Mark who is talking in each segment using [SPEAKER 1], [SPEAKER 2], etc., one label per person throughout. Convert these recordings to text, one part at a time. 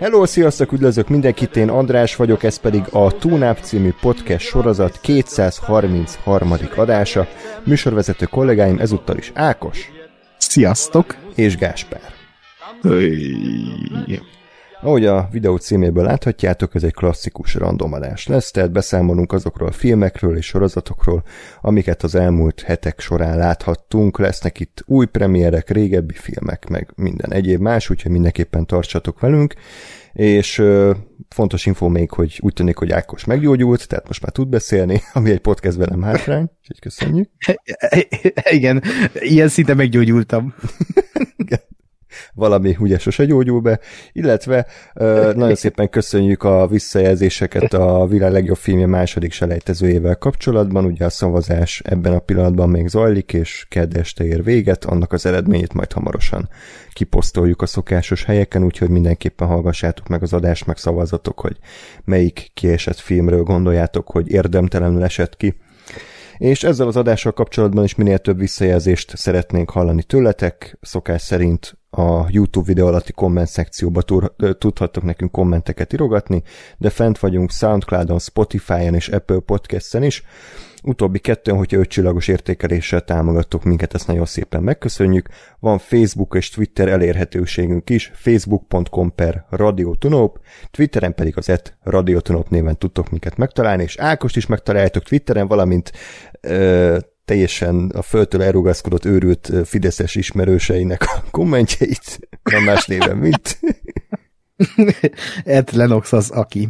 [SPEAKER 1] Hello, sziasztok, üdvözlök mindenkit, én András vagyok, ez pedig a Túnáp című podcast sorozat 233. adása. Műsorvezető kollégáim ezúttal is Ákos.
[SPEAKER 2] Sziasztok!
[SPEAKER 1] És Gáspár.
[SPEAKER 2] Öy.
[SPEAKER 1] Ahogy a videó címéből láthatjátok, ez egy klasszikus randomadás lesz, tehát beszámolunk azokról a filmekről és sorozatokról, amiket az elmúlt hetek során láthattunk. Lesznek itt új premierek, régebbi filmek, meg minden egyéb más, úgyhogy mindenképpen tartsatok velünk. És ö, fontos info még, hogy úgy tűnik, hogy Ákos meggyógyult, tehát most már tud beszélni, ami egy podcastben nem hátrány, úgyhogy köszönjük.
[SPEAKER 2] Igen, ilyen szinte meggyógyultam.
[SPEAKER 1] valami ugye sose gyógyul be, illetve ö, nagyon szépen köszönjük a visszajelzéseket a világ legjobb filmje második selejtezőjével kapcsolatban, ugye a szavazás ebben a pillanatban még zajlik, és kedd este ér véget, annak az eredményét majd hamarosan kiposztoljuk a szokásos helyeken, úgyhogy mindenképpen hallgassátok meg az adást, meg szavazatok, hogy melyik kiesett filmről gondoljátok, hogy érdemtelenül esett ki. És ezzel az adással kapcsolatban is minél több visszajelzést szeretnénk hallani tőletek. Szokás szerint a YouTube videó alatti komment szekcióba tudhattok nekünk kommenteket irogatni, de fent vagyunk Soundcloudon, Spotify-on és Apple Podcast-en is. Utóbbi kettőn, hogyha ötcsillagos értékeléssel támogattok minket, ezt nagyon szépen megköszönjük. Van Facebook és Twitter elérhetőségünk is, facebook.com per radiotunop, Twitteren pedig az et radiotunop néven tudtok minket megtalálni, és Ákost is megtaláljátok Twitteren, valamint teljesen a földtől elrugaszkodott őrült fideszes ismerőseinek a kommentjeit, nem más néven, mint...
[SPEAKER 2] Ed Lenox az aki.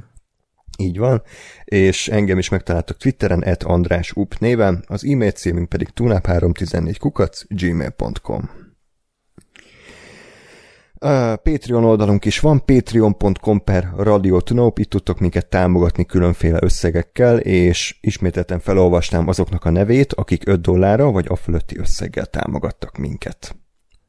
[SPEAKER 1] Így van, és engem is megtaláltok Twitteren, et András Up néven, az e-mail címünk pedig tunap314 kukac gmail.com. Patreon oldalunk is van, patreon.com per radiotunop, itt tudtok minket támogatni különféle összegekkel, és ismételten felolvasnám azoknak a nevét, akik 5 dollárra vagy a fölötti összeggel támogattak minket.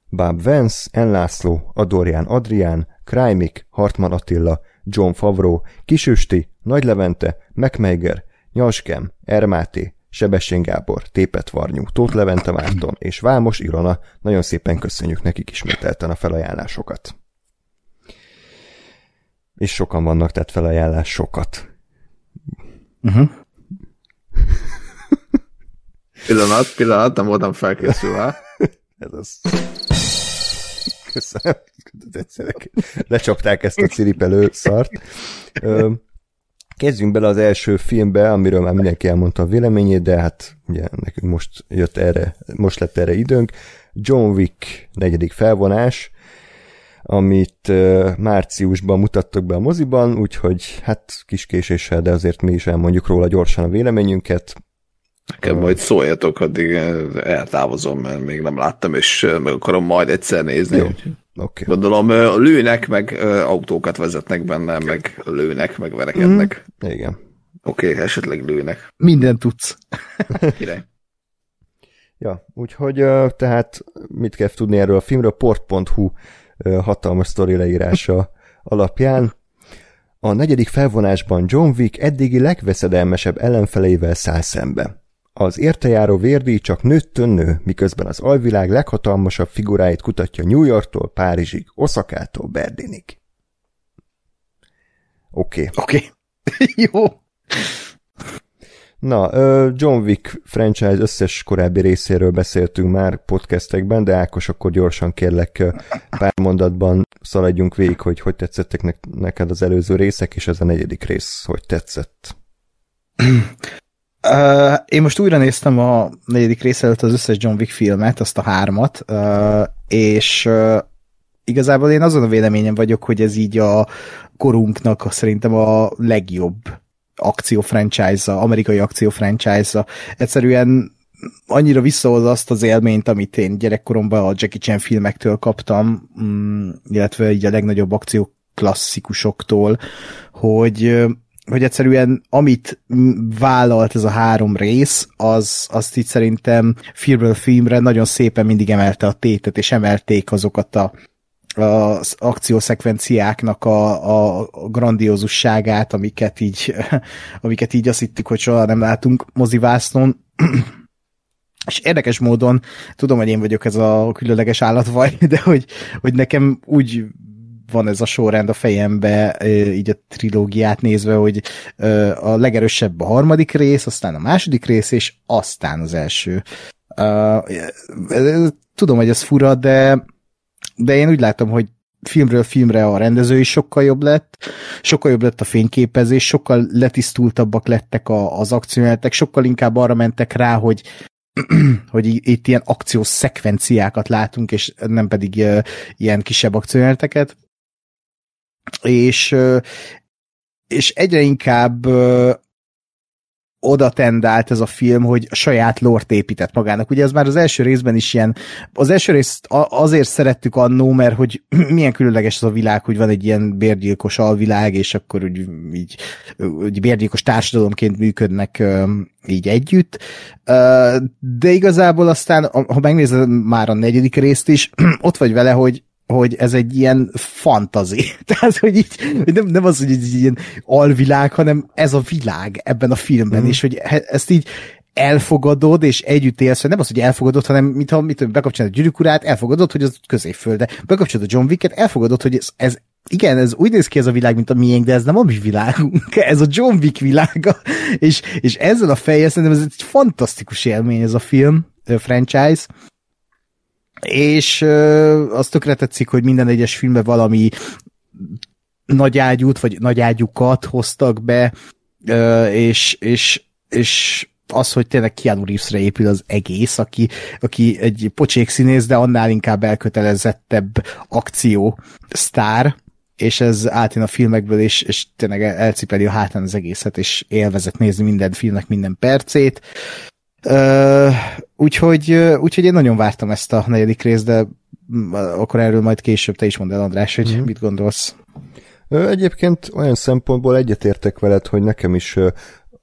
[SPEAKER 1] Báb Vance, Enlászló, Adorján Adrián, Krajmik, Hartman Attila, John Favreau, Kisüsti, Nagy Levente, MacMeiger, Nyaskem, Ermáté, Sebessén Gábor, Tépet Varnyú, Tóth Levente Márton és Vámos Ilona. Nagyon szépen köszönjük nekik ismételten a felajánlásokat. És sokan vannak, tehát felajánlás sokat.
[SPEAKER 2] Uh-huh.
[SPEAKER 3] Pillanat, pillanat, nem voltam felkészülve.
[SPEAKER 1] Ez az. Köszönöm. Lecsapták ezt a ciripelő szart. Kezdjünk bele az első filmbe, amiről már mindenki elmondta a véleményét, de hát ugye nekünk most jött erre, most lett erre időnk. John Wick negyedik felvonás, amit uh, márciusban mutattak be a moziban, úgyhogy hát kis késéssel, de azért mi is elmondjuk róla gyorsan a véleményünket.
[SPEAKER 3] Nekem majd szóljatok, addig eltávozom, mert még nem láttam, és meg akarom majd egyszer nézni.
[SPEAKER 1] Jó. Okay.
[SPEAKER 3] Gondolom, lőnek, meg autókat vezetnek benne, meg lőnek, meg verekednek.
[SPEAKER 1] Mm, igen.
[SPEAKER 3] Oké, okay, esetleg lőnek.
[SPEAKER 2] Minden tudsz.
[SPEAKER 3] Király.
[SPEAKER 1] ja, úgyhogy tehát mit kell tudni erről a filmről? Port.hu hatalmas sztori leírása alapján. A negyedik felvonásban John Wick eddigi legveszedelmesebb ellenfeleivel száll szembe. Az értejáró vérdíj csak nőttön nő, miközben az alvilág leghatalmasabb figuráit kutatja New Yorktól Párizsig, Oszakától Berlinig. Oké.
[SPEAKER 2] Okay. Oké. Okay. Jó.
[SPEAKER 1] Na, John Wick franchise összes korábbi részéről beszéltünk már podcastekben, de Ákos, akkor gyorsan kérlek pár mondatban szaladjunk végig, hogy hogy tetszettek neked az előző részek, és ez a negyedik rész, hogy tetszett.
[SPEAKER 2] Uh, én most újra néztem a negyedik rész előtt az összes John Wick filmet, azt a hármat, uh, és uh, igazából én azon a véleményem vagyok, hogy ez így a korunknak szerintem a legjobb akció franchise-a, amerikai akció franchise-a. Egyszerűen annyira visszahoz azt az élményt, amit én gyerekkoromban a Jackie Chan filmektől kaptam, mm, illetve így a legnagyobb akció klasszikusoktól, hogy hogy egyszerűen amit vállalt ez a három rész, az azt így szerintem filmről filmre nagyon szépen mindig emelte a tétet, és emelték azokat a az akciószekvenciáknak a, a grandiózusságát, amiket így, amiket így azt hittük, hogy soha nem látunk mozivásznon. És érdekes módon, tudom, hogy én vagyok ez a különleges állatvaj, de hogy, hogy nekem úgy van ez a sorrend a fejembe, így a trilógiát nézve, hogy a legerősebb a harmadik rész, aztán a második rész, és aztán az első. Tudom, hogy ez fura, de, de én úgy látom, hogy filmről filmre a rendező is sokkal jobb lett, sokkal jobb lett a fényképezés, sokkal letisztultabbak lettek a, az akciójátek, sokkal inkább arra mentek rá, hogy hogy itt ilyen akciós szekvenciákat látunk, és nem pedig ilyen kisebb akciójeleneteket. És, és egyre inkább oda tendált ez a film, hogy saját lort épített magának. Ugye ez már az első részben is ilyen, az első részt azért szerettük annó, mert hogy milyen különleges ez a világ, hogy van egy ilyen bérgyilkos alvilág, és akkor úgy, így, úgy bérgyilkos társadalomként működnek így együtt. De igazából aztán, ha megnézed már a negyedik részt is, ott vagy vele, hogy hogy ez egy ilyen fantazi. Tehát, hogy így, nem, nem az, hogy egy ilyen alvilág, hanem ez a világ ebben a filmben, mm. és hogy ezt így elfogadod, és együtt élsz, nem az, hogy elfogadod, hanem mintha mit, bekapcsolod a gyűrűkurát, elfogadod, hogy az középföld, de bekapcsolod a John Wick-et, elfogadod, hogy ez, ez igen, ez úgy néz ki ez a világ, mint a miénk, de ez nem a mi világunk, ez a John Wick világa, és, és ezzel a fejjel szerintem ez egy fantasztikus élmény ez a film, a franchise, és az tökre tetszik, hogy minden egyes filmben valami nagy ágyút, vagy nagy ágyukat hoztak be, és, és, és az, hogy tényleg Keanu Reevesre épül az egész, aki, aki egy pocsék színész, de annál inkább elkötelezettebb akció sztár, és ez átjön a filmekből, és, és tényleg elcipeli a hátán az egészet, és élvezett nézni minden filmnek minden percét. Uh, úgyhogy, úgyhogy én nagyon vártam ezt a negyedik részt, de akkor erről majd később te is mondd el, András, hogy mm. mit gondolsz.
[SPEAKER 1] Egyébként olyan szempontból egyetértek veled, hogy nekem is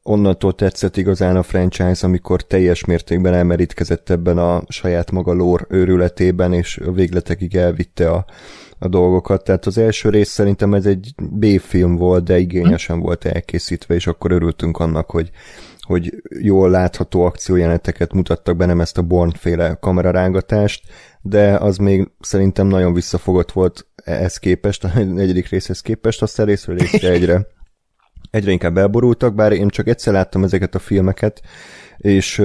[SPEAKER 1] onnantól tetszett igazán a franchise, amikor teljes mértékben elmerítkezett ebben a saját maga lór őrületében, és a végletekig elvitte a, a dolgokat. Tehát az első rész szerintem ez egy B-film volt, de igényesen volt elkészítve, és akkor örültünk annak, hogy hogy jól látható akciójeleneteket mutattak be, nem ezt a Born-féle kamerarángatást, de az még szerintem nagyon visszafogott volt ehhez képest, a negyedik részhez képest, aztán részről részre egyre, egyre inkább elborultak, bár én csak egyszer láttam ezeket a filmeket, és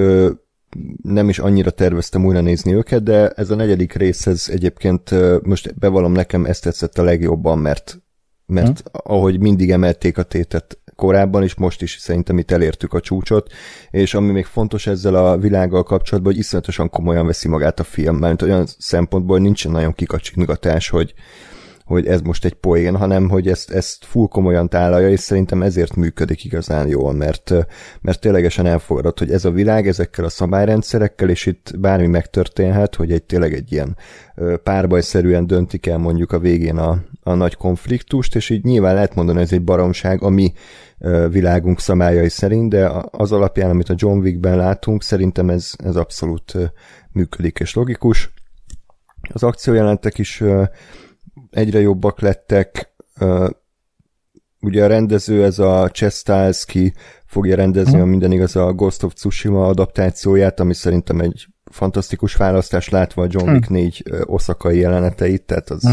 [SPEAKER 1] nem is annyira terveztem újra nézni őket, de ez a negyedik részhez egyébként most bevallom nekem ezt tetszett a legjobban, mert mert hm. ahogy mindig emelték a tétet korábban is, most is szerintem itt elértük a csúcsot, és ami még fontos ezzel a világgal kapcsolatban, hogy iszonyatosan komolyan veszi magát a film, mert olyan szempontból nincsen nagyon kikacsingatás, hogy, hogy ez most egy poén, hanem hogy ezt, ezt full komolyan tálalja, és szerintem ezért működik igazán jól, mert, mert ténylegesen elfogadott, hogy ez a világ ezekkel a szabályrendszerekkel, és itt bármi megtörténhet, hogy egy tényleg egy ilyen párbajszerűen döntik el mondjuk a végén a, a nagy konfliktust, és így nyilván lehet mondani, ez egy baromság, ami világunk szabályai szerint, de az alapján, amit a John Wickben látunk, szerintem ez, ez abszolút működik és logikus. Az akciójelentek is egyre jobbak lettek, ugye a rendező, ez a Chestalski fogja rendezni a minden igaz a Ghost of Tsushima adaptációját, ami szerintem egy fantasztikus választás látva a John Wick 4 oszakai jeleneteit, tehát az,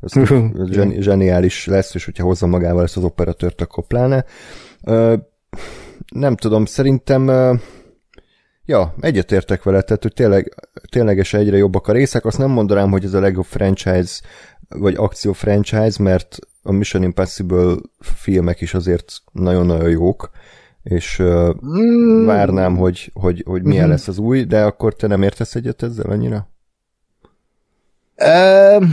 [SPEAKER 1] az, az zseniális lesz, és hogyha hozza magával ezt az operatőrt, akkor pláne. Nem tudom, szerintem ja, egyetértek vele, tehát hogy tényleg, ténylegesen egyre jobbak a részek, azt nem mondanám, hogy ez a legjobb franchise, vagy akció franchise, mert a Mission Impossible filmek is azért nagyon-nagyon jók, és uh, mm. várnám, hogy, hogy, hogy milyen mm. lesz az új, de akkor te nem értesz egyet ezzel annyira?
[SPEAKER 2] Uh,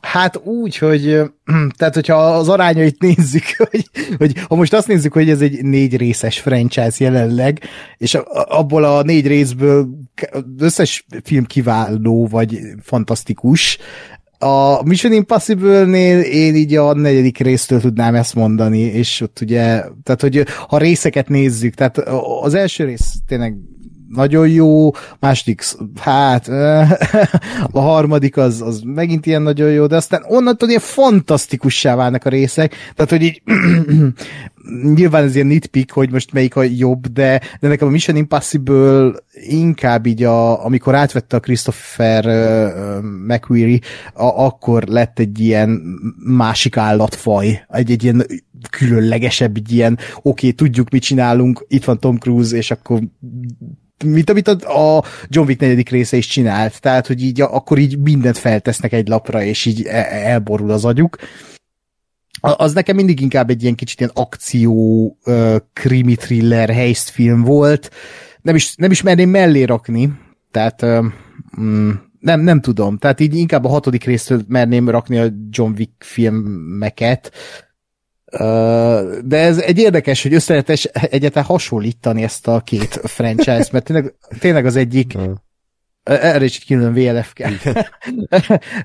[SPEAKER 2] hát úgy, hogy tehát hogyha az arányait nézzük, hogy, hogy ha most azt nézzük, hogy ez egy négy részes franchise jelenleg, és abból a négy részből összes film kiváló, vagy fantasztikus, a Mission Impossible-nél én így a negyedik résztől tudnám ezt mondani, és ott ugye, tehát hogy ha részeket nézzük, tehát az első rész tényleg nagyon jó, második, hát a harmadik az, az megint ilyen nagyon jó, de aztán onnantól ilyen fantasztikussá válnak a részek, tehát hogy így nyilván ez ilyen nitpick, hogy most melyik a jobb, de, de nekem a Mission Impossible inkább így, a, amikor átvette a Christopher uh, McQuarrie, a, akkor lett egy ilyen másik állatfaj, egy, egy ilyen különlegesebb, egy ilyen oké, okay, tudjuk, mit csinálunk, itt van Tom Cruise, és akkor mint amit a John Wick negyedik része is csinált, tehát, hogy így akkor így mindent feltesznek egy lapra, és így e, elborul az agyuk. Az nekem mindig inkább egy ilyen kicsit ilyen akció, krimi thriller, heist film volt. Nem is, nem is merném mellé rakni, tehát mm, nem, nem tudom. Tehát így inkább a hatodik résztől merném rakni a John Wick filmeket, de ez egy érdekes, hogy össze lehet egyáltalán hasonlítani ezt a két franchise, mert tényleg, tényleg az egyik erre is külön VLF kell.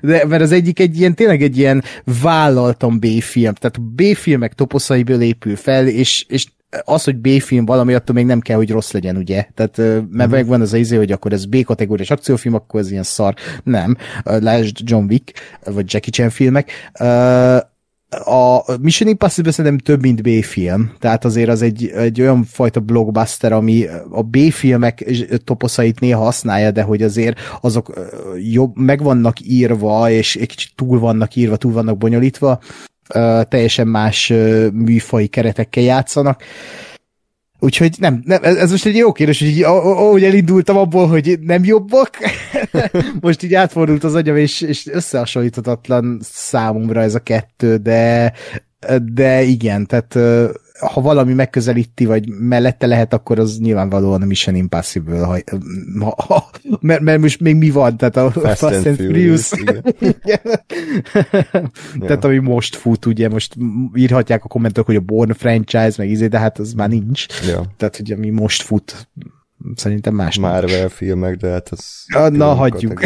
[SPEAKER 2] De, mert az egyik egy ilyen, tényleg egy ilyen vállaltam B-film, tehát B-filmek toposzaiból épül fel, és, és az, hogy B-film valami, attól még nem kell, hogy rossz legyen, ugye? Tehát, mert uh-huh. megvan az az izé, hogy akkor ez B-kategóriás akciófilm, akkor ez ilyen szar. Nem. Lásd John Wick, vagy Jackie Chan filmek. A Mission Impossible szerintem több, mint B-film, tehát azért az egy, egy olyan fajta blockbuster, ami a B-filmek toposzait néha használja, de hogy azért azok jobb, meg vannak írva, és egy kicsit túl vannak írva, túl vannak bonyolítva, teljesen más műfai keretekkel játszanak. Úgyhogy nem, nem ez most egy jó kérdés, hogy így, ahogy elindultam abból, hogy nem jobbak, most így átfordult az agyam, és, és összehasonlíthatatlan számomra ez a kettő, de, de igen, tehát ha valami megközelíti, vagy mellette lehet, akkor az nyilvánvalóan a Mission Impossible, ha, ha, ha, mert, mert most még mi van, tehát a
[SPEAKER 1] Fast, Fast and Furious.
[SPEAKER 2] tehát ami most fut, ugye, most írhatják a kommentek, hogy a Born franchise, meg izé, de hát az már nincs.
[SPEAKER 1] Ja.
[SPEAKER 2] Tehát, hogy ami most fut, szerintem más.
[SPEAKER 1] Marvel filmek, de hát az...
[SPEAKER 2] Ja, na, hagyjuk.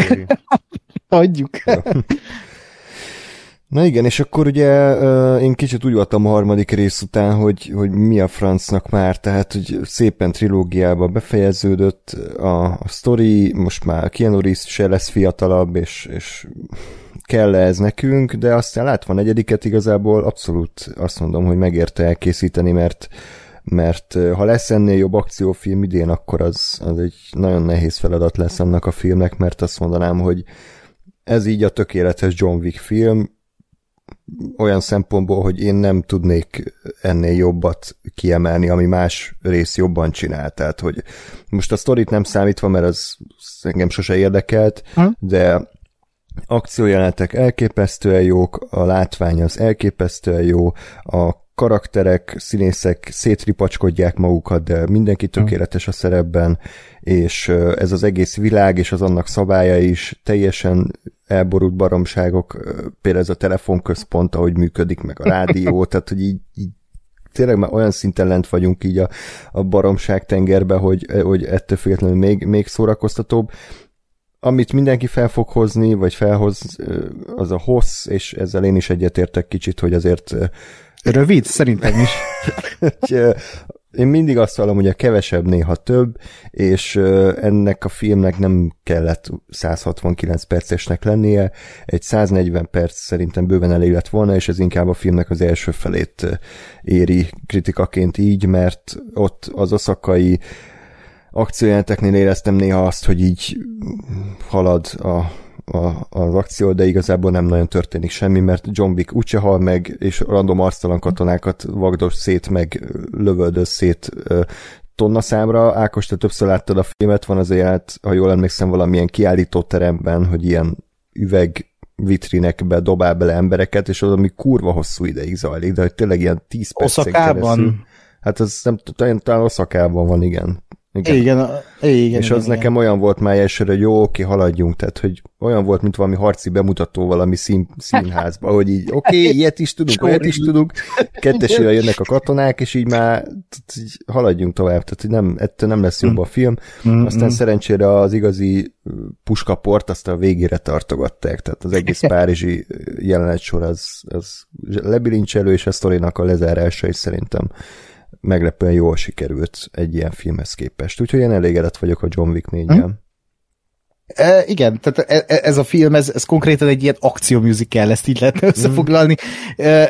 [SPEAKER 2] hagyjuk. Ja.
[SPEAKER 1] Na igen, és akkor ugye én kicsit úgy voltam a harmadik rész után, hogy, hogy mi a francnak már, tehát hogy szépen trilógiába befejeződött a, a sztori, most már Keanu Reeves se lesz fiatalabb, és, és kell -e ez nekünk, de aztán látva a negyediket igazából abszolút azt mondom, hogy megérte elkészíteni, mert mert ha lesz ennél jobb akciófilm idén, akkor az, az egy nagyon nehéz feladat lesz annak a filmnek, mert azt mondanám, hogy ez így a tökéletes John Wick film, olyan szempontból, hogy én nem tudnék ennél jobbat kiemelni, ami más rész jobban csinál. Tehát, hogy most a sztorit nem számítva, mert az engem sose érdekelt, ha? de akciójelenetek elképesztően jók, a látvány az elképesztően jó, a karakterek, színészek szétripacskodják magukat, de mindenki tökéletes a szerepben, és ez az egész világ és az annak szabálya is teljesen elborult baromságok, például ez a telefonközpont, ahogy működik, meg a rádió, tehát hogy így, így tényleg már olyan szinten lent vagyunk így a, a baromság tengerbe, hogy, hogy ettől függetlenül még, még szórakoztatóbb. Amit mindenki fel fog hozni, vagy felhoz, az a hossz, és ezzel én is egyetértek kicsit, hogy azért
[SPEAKER 2] Rövid? Szerintem is.
[SPEAKER 1] Én mindig azt hallom, hogy a kevesebb néha több, és ennek a filmnek nem kellett 169 percesnek lennie, egy 140 perc szerintem bőven elég lett volna, és ez inkább a filmnek az első felét éri kritikaként így, mert ott az oszakai akciójelenteknél éreztem néha azt, hogy így halad a a, az akció, de igazából nem nagyon történik semmi, mert John Wick úgyse hal meg, és random arctalan katonákat vagdos szét, meg lövöldöz szét tonna számra. Ákos, te többször láttad a filmet, van az élet, ha jól emlékszem, valamilyen kiállító teremben, hogy ilyen üveg vitrinekbe dobál bele embereket, és az, ami kurva hosszú ideig zajlik, de hogy tényleg ilyen 10 percen
[SPEAKER 2] Oszakában? keresztül.
[SPEAKER 1] Hát az nem tudom, talán Oszakában van, igen.
[SPEAKER 2] Igen, igen, igen
[SPEAKER 1] és
[SPEAKER 2] igen,
[SPEAKER 1] az
[SPEAKER 2] igen.
[SPEAKER 1] nekem olyan volt már elsőre, hogy jó, oké, haladjunk, tehát hogy olyan volt, mint valami harci bemutató valami szín, színházba, hogy így oké, ilyet is tudunk, olyat is tudunk, kettesére jönnek a katonák, és így már tehát így haladjunk tovább, tehát hogy nem, ettől nem lesz jobb a film.
[SPEAKER 2] Mm,
[SPEAKER 1] Aztán szerencsére az igazi puskaport azt a végére tartogatták, tehát az egész párizsi jelenetsor az, az lebilincselő, és a sztorinak a lezárása is szerintem meglepően jól sikerült egy ilyen filmhez képest. Úgyhogy én elégedett vagyok a John Wick 4
[SPEAKER 2] Hm? E, igen, tehát e- e- ez a film, ez, ez konkrétan egy ilyen akciómusical, ezt így lehetne összefoglalni. E,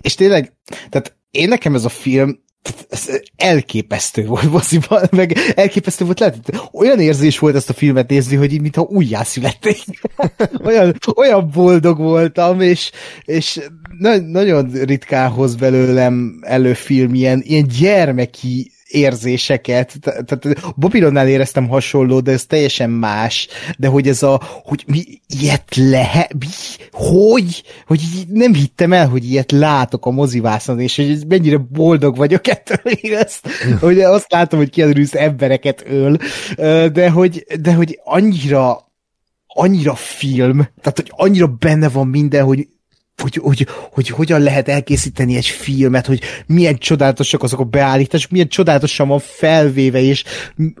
[SPEAKER 2] és tényleg, tehát én nekem ez a film ez elképesztő volt moziban, meg elképesztő volt lehet, olyan érzés volt ezt a filmet nézni, hogy így mintha újjászülették. olyan, olyan boldog voltam, és, és na, nagyon ritkán hoz belőlem előfilm ilyen, ilyen gyermeki érzéseket, Te- tehát Babylonnál éreztem hasonló, de ez teljesen más, de hogy ez a, hogy mi ilyet lehet, mi, hogy, hogy nem hittem el, hogy ilyet látok a mozivászon, és hogy mennyire boldog vagyok ettől én ezt, hogy azt látom, hogy Reeves embereket öl, de hogy, de hogy annyira annyira film, tehát hogy annyira benne van minden, hogy hogy, hogy, hogy hogyan lehet elkészíteni egy filmet, hogy milyen csodálatosak azok a beállítások, milyen csodálatosan van felvéve, és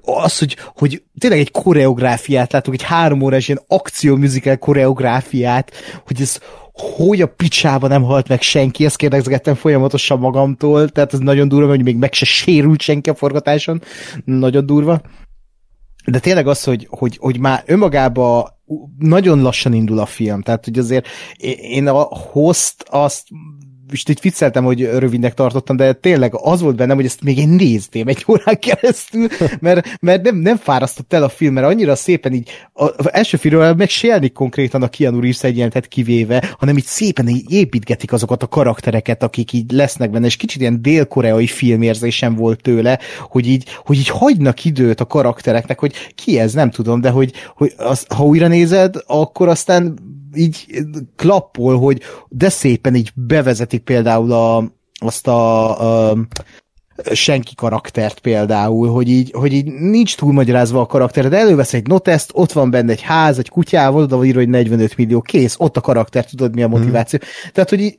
[SPEAKER 2] az, hogy, hogy tényleg egy koreográfiát látunk, egy három órás ilyen akciómusical koreográfiát, hogy ez hogy a picsába nem halt meg senki, ezt kérdezgettem folyamatosan magamtól, tehát ez nagyon durva, hogy még meg se sérült senki a forgatáson, nagyon durva. De tényleg az, hogy, hogy, hogy már önmagában nagyon lassan indul a film, tehát hogy azért én a host azt most itt vicceltem, hogy rövidnek tartottam, de tényleg az volt bennem, hogy ezt még én néztem egy órán keresztül, mert, mert nem, nem fárasztott el a film, mert annyira szépen így, az első filmről meg konkrétan a Keanu Reeves egyenletet kivéve, hanem így szépen így építgetik azokat a karaktereket, akik így lesznek benne, és kicsit ilyen dél-koreai filmérzésem volt tőle, hogy így, hogy így hagynak időt a karaktereknek, hogy ki ez, nem tudom, de hogy, hogy az, ha újra nézed, akkor aztán így klappol, hogy de szépen így bevezetik például a, azt a, a senki karaktert például, hogy így, hogy így nincs túlmagyarázva a karakter, de elővesz egy notest, ott van benne egy ház, egy kutyával, oda van írva, hogy 45 millió, kész, ott a karakter, tudod mi a motiváció. Mm. Tehát, hogy így,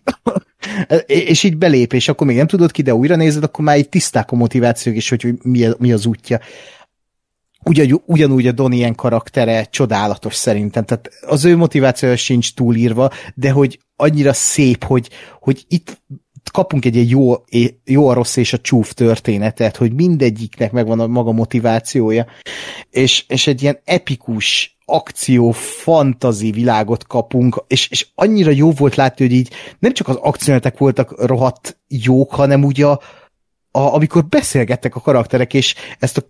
[SPEAKER 2] és így belép, és akkor még nem tudod ki, de újra nézed, akkor már így tiszták a motivációk is, hogy mi, mi az útja ugyan, ugyanúgy a Donnie karaktere csodálatos szerintem, tehát az ő motivációja sincs túlírva, de hogy annyira szép, hogy, hogy itt kapunk egy, egy jó, jó, a rossz és a csúf történetet, hogy mindegyiknek megvan a maga motivációja, és, és egy ilyen epikus akció, fantazi világot kapunk, és, és annyira jó volt látni, hogy így nem csak az akciónetek voltak rohadt jók, hanem ugye a, a, amikor beszélgettek a karakterek, és ezt a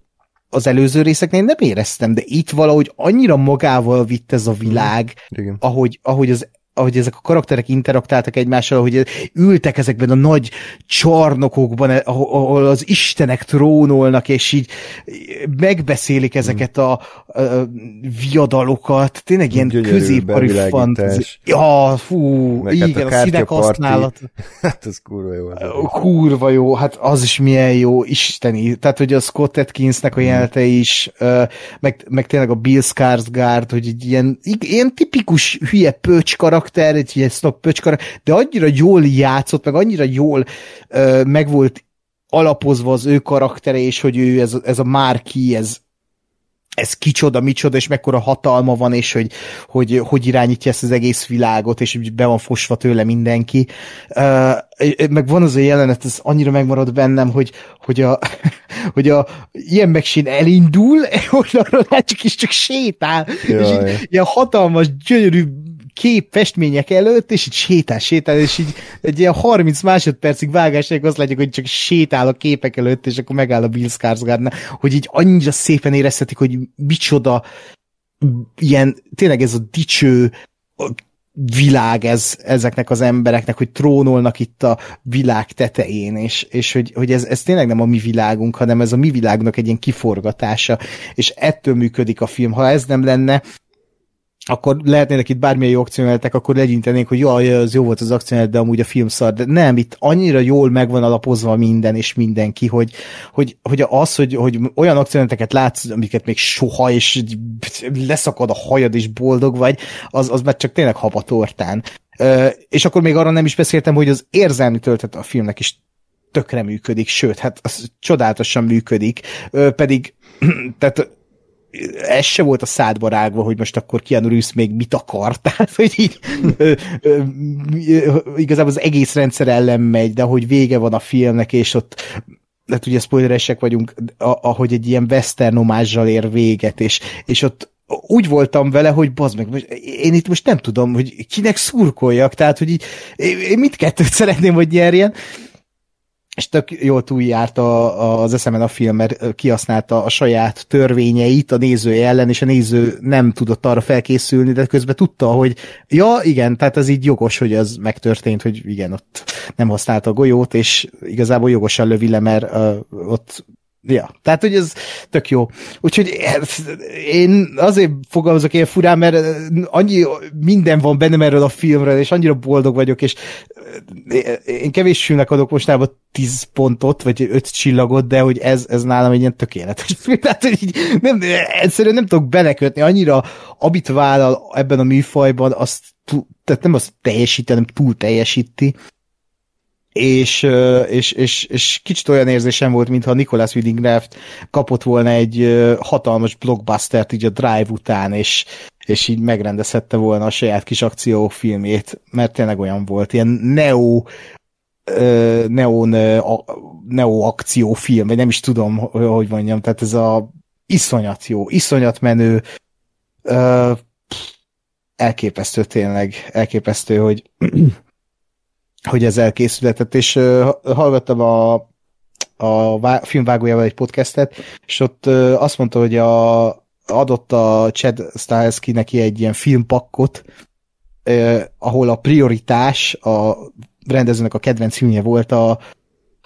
[SPEAKER 2] az előző részeknél nem éreztem, de itt valahogy annyira magával vitt ez a világ,
[SPEAKER 1] Igen.
[SPEAKER 2] ahogy, ahogy az ahogy ezek a karakterek interaktáltak egymással, ahogy ültek ezekben a nagy csarnokokban, ahol az istenek trónolnak, és így megbeszélik ezeket a, a viadalokat, tényleg ilyen középkori fantazi. Ja, fú,
[SPEAKER 1] Meg
[SPEAKER 2] igen,
[SPEAKER 1] hát
[SPEAKER 2] a, a színek használat.
[SPEAKER 1] Hát ez kurva jó. Az
[SPEAKER 2] kurva jó, hát az is milyen jó, isteni. Tehát, hogy a Scott Atkinsnek a jelenete is, meg, meg tényleg a Bill Skarsgård, hogy egy ilyen, ilyen tipikus hülye pöcs karakter, egy ilyen pöcs karakter, de annyira jól játszott, meg annyira jól uh, meg volt alapozva az ő karaktere, és hogy ő ez, ez a Márki, ez, ez kicsoda, micsoda, és mekkora hatalma van, és hogy, hogy hogy irányítja ezt az egész világot, és be van fosva tőle mindenki. Uh, meg van az a jelenet, ez annyira megmarad bennem, hogy, hogy a, hogy a ilyen megsén elindul, onnan látszik, és csak sétál,
[SPEAKER 1] Jaj.
[SPEAKER 2] és így, ilyen hatalmas, gyönyörű kép festmények előtt, és így sétál, sétál, és így egy ilyen 30 másodpercig vágásig azt látjuk, hogy csak sétál a képek előtt, és akkor megáll a Bill Skarsgårdnál, hogy így annyira szépen érezhetik, hogy micsoda ilyen, tényleg ez a dicső világ ez, ezeknek az embereknek, hogy trónolnak itt a világ tetején, és, és hogy, hogy ez, ez tényleg nem a mi világunk, hanem ez a mi világunknak egy ilyen kiforgatása, és ettől működik a film. Ha ez nem lenne, akkor lehetnének itt bármilyen jó akciójelenetek, akkor legyintenénk, hogy jaj, az jó volt az akciójelenet, de amúgy a film szar. De nem, itt annyira jól megvan alapozva minden és mindenki, hogy, hogy, hogy az, hogy, hogy olyan akciójeleneteket látsz, amiket még soha, és leszakad a hajad, és boldog vagy, az, az már csak tényleg habatortán. És akkor még arra nem is beszéltem, hogy az érzelmi töltet a filmnek is tökre működik, sőt, hát az csodálatosan működik, pedig tehát ez se volt a szádba rágva, hogy most akkor Keanu Reeves még mit akar, tehát hogy így igazából az egész rendszer ellen megy, de hogy vége van a filmnek, és ott hát ugye spoileresek vagyunk, ahogy egy ilyen western omázsal ér véget, és, és ott úgy voltam vele, hogy bazd meg, én itt most nem tudom, hogy kinek szurkoljak, tehát, hogy így, én mit kettőt szeretném, hogy nyerjen, és tök jól a, az eszemen a film, mert kihasználta a saját törvényeit a nézője ellen, és a néző nem tudott arra felkészülni, de közben tudta, hogy ja, igen, tehát ez így jogos, hogy ez megtörtént, hogy igen, ott nem használta a golyót, és igazából jogosan lövi le, mert uh, ott Ja, tehát hogy ez tök jó. Úgyhogy én azért fogalmazok ilyen furán, mert annyi minden van bennem erről a filmről, és annyira boldog vagyok, és én kevés filmnek adok mostában 10 pontot, vagy 5 csillagot, de hogy ez, ez nálam egy ilyen tökéletes film. Tehát, hogy így nem, egyszerűen nem tudok belekötni, annyira amit vállal ebben a műfajban, azt tehát nem azt teljesíti, hanem túl teljesíti és, és, és, és kicsit olyan érzésem volt, mintha Nicholas Winding Refn kapott volna egy hatalmas blockbustert így a Drive után, és, és így megrendezhette volna a saját kis akciófilmét, mert tényleg olyan volt, ilyen neo neon neo akciófilm, vagy nem is tudom, hogy mondjam, tehát ez a iszonyat jó, iszonyat menő, elképesztő tényleg, elképesztő, hogy hogy ez elkészületett, és hallgattam a, a vá- filmvágójával egy podcastet, és ott azt mondta, hogy a, adott a Chad Stahelski neki egy ilyen filmpakkot, uh, ahol a prioritás a rendezőnek a kedvenc filmje volt a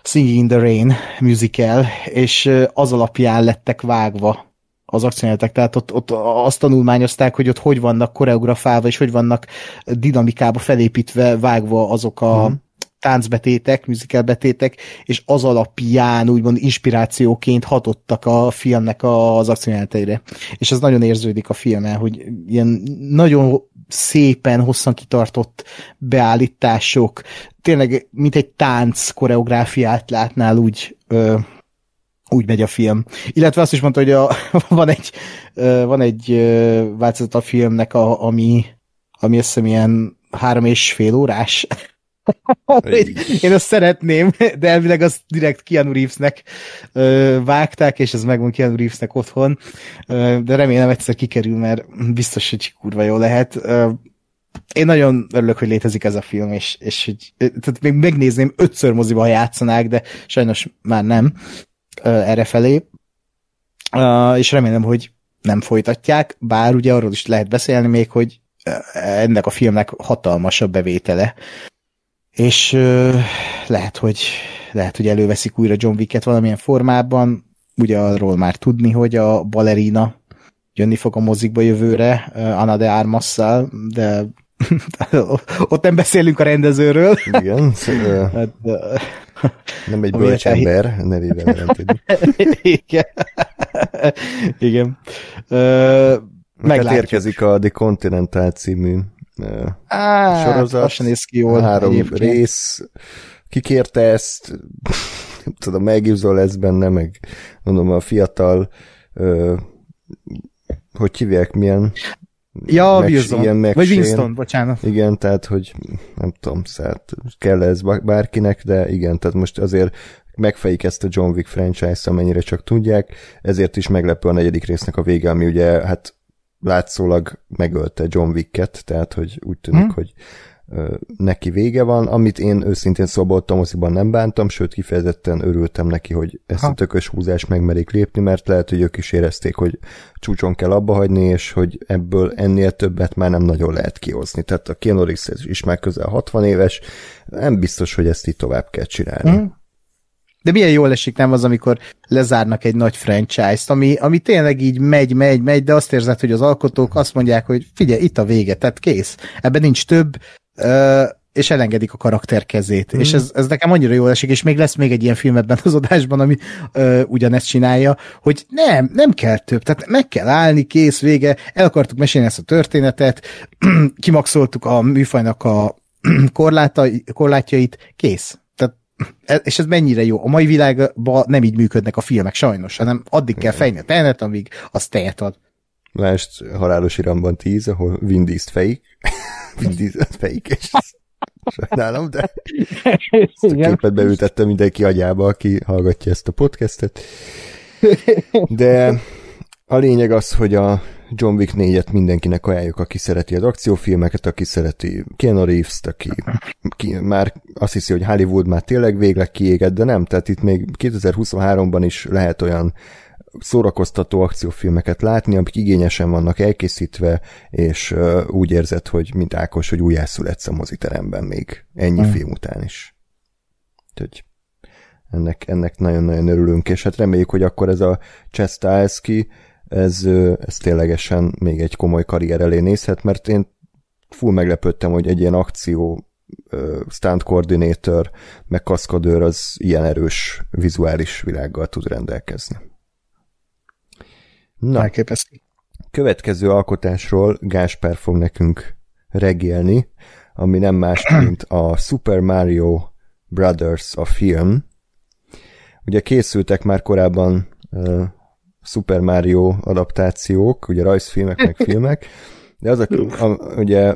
[SPEAKER 2] Singing in the Rain musical, és az alapján lettek vágva az akciójátek, tehát ott, ott azt tanulmányozták, hogy ott hogy vannak koreografálva, és hogy vannak dinamikába felépítve, vágva azok a hmm. táncbetétek, musicalbetétek, és az alapján úgymond inspirációként hatottak a filmnek az akciójáteire. És ez nagyon érződik a filmen, hogy ilyen nagyon szépen, hosszan kitartott beállítások, tényleg mint egy tánc koreográfiát látnál úgy ö, úgy megy a film. Illetve azt is mondta, hogy a, van egy, van egy változat a filmnek, a, ami, ami azt hiszem ilyen három és fél órás. Én azt szeretném, de elvileg azt direkt Keanu Reevesnek vágták, és ez megvan Keanu Reevesnek otthon, de remélem egyszer kikerül, mert biztos, hogy kurva jó lehet. Én nagyon örülök, hogy létezik ez a film, és, és hogy, tehát még megnézném ötször moziba, ha játszanák, de sajnos már nem errefelé, és remélem, hogy nem folytatják, bár ugye arról is lehet beszélni még, hogy ennek a filmnek hatalmas a bevétele, és lehet, hogy lehet, hogy előveszik újra John Wicket valamilyen formában, ugye arról már tudni, hogy a balerina jönni fog a mozikba jövőre, Anna de Armasszal, de ott nem beszélünk a rendezőről.
[SPEAKER 1] Igen. hát, nem egy bölcs ember nevével jelentedik.
[SPEAKER 2] Igen. Igen.
[SPEAKER 1] Uh, érkezik a The Continental című uh,
[SPEAKER 2] Á, sorozat. sem néz ki jól.
[SPEAKER 1] Három egyébként. rész. Kikérte ezt, nem tudom, megívzol lesz benne, meg mondom, a fiatal uh, hogy hívják, milyen
[SPEAKER 2] Ja, Wilson. Ilyen Vagy Winston, bocsánat.
[SPEAKER 1] Igen, tehát, hogy nem tudom, szert, kell ez bárkinek, de igen, tehát most azért megfejik ezt a John Wick franchise-t, amennyire csak tudják, ezért is meglepő a negyedik résznek a vége, ami ugye, hát látszólag megölte John Wicket, tehát, hogy úgy tűnik, hmm. hogy neki vége van, amit én őszintén szoboltam, moziban nem bántam, sőt kifejezetten örültem neki, hogy ezt ha. a tökös húzást megmerik lépni, mert lehet, hogy ők is érezték, hogy csúcson kell abba hagyni, és hogy ebből ennél többet már nem nagyon lehet kihozni. Tehát a Keanu Reeves is már közel 60 éves, nem biztos, hogy ezt így tovább kell csinálni. Hmm.
[SPEAKER 2] De milyen jól esik nem az, amikor lezárnak egy nagy franchise-t, ami, ami tényleg így megy, megy, megy, de azt érzed, hogy az alkotók azt mondják, hogy figyelj, itt a vége, tehát kész. Ebben nincs több, és elengedik a karakter kezét. Mm. És ez, ez nekem annyira jól esik, és még lesz még egy ilyen film ebben az adásban, ami ö, ugyanezt csinálja, hogy nem, nem kell több, tehát meg kell állni, kész, vége, el akartuk mesélni ezt a történetet, kimaxoltuk a műfajnak a korlátjait, kész. Tehát, e, és ez mennyire jó. A mai világban nem így működnek a filmek, sajnos, hanem addig kell fejni a tenet, amíg az tejet ad.
[SPEAKER 1] Lásd, halálos iramban 10, ahol Diesel fejik. Vin Diesel fejik, és Sajnálom, de ezt a képet beültettem mindenki agyába, aki hallgatja ezt a podcastet. De a lényeg az, hogy a John Wick 4-et mindenkinek ajánljuk, aki szereti az akciófilmeket, aki szereti Keanu Reeves-t, aki ki, már azt hiszi, hogy Hollywood már tényleg végleg kiégett, de nem, tehát itt még 2023-ban is lehet olyan szórakoztató akciófilmeket látni, amik igényesen vannak elkészítve, és úgy érzed, hogy mint Ákos, hogy újjászületsz a moziteremben még ennyi mm. film után is. Úgyhogy ennek, ennek nagyon-nagyon örülünk, és hát reméljük, hogy akkor ez a Chestalski, ez, ez ténylegesen még egy komoly karrier elé nézhet, mert én full meglepődtem, hogy egy ilyen akció stunt koordinátor, meg kaszkadőr az ilyen erős vizuális világgal tud rendelkezni.
[SPEAKER 2] Na, Elképesztő.
[SPEAKER 1] Következő alkotásról Gáspár fog nekünk regélni, ami nem más, mint a Super Mario Brothers a film. Ugye készültek már korábban uh, Super Mario adaptációk, ugye rajzfilmek, meg filmek, de az a, a, ugye,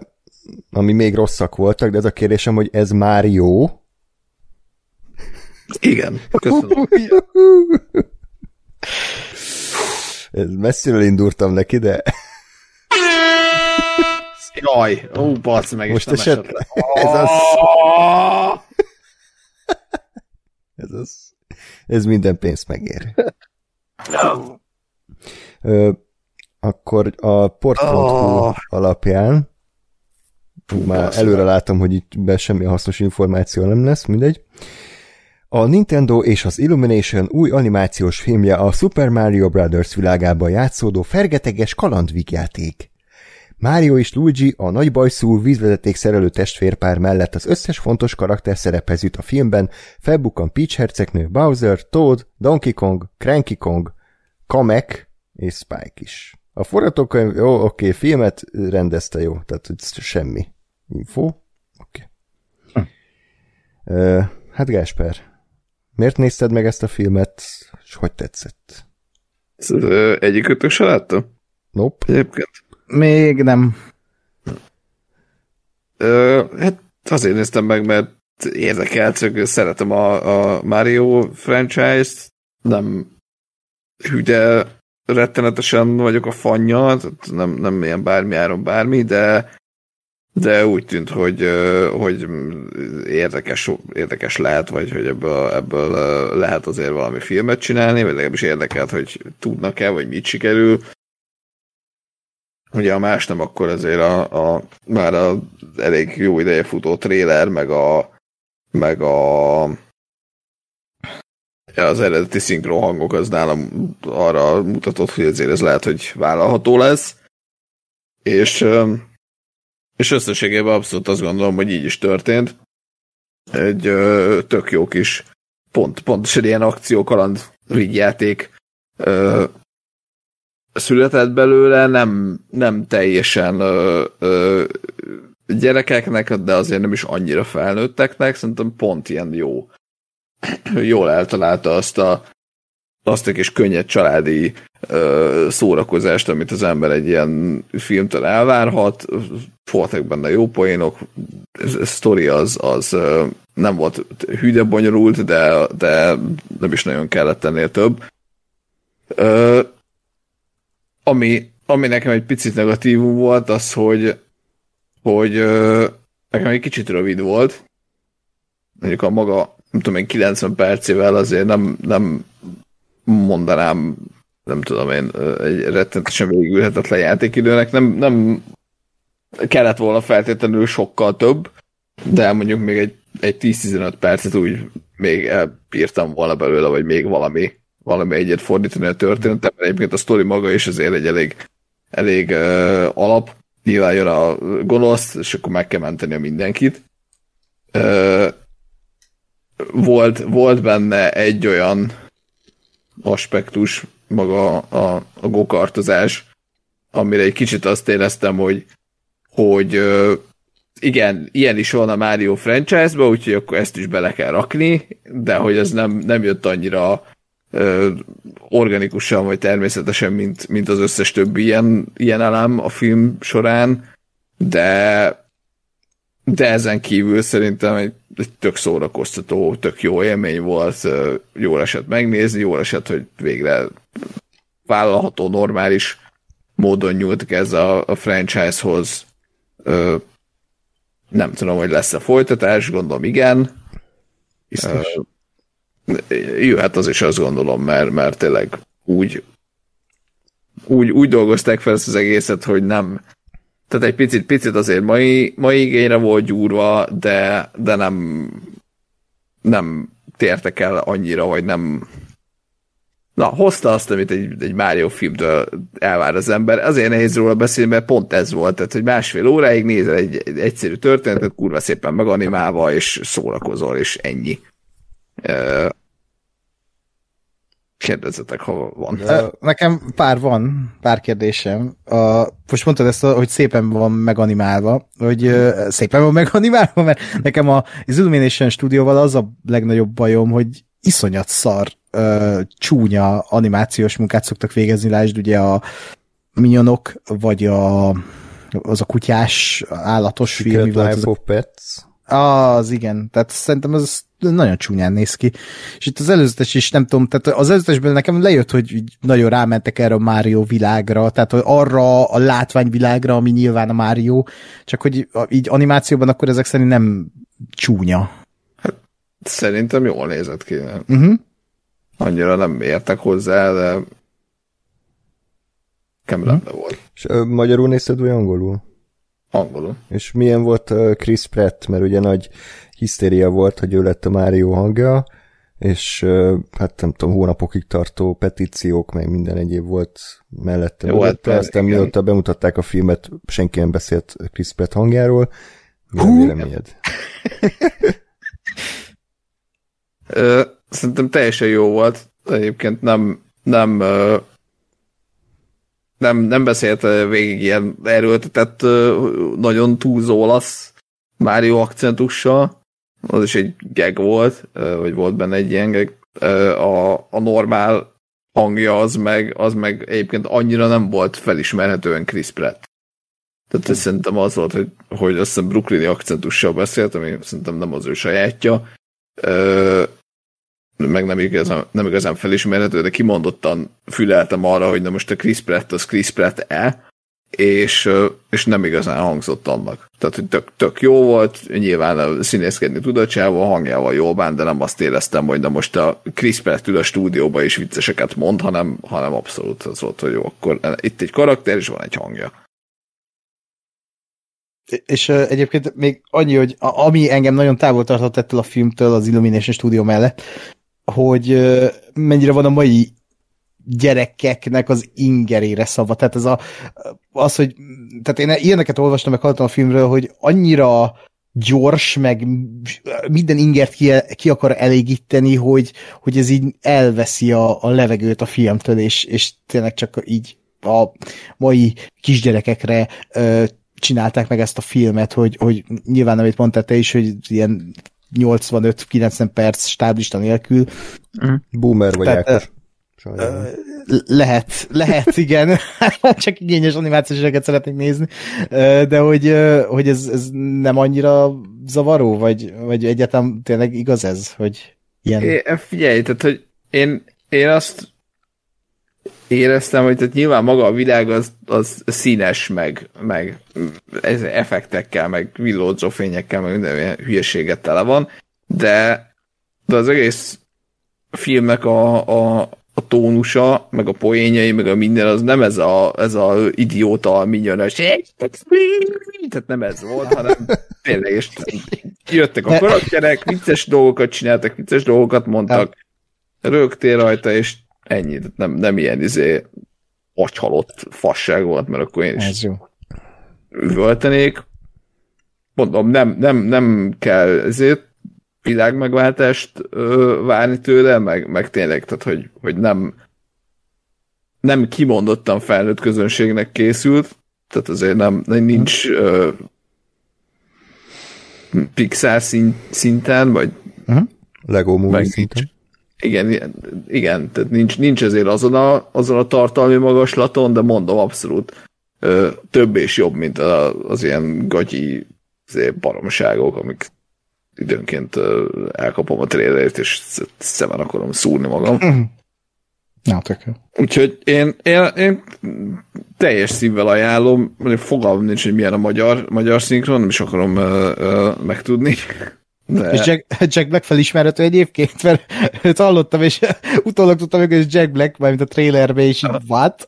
[SPEAKER 1] ami még rosszak voltak, de ez a kérdésem, hogy ez már jó?
[SPEAKER 3] Igen, köszönöm.
[SPEAKER 1] Messziről indultam neki, de...
[SPEAKER 3] Jaj, ó, basz meg,
[SPEAKER 1] Most esetleg... Ez az... ez az... Ez minden pénzt megér. Ö, akkor a port.hu oh. alapján már előre látom, hogy itt be semmi hasznos információ nem lesz, mindegy. A Nintendo és az Illumination új animációs filmje a Super Mario Brothers világában játszódó fergeteges kalandvígjáték. Mario és Luigi a nagybajszú vízvezeték szerelő testvérpár mellett az összes fontos karakter szerephez jut a filmben, felbukkan Peach hercegnő, Bowser, Toad, Donkey Kong, Cranky Kong, Kamek és Spike is. A forgatókönyv, jó, oké, filmet rendezte jó, tehát semmi info. Oké. Hm. Uh, hát Gásper, Miért nézted meg ezt a filmet, és hogy tetszett?
[SPEAKER 3] Egyikőtök se látta?
[SPEAKER 1] Nope.
[SPEAKER 3] Egyébként.
[SPEAKER 2] Még nem.
[SPEAKER 3] Ö, hát azért néztem meg, mert érdekelt, hogy szeretem a, a Mario franchise-t, nem hüde rettenetesen vagyok a fanya, nem, nem ilyen bármi áron bármi, de de úgy tűnt, hogy, hogy érdekes, érdekes lehet, vagy hogy ebből, ebből lehet azért valami filmet csinálni, vagy legalábbis érdekelt, hogy tudnak-e, vagy mit sikerül. Ugye a más nem, akkor azért a, a már a elég jó ideje futó tréler, meg a meg a az eredeti szinkron hangok az nálam arra mutatott, hogy azért ez lehet, hogy vállalható lesz. És és összességében abszolút azt gondolom, hogy így is történt. Egy ö, tök jó kis pont, pontosan ilyen akció kaland játék ö, született belőle, nem, nem teljesen ö, ö, gyerekeknek, de azért nem is annyira felnőtteknek, szerintem pont ilyen jó. Jól eltalálta azt a azt a kis könnyed családi ö, szórakozást, amit az ember egy ilyen filmtől elvárhat. Voltak benne jó poénok, a sztori az, az ö, nem volt hűde bonyolult, de, de nem is nagyon kellett ennél több. Ö, ami, ami nekem egy picit negatívum volt, az, hogy, hogy ö, nekem egy kicsit rövid volt. Mondjuk a maga, nem tudom én, 90 percével azért nem, nem mondanám, nem tudom én, egy rettenetesen végülhetetlen játékidőnek. Nem, nem kellett volna feltétlenül sokkal több, de mondjuk még egy egy 10-15 percet úgy még elbírtam volna belőle, vagy még valami, valami egyet fordítani a történetet, mert egyébként a sztori maga is azért egy elég, elég uh, alap. Nyilván jön a gonosz, és akkor meg kell menteni a mindenkit. Uh, volt, volt benne egy olyan aspektus, maga a, a gokartozás, amire egy kicsit azt éreztem, hogy, hogy igen, ilyen is van a Mario franchise-ba, úgyhogy akkor ezt is bele kell rakni, de hogy ez nem, nem jött annyira organikusan vagy természetesen, mint, mint az összes többi ilyen, ilyen elem a film során, de de ezen kívül szerintem egy, egy tök szórakoztató, tök jó élmény volt, jó esett megnézni, jó esett, hogy végre vállalható, normális módon nyúltak ez a, a franchise-hoz. Nem tudom, hogy lesz-e folytatás, gondolom igen.
[SPEAKER 2] Biztos.
[SPEAKER 3] Ö, jöhet az is azt gondolom, mert, mert tényleg úgy, úgy, úgy dolgozták fel ezt az egészet, hogy nem, tehát egy picit, picit azért mai, mai igényre volt gyúrva, de, de nem, nem tértek el annyira, vagy nem, Na, hozta azt, amit egy, egy Mario filmtől elvár az ember. Azért nehéz róla beszélni, mert pont ez volt. Tehát, hogy másfél óráig nézel egy, egy egyszerű történetet, kurva szépen meganimálva, és szórakozol, és ennyi. Kérdezzetek, ha van.
[SPEAKER 2] Nekem pár van, pár kérdésem. A, most mondtad ezt, hogy szépen van meganimálva, hogy szépen van meganimálva, mert nekem a, az Illumination stúdióval az a legnagyobb bajom, hogy iszonyat szar, uh, csúnya animációs munkát szoktak végezni, lásd ugye a Minyonok, vagy a, az a kutyás állatos film.
[SPEAKER 1] Secret Life of Pets.
[SPEAKER 2] Az igen, tehát szerintem ez nagyon csúnyán néz ki. És itt az előzetes is, nem tudom, tehát az előzetesből nekem lejött, hogy nagyon rámentek erre a Mario világra, tehát arra a látványvilágra, ami nyilván a Mario, csak hogy így animációban akkor ezek szerint nem csúnya.
[SPEAKER 3] Hát, szerintem jól nézett ki.
[SPEAKER 2] Uh-huh.
[SPEAKER 3] Annyira nem értek hozzá, de nekem uh-huh. volt.
[SPEAKER 1] És ö, magyarul nézted, vagy angolul?
[SPEAKER 3] Angolul.
[SPEAKER 1] És milyen volt Chris Pratt, mert ugye nagy hisztéria volt, hogy ő lett a Mário hangja, és hát nem tudom, hónapokig tartó petíciók, meg minden egyéb volt mellette.
[SPEAKER 3] Jó, hát,
[SPEAKER 1] aztán
[SPEAKER 3] igen.
[SPEAKER 1] mióta bemutatták a filmet, senki nem beszélt Chris Pratt hangjáról. Mi a véleményed?
[SPEAKER 3] Szerintem teljesen jó volt. Egyébként nem, nem, nem, nem beszélt végig ilyen erőltetett, nagyon túlzó olasz Mário akcentussal. Az is egy gag volt, vagy volt benne egy ilyen gag. Ö, A, a normál hangja az meg, az meg egyébként annyira nem volt felismerhetően Chris Pratt. Tehát ez szerintem az volt, hogy, hogy azt hiszem brooklyni akcentussal beszélt, ami szerintem nem az ő sajátja. Meg nem igazán, nem igazán felismerhető, de kimondottan füleltem arra, hogy na most a Chris Pratt az Chris Pratt-e, és, és nem igazán hangzott annak. Tehát, hogy tök, tök jó volt, nyilván színészkedni tudatjával, hangjával jól bán, de nem azt éreztem, hogy na most a Chris ül a stúdióba is vicceseket mond, hanem, hanem abszolút az volt, hogy jó, akkor itt egy karakter, és van egy hangja.
[SPEAKER 2] És egyébként még annyi, hogy ami engem nagyon távol tartott ettől a filmtől az Illumination stúdió mellett, hogy mennyire van a mai gyerekeknek az ingerére szava. Tehát ez a, az, hogy tehát én ilyeneket olvastam, meg hallottam a filmről, hogy annyira gyors, meg minden ingert ki, ki akar elégíteni, hogy, hogy ez így elveszi a, a levegőt a filmtől, és, és tényleg csak így a mai kisgyerekekre ö, csinálták meg ezt a filmet, hogy, hogy nyilván, amit mondtál te is, hogy ilyen 85-90 perc stáblista nélkül.
[SPEAKER 1] Boomer vagy
[SPEAKER 2] Tehát,
[SPEAKER 1] Ákos. Sajnálom.
[SPEAKER 2] Lehet, lehet, igen. Csak igényes animációseket szeretnék nézni. De hogy, hogy ez, ez nem annyira zavaró, vagy, vagy egyetem tényleg igaz ez, hogy ilyen...
[SPEAKER 3] É, figyelj, tehát, hogy én, én azt éreztem, hogy tehát nyilván maga a világ az, az színes, meg, meg ez effektekkel, meg villódzó fényekkel, meg minden ilyen hülyeséget tele van, de, de az egész filmnek a, a, a tónusa, meg a poénjai, meg a minden, az nem ez a, ez a idióta minyonös, tehát nem ez volt, hanem tényleg, és jöttek a karakterek, vicces dolgokat csináltak, vicces dolgokat mondtak, rögtél rajta, és ennyi. Nem, nem ilyen izé agyhalott fasság volt, mert akkor én is
[SPEAKER 2] Ez jó.
[SPEAKER 3] üvöltenék. Mondom, nem, nem, nem kell ezért világmegváltást ö, várni tőle, meg, meg tényleg, tehát hogy, hogy nem nem kimondottan felnőtt közönségnek készült, tehát azért nem, nincs ö, Pixar szint, szinten, vagy
[SPEAKER 1] Lego movie szinten.
[SPEAKER 3] Igen, igen, tehát nincs, nincs ezért azon a, azon a tartalmi magaslaton, de mondom abszolút ö, több és jobb, mint a, az ilyen gagyi baromságok, amik időnként elkapom a trailerét, és sz- szemen akarom szúrni magam.
[SPEAKER 2] Na, tök jó.
[SPEAKER 3] Úgyhogy én, én, én teljes szívvel ajánlom, mondjuk fogalmam nincs, hogy milyen a magyar, magyar szinkron, nem is akarom ö, ö, megtudni. De...
[SPEAKER 2] És Jack, Jack Black felismerhető egyébként, mert őt hallottam, és utólag tudtam, hogy ez Jack Black, mármint a trailerbe, és így, what?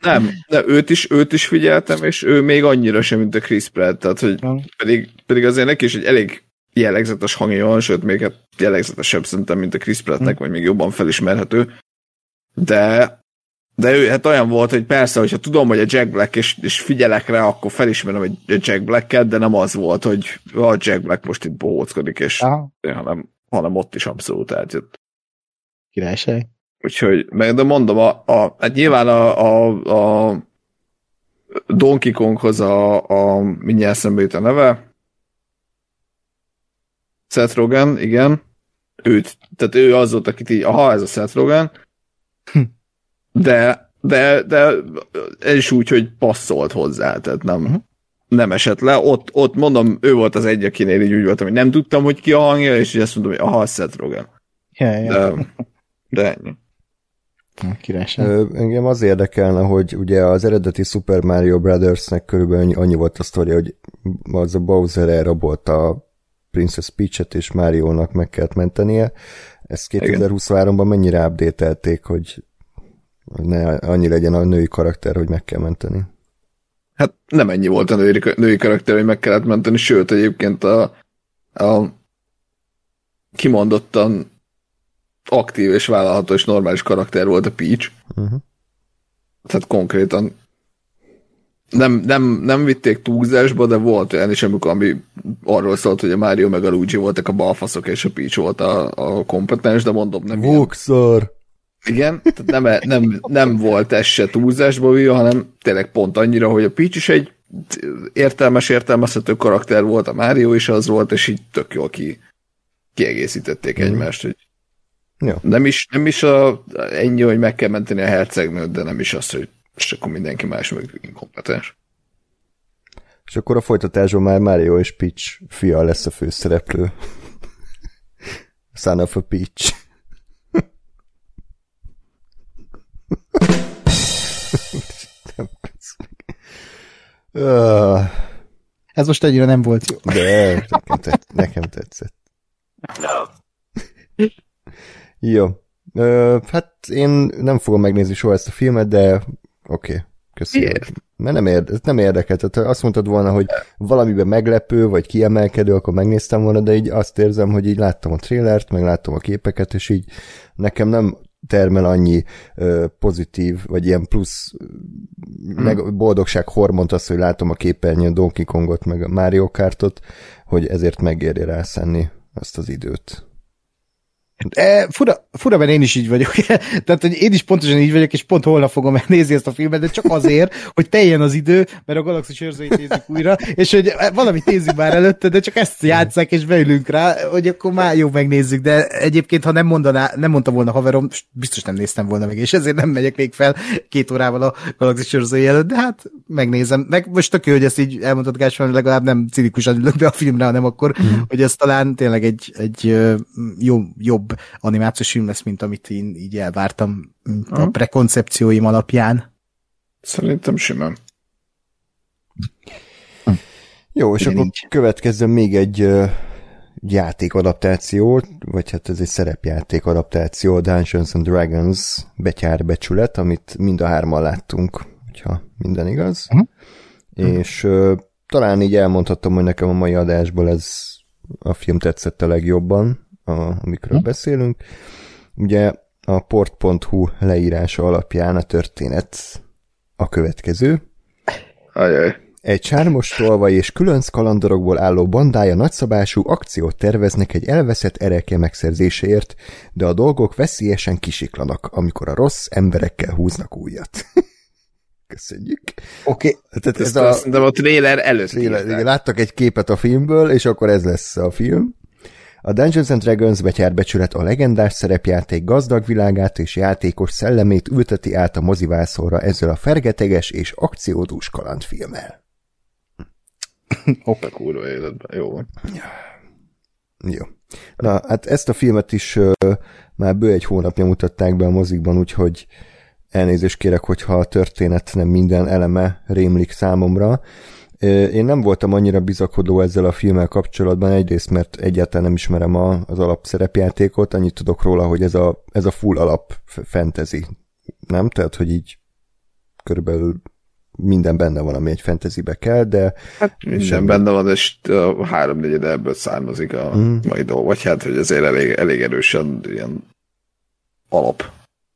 [SPEAKER 3] Nem, de őt is, őt is figyeltem, és ő még annyira sem, mint a Chris Pratt, tehát hogy pedig, pedig azért neki is egy elég jellegzetes hangja van, sőt, még hát jellegzetesebb szerintem, mint a Chris Prattnek, vagy még jobban felismerhető. De, de ő hát olyan volt, hogy persze, hogyha tudom, hogy a Jack Black, és, és figyelek rá, akkor felismerem egy Jack Black-et, de nem az volt, hogy a Jack Black most itt bohóckodik, és
[SPEAKER 2] Aha,
[SPEAKER 3] hanem, hanem ott is abszolút átjött.
[SPEAKER 2] királyság.
[SPEAKER 3] Úgyhogy, meg de mondom, a, a, hát nyilván a, a, a Donkey Konghoz a, a mindjárt eszembe jut a neve. Seth Rogen, igen. Őt, tehát ő az volt, akit így, aha, ez a Seth Rogen. De, de, de ez is úgy, hogy passzolt hozzá, tehát nem,
[SPEAKER 2] Mhm.
[SPEAKER 3] nem esett le. Ott, ott mondom, ő volt az egy, akinél így úgy voltam, hogy nem tudtam, hogy ki a hangja, és így azt mondom, hogy aha, Seth Rogen.
[SPEAKER 2] Ja, ja.
[SPEAKER 3] De, de ennyi.
[SPEAKER 2] Királyság.
[SPEAKER 1] Ö, Engem az érdekelne, hogy ugye az eredeti Super Mario Brothersnek körülbelül annyi, annyi volt a sztori, hogy az a Bowser elrabolta a Princess Peach-et, és Mario-nak meg kellett mentenie. Ezt 2023-ban mennyire update hogy hogy ne annyi legyen a női karakter, hogy meg kell menteni.
[SPEAKER 3] Hát nem ennyi volt a női, női karakter, hogy meg kellett menteni, sőt egyébként a, a kimondottan aktív és vállalható és normális karakter volt a Peach.
[SPEAKER 1] Uh-huh.
[SPEAKER 3] Tehát konkrétan nem, nem, nem vitték túlzásba, de volt olyan is, amikor ami arról szólt, hogy a Mario meg a Luigi voltak a balfaszok, és a Peach volt a, a kompetens, de mondom, nem
[SPEAKER 1] Voxor!
[SPEAKER 3] igen, tehát nem, nem, nem volt ez se túlzásba véve, hanem tényleg pont annyira, hogy a Peach is egy értelmes, értelmezhető karakter volt, a Mario is az volt, és így tök jól ki, kiegészítették egymást, hogy
[SPEAKER 1] Jó.
[SPEAKER 3] nem is, nem is a, ennyi, hogy meg kell menteni a hercegnőt, de nem is az, hogy és akkor mindenki más meg inkompetens.
[SPEAKER 1] És akkor a folytatásban már Mario és Peach fia lesz a főszereplő. Son of a Peach.
[SPEAKER 2] Ez most annyira nem volt jó.
[SPEAKER 1] De nekem, tett, nekem tetszett. Jó. Ö, hát én nem fogom megnézni soha ezt a filmet, de oké. Okay. Köszönöm.
[SPEAKER 3] Miért?
[SPEAKER 1] Mert nem, érde, nem érdekel. Tehát azt mondtad volna, hogy valamiben meglepő, vagy kiemelkedő, akkor megnéztem volna, de így azt érzem, hogy így láttam a trélert, meg láttam a képeket, és így nekem nem termel annyi ö, pozitív, vagy ilyen plusz hmm. meg boldogság hormont az, hogy látom a képernyőn Donkey Kongot, meg a Mario Kartot, hogy ezért megéri rászenni azt az időt.
[SPEAKER 2] E, fura, fura, mert én is így vagyok. Tehát, hogy én is pontosan így vagyok, és pont holnap fogom megnézni ezt a filmet, de csak azért, hogy teljen az idő, mert a galaxis őrzőit nézzük újra, és hogy valamit nézzük már előtte, de csak ezt játsszák, és beülünk rá, hogy akkor már jó megnézzük, de egyébként, ha nem, mondaná, nem mondta volna haverom, biztos nem néztem volna meg, és ezért nem megyek még fel két órával a galaxis őrzői előtt, de hát megnézem. Meg most tök jó, hogy ezt így elmondtad, Gáspár, legalább nem cinikusan ülök be a filmre, hanem akkor, mm. hogy ez talán tényleg egy, egy jó, jobb animációs film lesz, mint amit én így elvártam a
[SPEAKER 3] Aha.
[SPEAKER 2] prekoncepcióim alapján.
[SPEAKER 3] Szerintem simán.
[SPEAKER 1] Jó, és
[SPEAKER 2] Igen,
[SPEAKER 1] akkor
[SPEAKER 2] így.
[SPEAKER 1] következzen még egy uh, játékadaptáció, vagy hát ez egy szerepjáték adaptáció, a Dungeons and Dragons betyár becsület, amit mind a hárman láttunk, hogyha minden igaz.
[SPEAKER 2] Mhm.
[SPEAKER 1] És uh, talán így elmondhatom, hogy nekem a mai adásból ez a film tetszett a legjobban, a, amikről hm. beszélünk. Ugye a port.hu leírása alapján a történet a következő.
[SPEAKER 3] Ajaj.
[SPEAKER 1] Egy sármos tolvaj és különc kalandorokból álló bandája nagyszabású akciót terveznek egy elveszett ereke megszerzéséért, de a dolgok veszélyesen kisiklanak, amikor a rossz emberekkel húznak újat. Köszönjük.
[SPEAKER 2] Oké.
[SPEAKER 3] Okay. Tehát ez a, de a trailer előtt
[SPEAKER 1] trailer, igen, Láttak egy képet a filmből, és akkor ez lesz a film. A Dungeons and Dragons betyárbecsület a legendás szerepjáték gazdag világát és játékos szellemét ülteti át a mozivászóra ezzel a fergeteges és akciódús kalandfilmmel.
[SPEAKER 3] Oké, kurva életben. Jó van.
[SPEAKER 1] Jó. Na, hát ezt a filmet is uh, már bő egy hónapja mutatták be a mozikban, úgyhogy elnézést kérek, hogyha a történet nem minden eleme rémlik számomra. Én nem voltam annyira bizakodó ezzel a filmmel kapcsolatban, egyrészt, mert egyáltalán nem ismerem a, az alapszerepjátékot, annyit tudok róla, hogy ez a, ez a full alap fantasy, nem? Tehát, hogy így körülbelül minden benne van, ami egy fantasybe kell, de...
[SPEAKER 3] Hát minden sem... benne van, és a háromnegyed ebből származik a mm. mai dolog, vagy hát, hogy azért elég, elég erősen ilyen alap,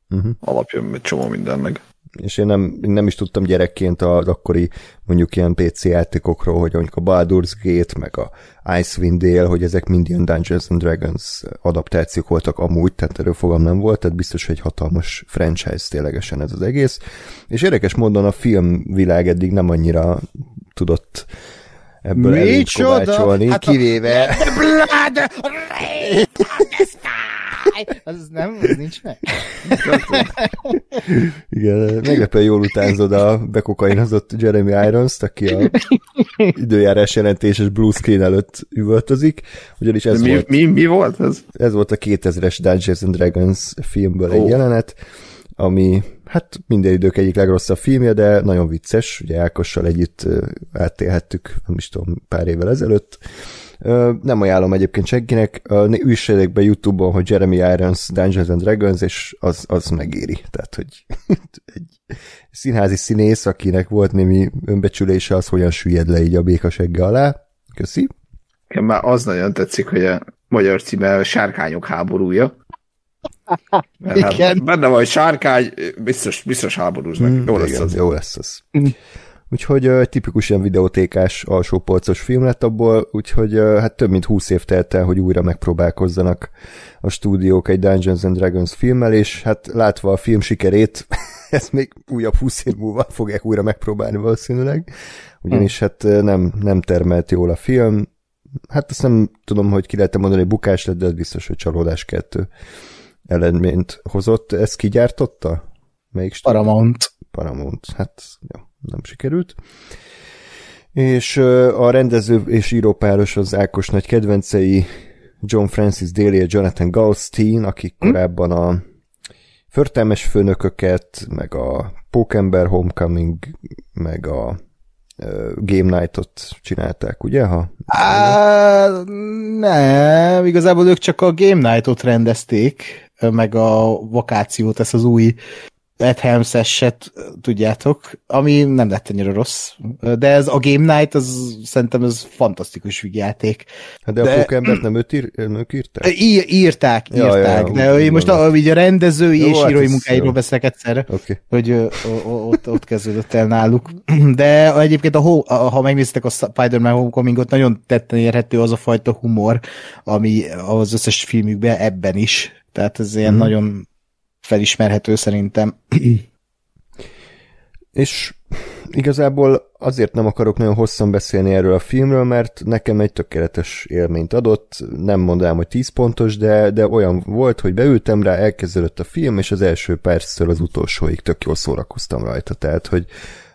[SPEAKER 3] uh-huh. alapjön egy csomó mindennek
[SPEAKER 1] és én nem, nem is tudtam gyerekként az akkori mondjuk ilyen PC játékokról, hogy mondjuk a Baldur's Gate, meg a Icewind Dale, hogy ezek mind ilyen Dungeons and Dragons adaptációk voltak amúgy, tehát erről fogam nem volt, tehát biztos, hogy hatalmas franchise ténylegesen ez az egész. És érdekes módon a filmvilág eddig nem annyira tudott ebből
[SPEAKER 2] elinkovácsolni,
[SPEAKER 1] hát kivéve...
[SPEAKER 2] Blood az nem, az nincs meg.
[SPEAKER 1] Igen, meglepően jól utánzod a bekokainozott Jeremy Irons-t, aki a időjárás jelentéses blue screen előtt üvöltözik, ugyanis ez
[SPEAKER 3] mi,
[SPEAKER 1] volt,
[SPEAKER 3] mi, mi volt ez?
[SPEAKER 1] Ez volt a 2000-es Dungeons and Dragons filmből oh. egy jelenet, ami hát minden idők egyik legrosszabb filmje, de nagyon vicces, ugye Ákossal együtt átélhettük, nem is tudom, pár évvel ezelőtt, nem ajánlom egyébként senkinek, üssenek be Youtube-on, hogy Jeremy Irons Dungeons and Dragons, és az, az megéri. Tehát, hogy egy színházi színész, akinek volt némi önbecsülése, az hogyan süllyed le így a békasegge alá. Köszi.
[SPEAKER 3] Igen, már az nagyon tetszik, hogy a magyar címe a Sárkányok háborúja. Mert Igen. Hát benne van, sárkány, biztos, biztos háborúznak. Mm, jó lesz igen, az.
[SPEAKER 1] Jó lesz az. Úgyhogy egy tipikus ilyen videótékás alsópolcos film lett abból, úgyhogy hát több mint húsz év telt el, hogy újra megpróbálkozzanak a stúdiók egy Dungeons and Dragons filmmel, és hát látva a film sikerét, ezt még újabb húsz év múlva fogják újra megpróbálni valószínűleg, ugyanis hm. hát nem, nem termelt jól a film, hát azt nem tudom, hogy ki lehet mondani, hogy bukás lett, de ez biztos, hogy csalódás kettő eredményt hozott. Ezt kigyártotta? Melyik
[SPEAKER 2] stúdió? Paramount.
[SPEAKER 1] Paramount, hát jó nem sikerült. És a rendező és írópáros az Ákos nagy kedvencei John Francis Daly és Jonathan Goldstein, akik hm? korábban a Förtelmes főnököket, meg a Pókember Homecoming, meg a Game Night-ot csinálták, ugye? Ha
[SPEAKER 2] Á, nem, igazából ők csak a Game Night-ot rendezték, meg a vakációt, ezt az új Ed Helms-eset, tudjátok, ami nem lett ennyire rossz, de ez a Game Night, az szerintem ez fantasztikus vigyáték.
[SPEAKER 1] Hát de, de a Pókembert nem őt ír, ők írták?
[SPEAKER 2] Ír, írták, írták, ja, ja, de én most a, a rendezői jó, és hát írói munkáiról beszélek egyszerre, okay. hogy ott, ott kezdődött el náluk. De egyébként, a, ha megnéztek a Spider-Man Homecomingot, nagyon tetten érhető az a fajta humor, ami az összes filmükben ebben is. Tehát ez ilyen mm. nagyon felismerhető szerintem.
[SPEAKER 1] És igazából azért nem akarok nagyon hosszan beszélni erről a filmről, mert nekem egy tökéletes élményt adott, nem mondanám, hogy 10 pontos, de, de olyan volt, hogy beültem rá, elkezdődött a film, és az első perctől az utolsóig tök jól szórakoztam rajta, tehát, hogy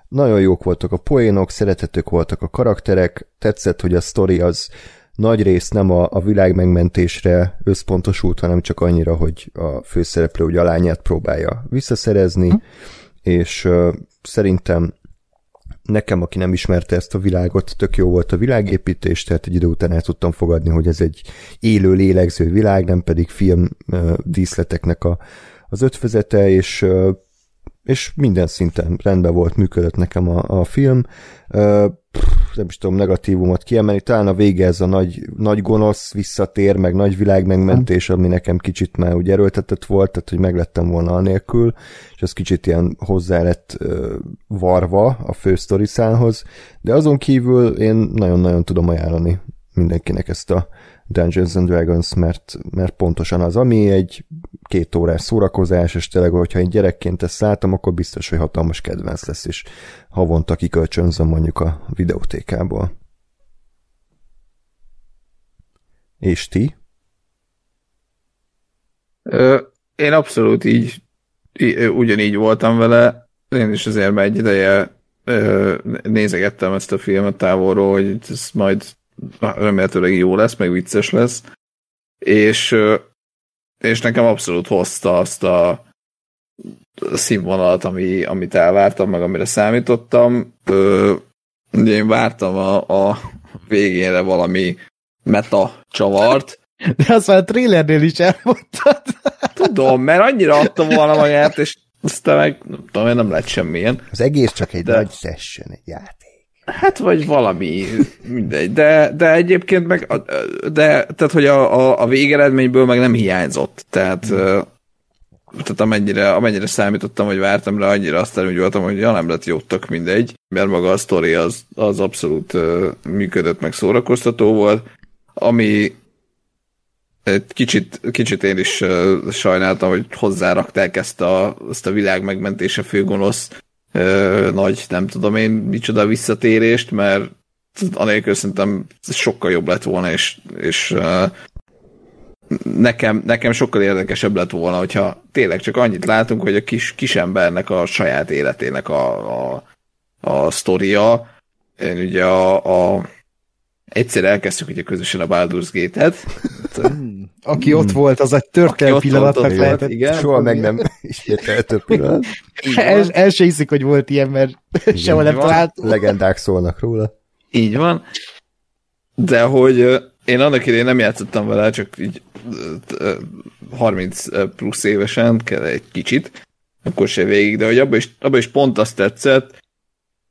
[SPEAKER 1] nagyon jók voltak a poénok, szerethetők voltak a karakterek, tetszett, hogy a sztori az nagy rész nem a, a világ megmentésre összpontosult, hanem csak annyira, hogy a főszereplő ugye a lányát próbálja visszaszerezni, hm. és uh, szerintem nekem, aki nem ismerte ezt a világot, tök jó volt a világépítés, tehát egy idő után el tudtam fogadni, hogy ez egy élő, lélegző világ, nem pedig film uh, díszleteknek a, az ötvezete, és uh, és minden szinten rendben volt, működött nekem a, a film. Uh, nem is tudom, negatívumot kiemelni, talán a vége ez a nagy, nagy gonosz visszatér, meg nagy világ megmentés, ami nekem kicsit már úgy erőltetett volt, tehát hogy meglettem volna anélkül, és az kicsit ilyen hozzá lett uh, varva a fő sztoriszánhoz, de azon kívül én nagyon-nagyon tudom ajánlani mindenkinek ezt a Dungeons and Dragons, mert, mert pontosan az, ami egy két órás szórakozás, és tényleg, hogyha én gyerekként ezt láttam, akkor biztos, hogy hatalmas kedvenc lesz, és havonta kikölcsönzöm mondjuk a videótékából. És ti?
[SPEAKER 3] Ö, én abszolút így, így, ugyanígy voltam vele, én is azért már egy ideje ö, nézegettem ezt a filmet távolról, hogy ez majd remélhetőleg jó lesz, meg vicces lesz, és, és nekem abszolút hozta azt a színvonalat, ami, amit elvártam, meg amire számítottam. Ugye én vártam a, a végére valami meta csavart.
[SPEAKER 2] De azt már a trailernél is elmondtad.
[SPEAKER 3] Tudom, mert annyira adtam volna magát, és aztán meg nem tudom, nem lett semmilyen.
[SPEAKER 1] Az egész csak egy de... nagy session, egy játék.
[SPEAKER 3] Hát, vagy valami, mindegy. De, de egyébként meg, de, tehát, hogy a, a, a végeredményből meg nem hiányzott. Tehát, mm. tehát amennyire, amennyire számítottam, hogy vártam rá, annyira aztán úgy voltam, hogy ja, nem lett jó, tök mindegy, mert maga a sztori az, az abszolút működött, meg szórakoztató volt, ami egy kicsit, kicsit én is sajnáltam, hogy hozzárakták ezt a, ezt a világ megmentése főgonosz ö, nagy, nem tudom én, micsoda visszatérést, mert anélkül szerintem sokkal jobb lett volna, és, és ö, nekem, nekem sokkal érdekesebb lett volna, hogyha tényleg csak annyit látunk, hogy a kis, kis embernek a saját életének a, a, a sztoria. Én ugye a, a egyszer elkezdtük ugye közösen a Baldur's Gate-et.
[SPEAKER 2] Hmm. Aki ott volt, az egy történelmi pillanatnak lehetett.
[SPEAKER 1] Igen, Soha meg nem ismételt pillanat.
[SPEAKER 2] El, el se hiszik, hogy volt ilyen, mert Igen, sehol nem talált.
[SPEAKER 1] Legendák szólnak róla.
[SPEAKER 3] Így van. De hogy én annak idején nem játszottam vele, csak így 30 plusz évesen, kell egy kicsit, akkor se végig, de hogy abban is, abba is pont azt tetszett,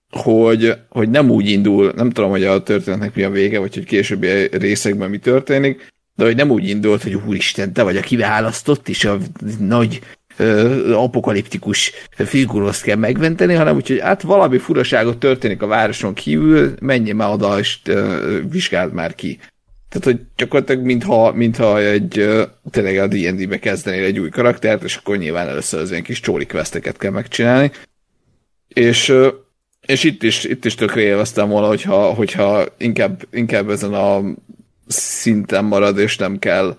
[SPEAKER 3] hogy, hogy nem úgy indul, nem tudom, hogy a történetnek mi a vége, vagy hogy későbbi részekben mi történik, de hogy nem úgy indult, hogy úristen, te vagy a kiválasztott, és a nagy ö, apokaliptikus figuroszt kell megmenteni, hanem úgyhogy hát valami furaságot történik a városon kívül, menj már oda, és ö, vizsgáld már ki. Tehát, hogy gyakorlatilag mintha, mintha egy tényleg a D&D-be kezdenél egy új karaktert, és akkor nyilván először az ilyen kis csóri kell megcsinálni. És és itt is, itt is tökre élveztem volna, hogyha, hogyha inkább, inkább ezen a szinten marad, és nem kell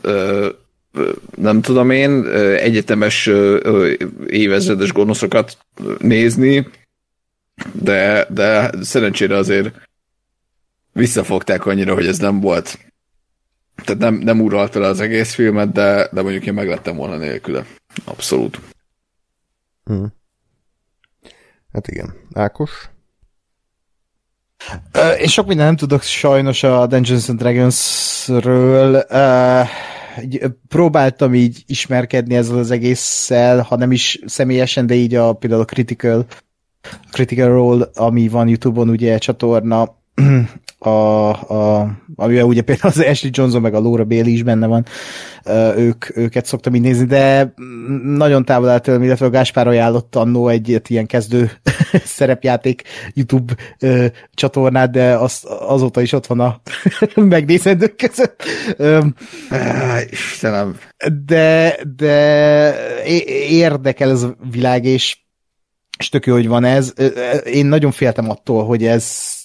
[SPEAKER 3] ö, nem tudom én, egyetemes évezredes gonoszokat nézni, de, de szerencsére azért visszafogták annyira, hogy ez nem volt. Tehát nem, nem uralta le az egész filmet, de, de mondjuk én meglettem volna nélküle. Abszolút. Hmm.
[SPEAKER 1] Hát igen. Ákos?
[SPEAKER 2] Uh, én sok minden nem tudok sajnos a Dungeons and Dragons-ről. Uh, próbáltam így ismerkedni ezzel az egésszel, ha nem is személyesen, de így a például a Critical, Critical Role, ami van YouTube-on, ugye csatorna, a, a, amivel ugye például az Ashley Johnson meg a Laura Bailey is benne van, ők, őket szoktam így nézni, de nagyon távol áll tőlem, illetve a Gáspár ajánlott annó egy ilyen kezdő szerepjáték YouTube csatornát, de az, azóta is ott van a megnézendők között.
[SPEAKER 3] Istenem.
[SPEAKER 2] De, de érdekel ez a világ, és és tök jó, hogy van ez. Én nagyon féltem attól, hogy ez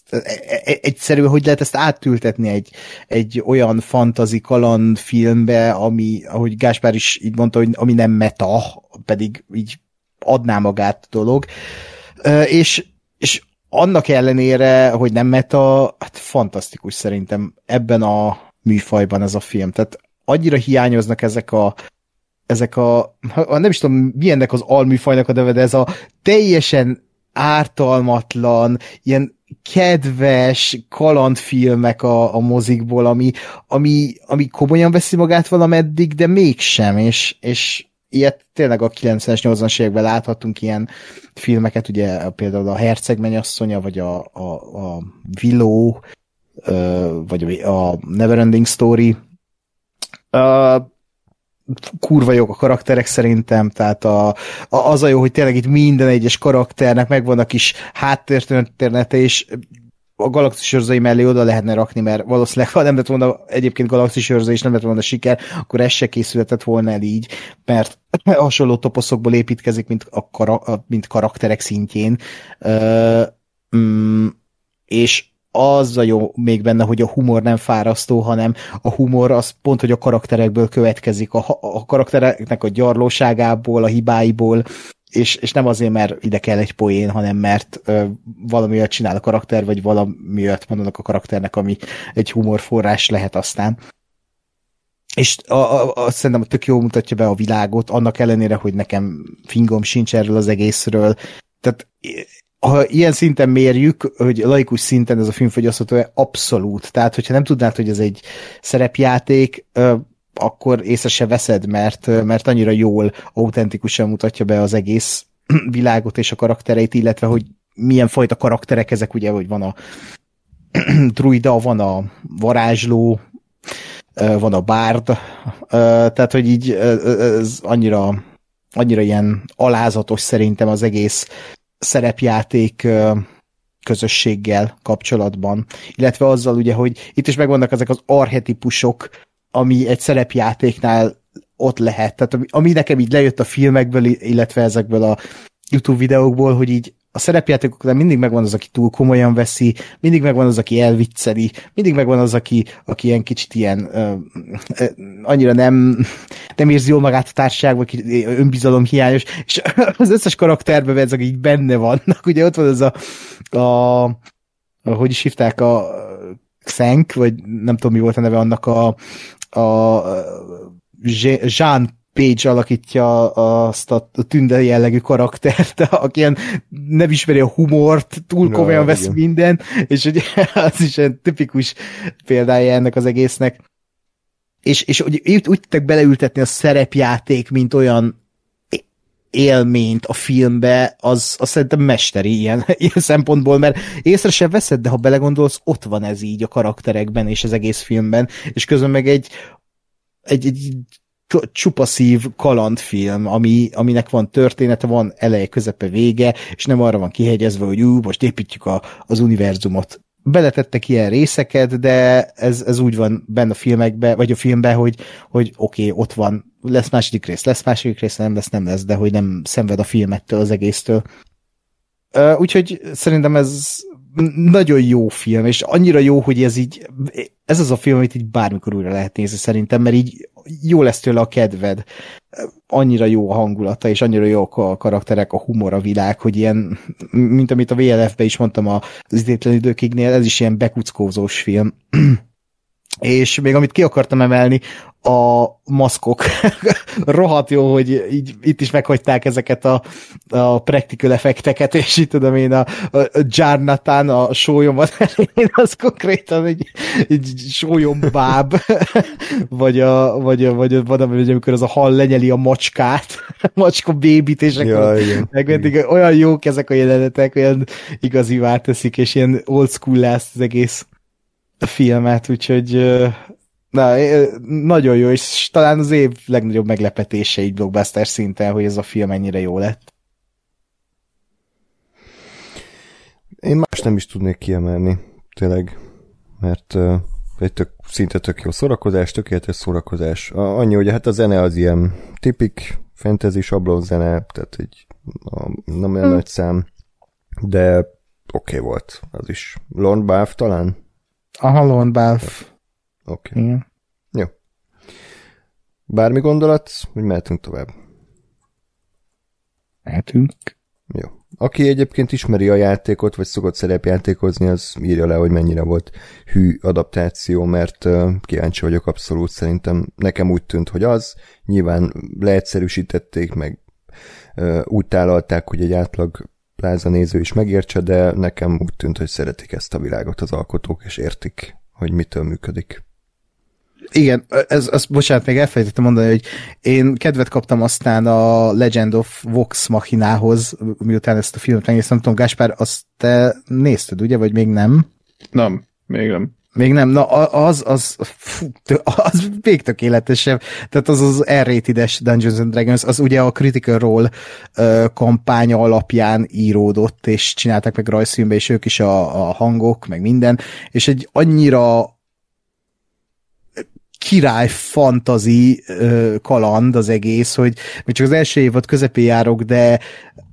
[SPEAKER 2] egyszerűen, hogy lehet ezt átültetni egy, egy olyan fantazi kaland filmbe, ami, ahogy Gáspár is így mondta, hogy ami nem meta, pedig így adná magát a dolog. És, és annak ellenére, hogy nem meta, hát fantasztikus szerintem ebben a műfajban ez a film. Tehát annyira hiányoznak ezek a ezek a, nem is tudom, mi ennek az alműfajnak a neve, de ez a teljesen ártalmatlan, ilyen kedves kalandfilmek a, a mozikból, ami, ami, ami komolyan veszi magát valameddig, de mégsem, és, és ilyet tényleg a 90-es, 80-as években láthattunk ilyen filmeket, ugye például a Herceg mennyasszonya, vagy a, a, a Willow, vagy a Neverending Story. Kurva jók a karakterek szerintem, tehát a, a, az a jó, hogy tényleg itt minden egyes karakternek megvan a kis háttértörténete, és a galaxis őrzői mellé oda lehetne rakni, mert valószínűleg, ha nem lett volna egyébként galaxis őrző, és nem lett volna siker, akkor ez se készülhetett volna el így, mert hasonló toposzokból építkezik, mint, a kara, mint karakterek szintjén. Uh, mm, és az a jó még benne, hogy a humor nem fárasztó, hanem a humor az pont, hogy a karakterekből következik, a, a karaktereknek a gyarlóságából, a hibáiból, és, és nem azért, mert ide kell egy poén, hanem mert ö, valami olyat csinál a karakter, vagy valami olyat mondanak a karakternek, ami egy humorforrás lehet aztán. És a, a, a, szerintem tök jó mutatja be a világot, annak ellenére, hogy nekem fingom sincs erről az egészről. Tehát ha ilyen szinten mérjük, hogy laikus szinten ez a film fogyasztható, abszolút. Tehát, hogyha nem tudnád, hogy ez egy szerepjáték, akkor észre se veszed, mert, mert annyira jól, autentikusan mutatja be az egész világot és a karaktereit, illetve hogy milyen fajta karakterek ezek, ugye, hogy van a druida, van a varázsló, van a bárd, tehát, hogy így ez annyira, annyira ilyen alázatos szerintem az egész szerepjáték közösséggel kapcsolatban, illetve azzal ugye, hogy itt is megvannak ezek az arhetipusok, ami egy szerepjátéknál ott lehet. Tehát ami, ami nekem így lejött a filmekből, illetve ezekből a YouTube videókból, hogy így a szerepjátékoknál mindig megvan az, aki túl komolyan veszi, mindig megvan az, aki elvicceli, mindig megvan az, aki, aki ilyen kicsit ilyen ö, ö, annyira nem, nem érzi jól magát a társaságban, önbizalom hiányos, és az összes karakterben ezek így benne vannak. Ugye ott van ez a, a, a hogy is hívták a Xenk, vagy nem tudom mi volt a neve annak a, a Jean Page alakítja azt a tünde jellegű karaktert, aki ilyen nem ismeri a humort, túl no, komolyan vesz igen. minden, és ugye az is egy tipikus példája ennek az egésznek. És, és úgy, úgy tudtak beleültetni a szerepjáték, mint olyan élményt a filmbe, az, az szerintem mesteri ilyen, ilyen szempontból, mert észre se veszed, de ha belegondolsz, ott van ez így a karakterekben és az egész filmben, és közben meg egy egy, egy csupaszív kalandfilm, ami, aminek van története, van eleje, közepe, vége, és nem arra van kihegyezve, hogy ú, most építjük a, az univerzumot. Beletettek ilyen részeket, de ez, ez úgy van benne a filmekbe, vagy a filmben, hogy, hogy oké, okay, ott van, lesz második rész, lesz második rész, nem lesz, nem lesz, de hogy nem szenved a filmettől, az egésztől. Úgyhogy szerintem ez nagyon jó film, és annyira jó, hogy ez így, ez az a film, amit így bármikor újra lehet nézni szerintem, mert így jó lesz tőle a kedved. Annyira jó a hangulata, és annyira jó a karakterek, a humor, a világ, hogy ilyen, mint amit a VLF-be is mondtam az idétlen időkignél, ez is ilyen bekuckózós film. És még amit ki akartam emelni, a maszkok. Rohadt jó, hogy így, itt is meghagyták ezeket a, a practical effekteket, és itt tudom én, a, a, a Jarnatán, a sólyom az elején, az konkrétan egy, egy sólyom báb, vagy a, vagy a, vagy a, vagy vagy amikor az a hal lenyeli a macskát, a macska bébit, és akkor ja, megmentik, olyan jók ezek a jelenetek, olyan igazivá teszik, és ilyen old school lesz az egész filmet, úgyhogy Na, nagyon jó, és talán az év legnagyobb meglepetése így blockbuster szinten, hogy ez a film ennyire jó lett.
[SPEAKER 1] Én más nem is tudnék kiemelni, tényleg, mert uh, egy tök, szinte tök jó szórakozás, tökéletes szórakozás. A, annyi, hogy hát a zene az ilyen tipik fantasy sablon zene, tehát egy a, nem olyan hmm. nagy szám, de oké okay volt az is. Lon Balf talán?
[SPEAKER 2] Aha, Lon Balf.
[SPEAKER 1] Oké. Okay. Igen. Jó. Bármi gondolat, hogy mehetünk tovább?
[SPEAKER 2] Mehetünk.
[SPEAKER 1] Jó. Aki egyébként ismeri a játékot, vagy szokott szerepjátékozni, az írja le, hogy mennyire volt hű adaptáció, mert kíváncsi vagyok abszolút, szerintem nekem úgy tűnt, hogy az. Nyilván leegyszerűsítették, meg úgy tálalták, hogy egy átlag pláza néző is megértse, de nekem úgy tűnt, hogy szeretik ezt a világot az alkotók, és értik, hogy mitől működik.
[SPEAKER 2] Igen, ez, ez, bocsánat, még elfelejtettem mondani, hogy én kedvet kaptam aztán a Legend of Vox Machinához, miután ezt a filmet megnéztem, nem tudom, Gáspár, azt te nézted, ugye, vagy még nem?
[SPEAKER 3] Nem, még nem.
[SPEAKER 2] Még nem, na az, az, fú, az még tökéletesebb. Tehát az az r Dungeons and Dragons, az ugye a Critical Role kampánya alapján íródott, és csinálták meg rajzfilmbe, és ők is a, a hangok, meg minden, és egy annyira király fantazi kaland az egész, hogy még csak az első évad közepén járok, de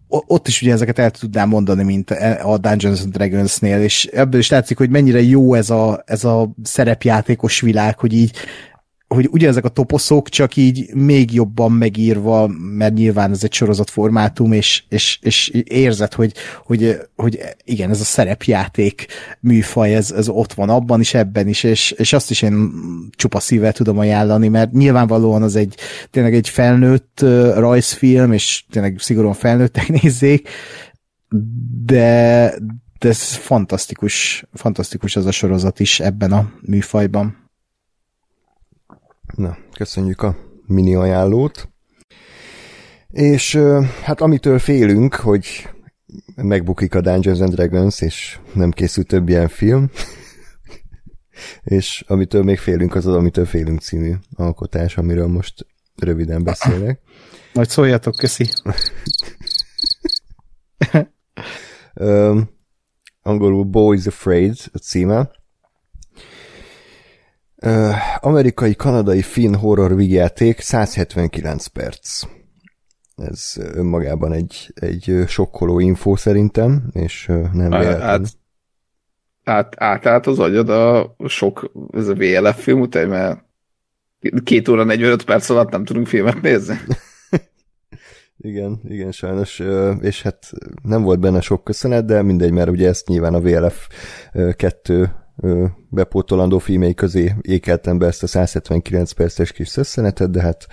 [SPEAKER 2] ott is ugye ezeket el tudnám mondani, mint a Dungeons and Dragons-nél, és ebből is látszik, hogy mennyire jó ez a, ez a szerepjátékos világ, hogy így hogy ugyanezek a toposzok, csak így még jobban megírva, mert nyilván ez egy sorozat formátum, és, és, és érzed, hogy, hogy, hogy igen, ez a szerepjáték műfaj, ez, ez ott van abban is, ebben is, és, és azt is én csupa szívvel tudom ajánlani, mert nyilvánvalóan az egy tényleg egy felnőtt rajzfilm, és tényleg szigorúan felnőttek nézzék, de, de ez fantasztikus, fantasztikus az a sorozat is ebben a műfajban.
[SPEAKER 1] Na, köszönjük a mini ajánlót. És hát amitől félünk, hogy megbukik a Dungeons and Dragons, és nem készül több ilyen film, és amitől még félünk, az az Amitől félünk című alkotás, amiről most röviden beszélek.
[SPEAKER 2] Majd szóljatok, köszi.
[SPEAKER 1] um, angolul Boys Afraid a címe, Uh, amerikai, kanadai, finn horror vigyáték 179 perc. Ez önmagában egy, egy sokkoló info szerintem, és nem véletlen.
[SPEAKER 3] Át, át, át, át az agyad a sok, ez a VLF film után, mert két óra 45 perc alatt nem tudunk filmet nézni.
[SPEAKER 1] igen, igen, sajnos, és hát nem volt benne sok köszönet, de mindegy, mert ugye ezt nyilván a VLF 2 bepótolandó filmei közé ékeltem be ezt a 179 perces kis szösszenetet, de hát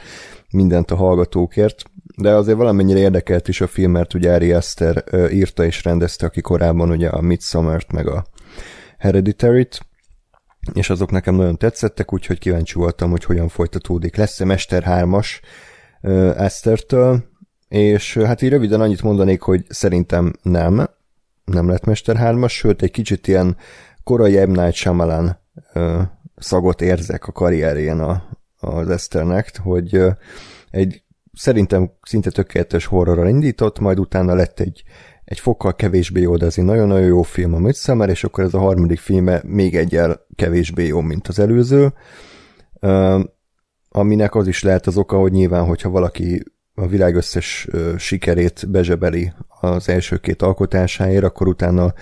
[SPEAKER 1] mindent a hallgatókért. De azért valamennyire érdekelt is a film, mert ugye Ari Aster írta és rendezte, aki korábban ugye a Midsommar-t meg a Hereditary-t, és azok nekem nagyon tetszettek, úgyhogy kíváncsi voltam, hogy hogyan folytatódik. Lesz-e Mester 3-as Esztertől, és hát így röviden annyit mondanék, hogy szerintem nem, nem lett Mester 3-as, sőt egy kicsit ilyen korai M. Night Shyamalan szagot érzek a karrierjén a, az Eszternek, hogy egy szerintem szinte tökéletes horrorral indított, majd utána lett egy, egy fokkal kevésbé jó, de egy nagyon-nagyon jó film a Midsommar, és akkor ez a harmadik filme még egyel kevésbé jó, mint az előző, aminek az is lehet az oka, hogy nyilván, hogyha valaki a világ összes sikerét bezsebeli az első két alkotásáért, akkor utána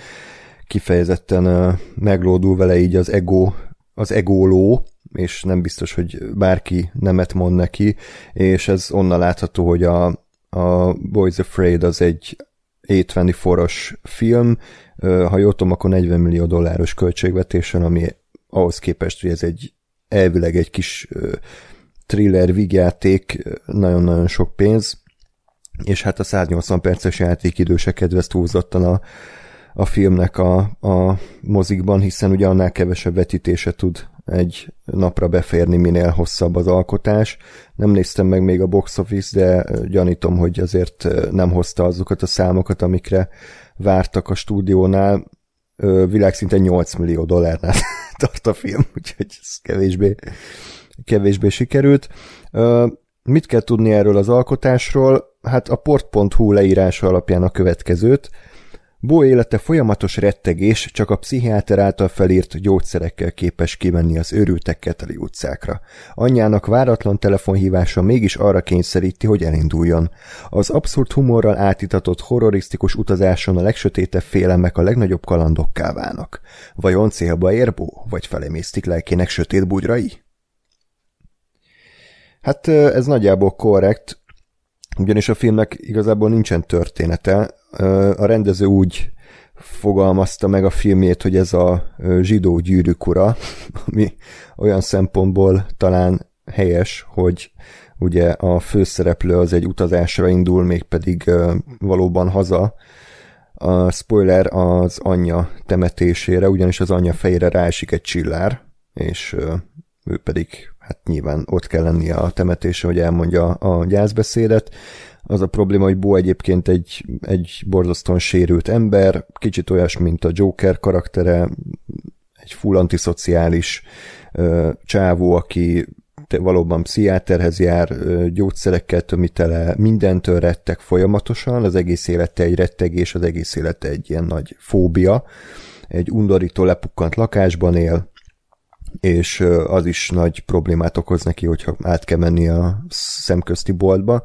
[SPEAKER 1] kifejezetten meglódul vele így az ego, az ególó, és nem biztos, hogy bárki nemet mond neki, és ez onnan látható, hogy a, a Boys Afraid az egy A24-os film, ha jól tudom, akkor 40 millió dolláros költségvetésen, ami ahhoz képest, hogy ez egy elvileg egy kis thriller vígjáték, nagyon-nagyon sok pénz, és hát a 180 perces játékidő se kedvez túlzottan a, a filmnek a, a mozikban, hiszen ugye annál kevesebb vetítése tud egy napra beférni, minél hosszabb az alkotás. Nem néztem meg még a box office, de gyanítom, hogy azért nem hozta azokat a számokat, amikre vártak a stúdiónál. Világszinten 8 millió dollárnál tart a film, úgyhogy ez kevésbé, kevésbé sikerült. Mit kell tudni erről az alkotásról? Hát a port.hu leírása alapján a következőt – Bó élete folyamatos rettegés, csak a pszichiáter által felírt gyógyszerekkel képes kimenni az őrültek keteli utcákra. Anyjának váratlan telefonhívása mégis arra kényszeríti, hogy elinduljon. Az abszurd humorral átitatott horrorisztikus utazáson a legsötétebb félemek a legnagyobb kalandokká válnak. Vajon célba ér Bó, vagy felemésztik lelkének sötét bugyrai? Hát ez nagyjából korrekt, ugyanis a filmnek igazából nincsen története. A rendező úgy fogalmazta meg a filmét, hogy ez a zsidó gyűrűk ura, ami olyan szempontból talán helyes, hogy ugye a főszereplő az egy utazásra indul, mégpedig valóban haza. A spoiler az anyja temetésére, ugyanis az anyja fejére ráesik egy csillár, és ő pedig hát nyilván ott kell lennie a temetése, hogy elmondja a gyászbeszédet. Az a probléma, hogy Bo egyébként egy, egy borzasztóan sérült ember, kicsit olyas, mint a Joker karaktere, egy full antiszociális ö, csávó, aki valóban pszichiáterhez jár, gyógyszerekkel tömítele, mindentől rettek folyamatosan, az egész élete egy rettegés, az egész élete egy ilyen nagy fóbia, egy undorító lepukkant lakásban él, és az is nagy problémát okoz neki, hogyha át kell menni a szemközti boltba.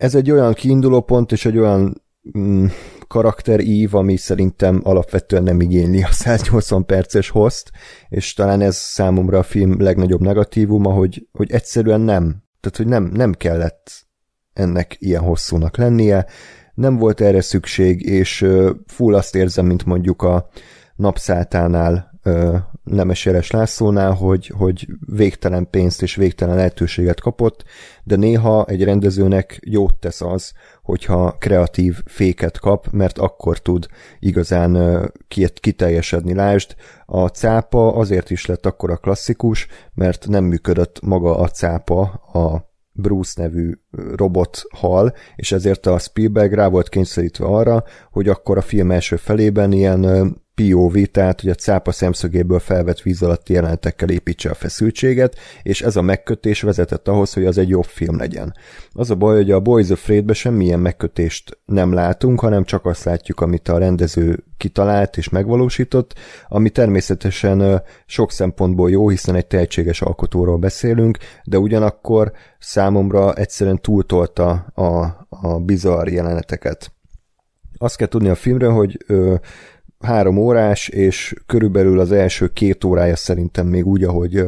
[SPEAKER 1] Ez egy olyan kiinduló pont, és egy olyan mm, karakterív, ami szerintem alapvetően nem igényli a 180 perces host, és talán ez számomra a film legnagyobb negatívuma, hogy, hogy egyszerűen nem. Tehát, hogy nem, nem kellett ennek ilyen hosszúnak lennie, nem volt erre szükség, és full azt érzem, mint mondjuk a napszátánál Nemes Jeles Lászlónál, hogy, hogy végtelen pénzt és végtelen lehetőséget kapott, de néha egy rendezőnek jót tesz az, hogyha kreatív féket kap, mert akkor tud igazán kiteljesedni. Lásd, a cápa azért is lett akkor a klasszikus, mert nem működött maga a cápa a Bruce nevű robot hal, és ezért a Spielberg rá volt kényszerítve arra, hogy akkor a film első felében ilyen POV, tehát hogy a cápa szemszögéből felvett víz alatti jelenetekkel építse a feszültséget, és ez a megkötés vezetett ahhoz, hogy az egy jobb film legyen. Az a baj, hogy a Boys of Raid-be semmilyen megkötést nem látunk, hanem csak azt látjuk, amit a rendező kitalált és megvalósított, ami természetesen sok szempontból jó, hiszen egy tehetséges alkotóról beszélünk, de ugyanakkor számomra egyszerűen túltolta a, a bizarr jeleneteket. Azt kell tudni a filmről, hogy ö, három órás, és körülbelül az első két órája szerintem még úgy, ahogy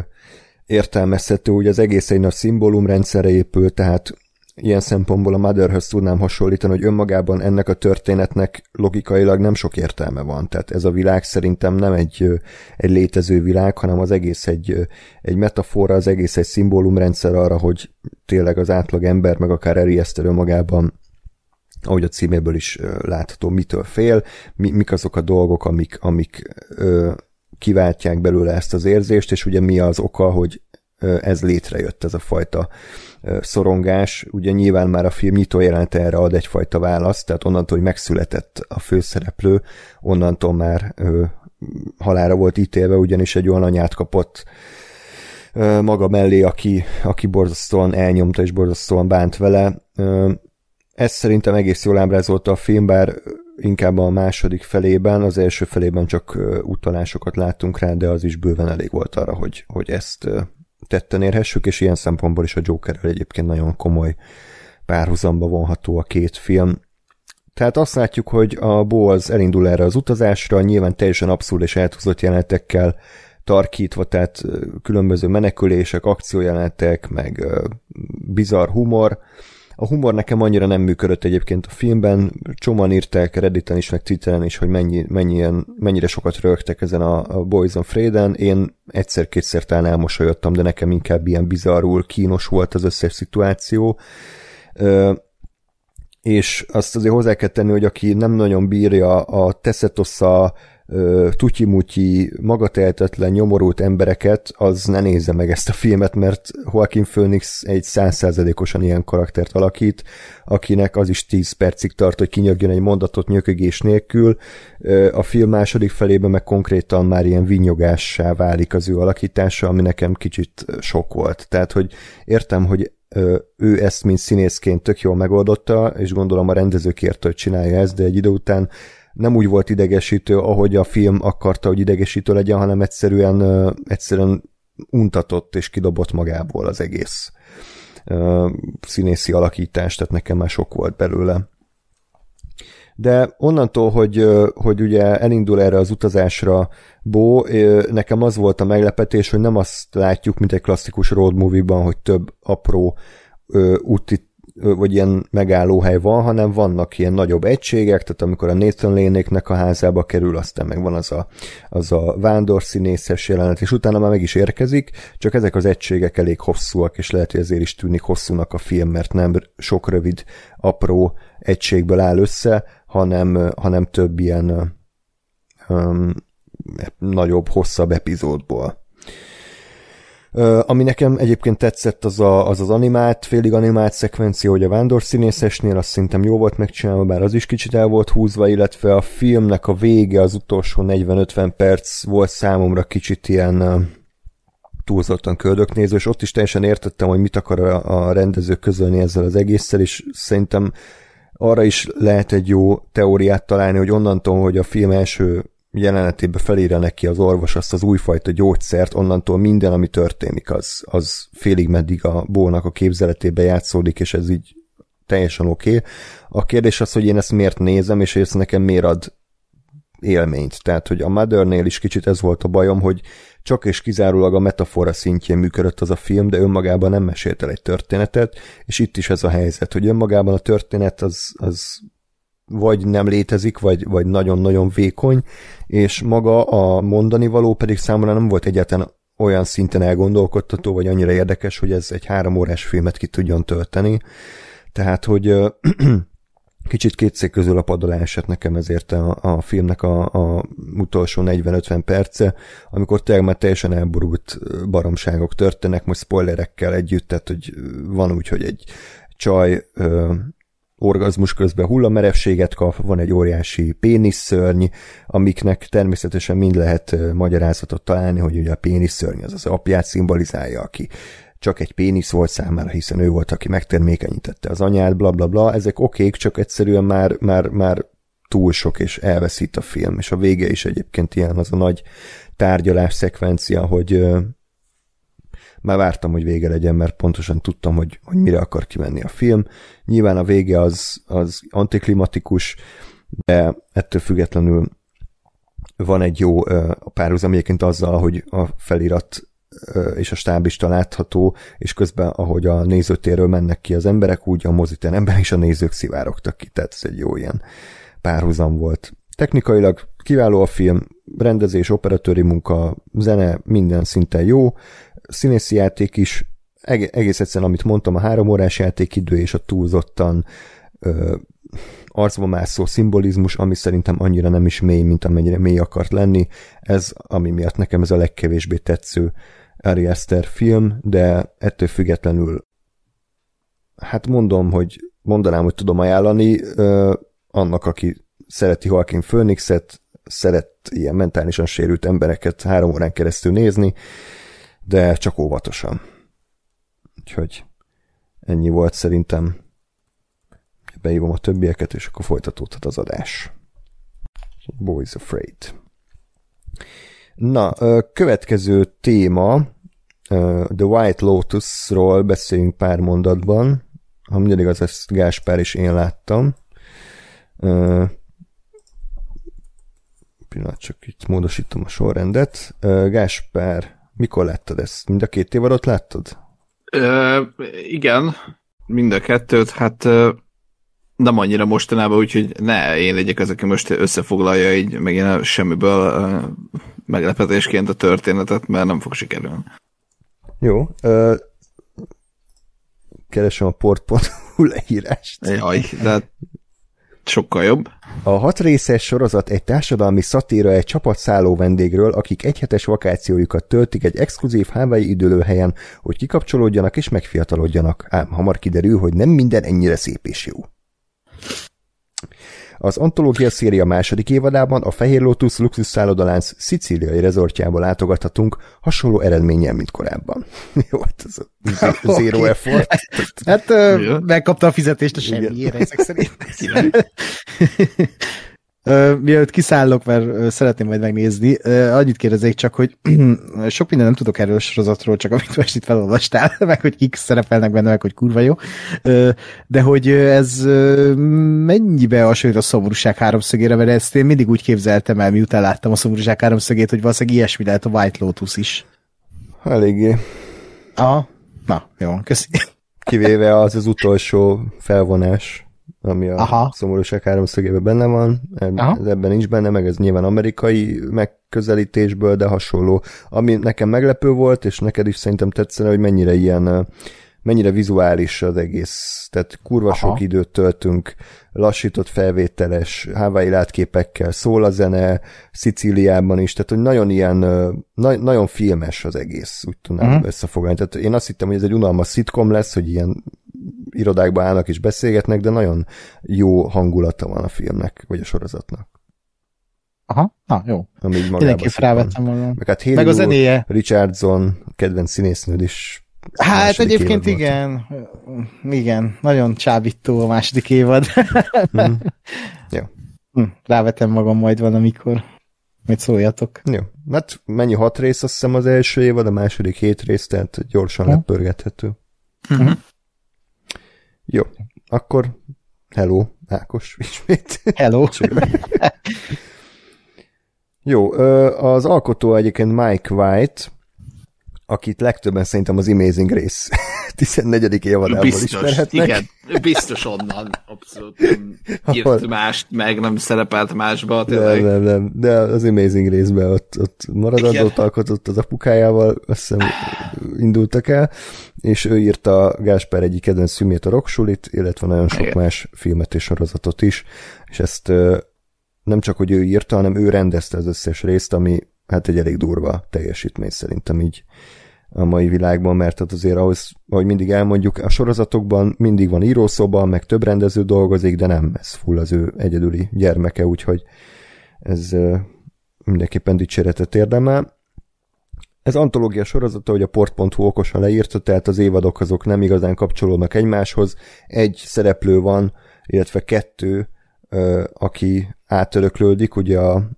[SPEAKER 1] értelmezhető, hogy az egész egy nagy szimbólumrendszerre épül, tehát ilyen szempontból a Motherhöz tudnám hasonlítani, hogy önmagában ennek a történetnek logikailag nem sok értelme van. Tehát ez a világ szerintem nem egy, egy létező világ, hanem az egész egy, egy metafora, az egész egy szimbólumrendszer arra, hogy tényleg az átlag ember, meg akár Eri magában ahogy a címéből is látható, mitől fél, mi, mik azok a dolgok, amik, amik ö, kiváltják belőle ezt az érzést, és ugye mi az oka, hogy ez létrejött, ez a fajta szorongás. Ugye nyilván már a film nyitó jelenete erre ad egyfajta választ, tehát onnantól, hogy megszületett a főszereplő, onnantól már halára volt ítélve, ugyanis egy olyan anyát kapott maga mellé, aki, aki borzasztóan elnyomta és borzasztóan bánt vele. Ez szerintem egész jól ábrázolta a film, bár inkább a második felében, az első felében csak utalásokat láttunk rá, de az is bőven elég volt arra, hogy, hogy ezt tetten érhessük, és ilyen szempontból is a Jokerrel egyébként nagyon komoly párhuzamba vonható a két film. Tehát azt látjuk, hogy a az elindul erre az utazásra, nyilván teljesen abszurd és eltúzott jelenetekkel tarkítva, tehát különböző menekülések, akciójelenetek, meg bizarr humor, a humor nekem annyira nem működött egyébként a filmben, csomóan írták Redditen is, meg Twitteren is, hogy mennyi, mennyien, mennyire sokat rögtek ezen a, a Boys on Freden. Én egyszer-kétszer talán elmosolyodtam, de nekem inkább ilyen bizarrul kínos volt az összes szituáció. Ö, és azt azért hozzá kell tenni, hogy aki nem nagyon bírja a teszetosza tutyimutyi, magatehetetlen, nyomorult embereket, az ne nézze meg ezt a filmet, mert Joaquin Phoenix egy százszázalékosan ilyen karaktert alakít, akinek az is 10 percig tart, hogy kinyögjen egy mondatot nyökögés nélkül. A film második felében meg konkrétan már ilyen vinyogássá válik az ő alakítása, ami nekem kicsit sok volt. Tehát, hogy értem, hogy ő ezt, mint színészként tök jól megoldotta, és gondolom a rendező kérte, hogy csinálja ezt, de egy idő után nem úgy volt idegesítő, ahogy a film akarta, hogy idegesítő legyen, hanem egyszerűen, egyszerűen untatott és kidobott magából az egész színészi alakítás, tehát nekem már sok volt belőle. De onnantól, hogy, hogy ugye elindul erre az utazásra Bo, nekem az volt a meglepetés, hogy nem azt látjuk, mint egy klasszikus road movie-ban, hogy több apró úti vagy ilyen megállóhely van, hanem vannak ilyen nagyobb egységek, tehát amikor a Nathan Lénéknek a házába kerül, aztán meg van az a, az a vándorszínészes jelenet, és utána már meg is érkezik, csak ezek az egységek elég hosszúak, és lehet, hogy ezért is tűnik hosszúnak a film, mert nem sok rövid, apró egységből áll össze, hanem, hanem több ilyen um, nagyobb, hosszabb epizódból. Ami nekem egyébként tetszett, az, a, az az animált, félig animált szekvencia, hogy a vándor színészesnél, azt szerintem jó volt megcsinálva, bár az is kicsit el volt húzva, illetve a filmnek a vége, az utolsó 40-50 perc volt számomra kicsit ilyen túlzottan köldöknéző, és ott is teljesen értettem, hogy mit akar a, a rendező közölni ezzel az egésszel, és szerintem arra is lehet egy jó teóriát találni, hogy onnantól, hogy a film első jelenetében felírja neki az orvos azt az újfajta gyógyszert, onnantól minden, ami történik, az, az félig meddig a bólnak a képzeletébe játszódik, és ez így teljesen oké. Okay. A kérdés az, hogy én ezt miért nézem, és ez nekem miért ad élményt. Tehát, hogy a Mothernél is kicsit ez volt a bajom, hogy csak és kizárólag a metafora szintjén működött az a film, de önmagában nem mesélt el egy történetet, és itt is ez a helyzet, hogy önmagában a történet az, az vagy nem létezik, vagy, vagy nagyon-nagyon vékony, és maga a mondani való pedig számomra nem volt egyáltalán olyan szinten elgondolkodtató, vagy annyira érdekes, hogy ez egy három órás filmet ki tudjon tölteni. Tehát, hogy kicsit két szék közül a padalá esett nekem ezért a, a filmnek a, a utolsó 40-50 perce, amikor tényleg már teljesen elborult baromságok történnek, most spoilerekkel együtt, tehát hogy van úgy, hogy egy csaj orgazmus közben hullamerevséget kap, van egy óriási péniszszörny, amiknek természetesen mind lehet magyarázatot találni, hogy ugye a péniszszörny az az apját szimbolizálja, aki csak egy pénisz volt számára, hiszen ő volt, aki megtermékenyítette az anyát, bla bla bla, ezek okék, csak egyszerűen már, már, már túl sok, és elveszít a film, és a vége is egyébként ilyen az a nagy tárgyalás szekvencia, hogy már vártam, hogy vége legyen, mert pontosan tudtam, hogy, hogy mire akar kimenni a film. Nyilván a vége az, az antiklimatikus, de ettől függetlenül van egy jó párhuzam egyébként azzal, hogy a felirat és a stábista látható, és közben, ahogy a nézőtérről mennek ki az emberek, úgy a moziteremben is a nézők szivárogtak ki, tehát ez egy jó ilyen párhuzam volt. Technikailag kiváló a film, rendezés, operatőri munka, zene, minden szinten jó, színészi játék is, egész egyszerűen, amit mondtam, a három órás játékidő és a túlzottan ö, arcba mászó szimbolizmus, ami szerintem annyira nem is mély, mint amennyire mély akart lenni. Ez, ami miatt nekem ez a legkevésbé tetsző Ari Aster film, de ettől függetlenül hát mondom, hogy mondanám, hogy tudom ajánlani ö, annak, aki szereti Joaquin Phoenixet, szeret ilyen mentálisan sérült embereket három órán keresztül nézni, de csak óvatosan. Úgyhogy ennyi volt szerintem. Beívom a többieket, és akkor folytatódhat az adás. Boys Afraid. Na, következő téma, The White Lotus-ról beszéljünk pár mondatban. Ha minden igaz, ezt Gáspár és én láttam. Pillanat, csak itt módosítom a sorrendet. Gáspár, mikor láttad ezt? Mind a két évadot láttad?
[SPEAKER 3] Ö, igen, mind a kettőt, hát nem annyira mostanában, úgyhogy ne én legyek az, aki most összefoglalja így megint semmiből meglepetésként a történetet, mert nem fog sikerülni.
[SPEAKER 1] Jó. Ö, keresem a port.hu leírást.
[SPEAKER 3] Jaj, de sokkal jobb.
[SPEAKER 1] A hat részes sorozat egy társadalmi szatíra egy csapat szálló vendégről, akik egyhetes vakációjukat töltik egy exkluzív Hawaii üdülőhelyen, hogy kikapcsolódjanak és megfiatalodjanak, ám hamar kiderül, hogy nem minden ennyire szép és jó. Az antológia széria második évadában a Fehér Lotus luxus szállodalánc szicíliai rezortjába látogathatunk, hasonló eredménnyel, mint korábban. Jó, hát ez a zero okay. effort.
[SPEAKER 2] Hát megkapta a fizetést a semmiére, ezek szerint. mielőtt kiszállok, mert szeretném majd megnézni, annyit kérdezik csak, hogy sok minden nem tudok erről a sorozatról, csak amit most itt felolvastál, meg hogy kik szerepelnek benne, meg hogy kurva jó, de hogy ez mennyibe hasonlít a szomorúság háromszögére, mert ezt én mindig úgy képzeltem el, miután láttam a szomorúság háromszögét, hogy valószínűleg ilyesmi lehet a White Lotus is.
[SPEAKER 1] Eléggé.
[SPEAKER 2] Aha. Na, jó, köszi.
[SPEAKER 1] Kivéve az az utolsó felvonás ami a Aha. szomorúság háromszögében benne van, ez ebben nincs benne, meg ez nyilván amerikai megközelítésből, de hasonló. Ami nekem meglepő volt, és neked is szerintem tetszene, hogy mennyire ilyen mennyire vizuális az egész. Tehát kurva Aha. sok időt töltünk lassított felvételes Hawaii látképekkel, szól a zene, Szicíliában is, tehát hogy nagyon ilyen, na, nagyon filmes az egész, úgy tudnám uh-huh. összefoglalni. Tehát én azt hittem, hogy ez egy unalmas szitkom lesz, hogy ilyen irodákba állnak és beszélgetnek, de nagyon jó hangulata van a filmnek, vagy a sorozatnak.
[SPEAKER 2] Aha, na jó.
[SPEAKER 1] Amíg
[SPEAKER 2] Mindenképp rávettem magam.
[SPEAKER 1] Meg, hát Meg a zenéje. Richardson, kedvenc színésznőd is.
[SPEAKER 2] Hát egyébként igen. Volt. Igen, nagyon csábító a második évad.
[SPEAKER 1] mm. Jó.
[SPEAKER 2] Hm, rávetem magam majd valamikor. Mit szóljatok.
[SPEAKER 1] Jó. Hát mennyi hat rész, azt hiszem az első évad, a második hét rész, tehát gyorsan hm. lepörgethető.
[SPEAKER 2] Hm.
[SPEAKER 1] Jó. Akkor hello, Ákos ismét.
[SPEAKER 2] Hello.
[SPEAKER 1] Jó, az alkotó egyébként Mike White, akit legtöbben szerintem az Amazing Race 14. évadából biztos, ismerhetnek.
[SPEAKER 3] Igen, biztos onnan abszolút nem írt mást, meg nem szerepelt másba.
[SPEAKER 1] Tényleg. Nem, nem, nem, de az Amazing Race-ben ott, ott maradandót alkotott az apukájával, azt hiszem indultak el, és ő írta Gásper egyik kedvenc szümét, a Rocksulit, illetve nagyon sok Igen. más filmet és sorozatot is, és ezt nem csak, hogy ő írta, hanem ő rendezte az összes részt, ami hát egy elég durva teljesítmény szerintem így a mai világban, mert hát azért ahhoz, ahogy mindig elmondjuk, a sorozatokban mindig van írószoba, meg több rendező dolgozik, de nem, ez full az ő egyedüli gyermeke, úgyhogy ez mindenképpen dicséretet érdemel. Ez antológia sorozata, hogy a port.hu okosan leírta, tehát az évadok azok nem igazán kapcsolódnak egymáshoz. Egy szereplő van, illetve kettő, aki átöröklődik, ugye a,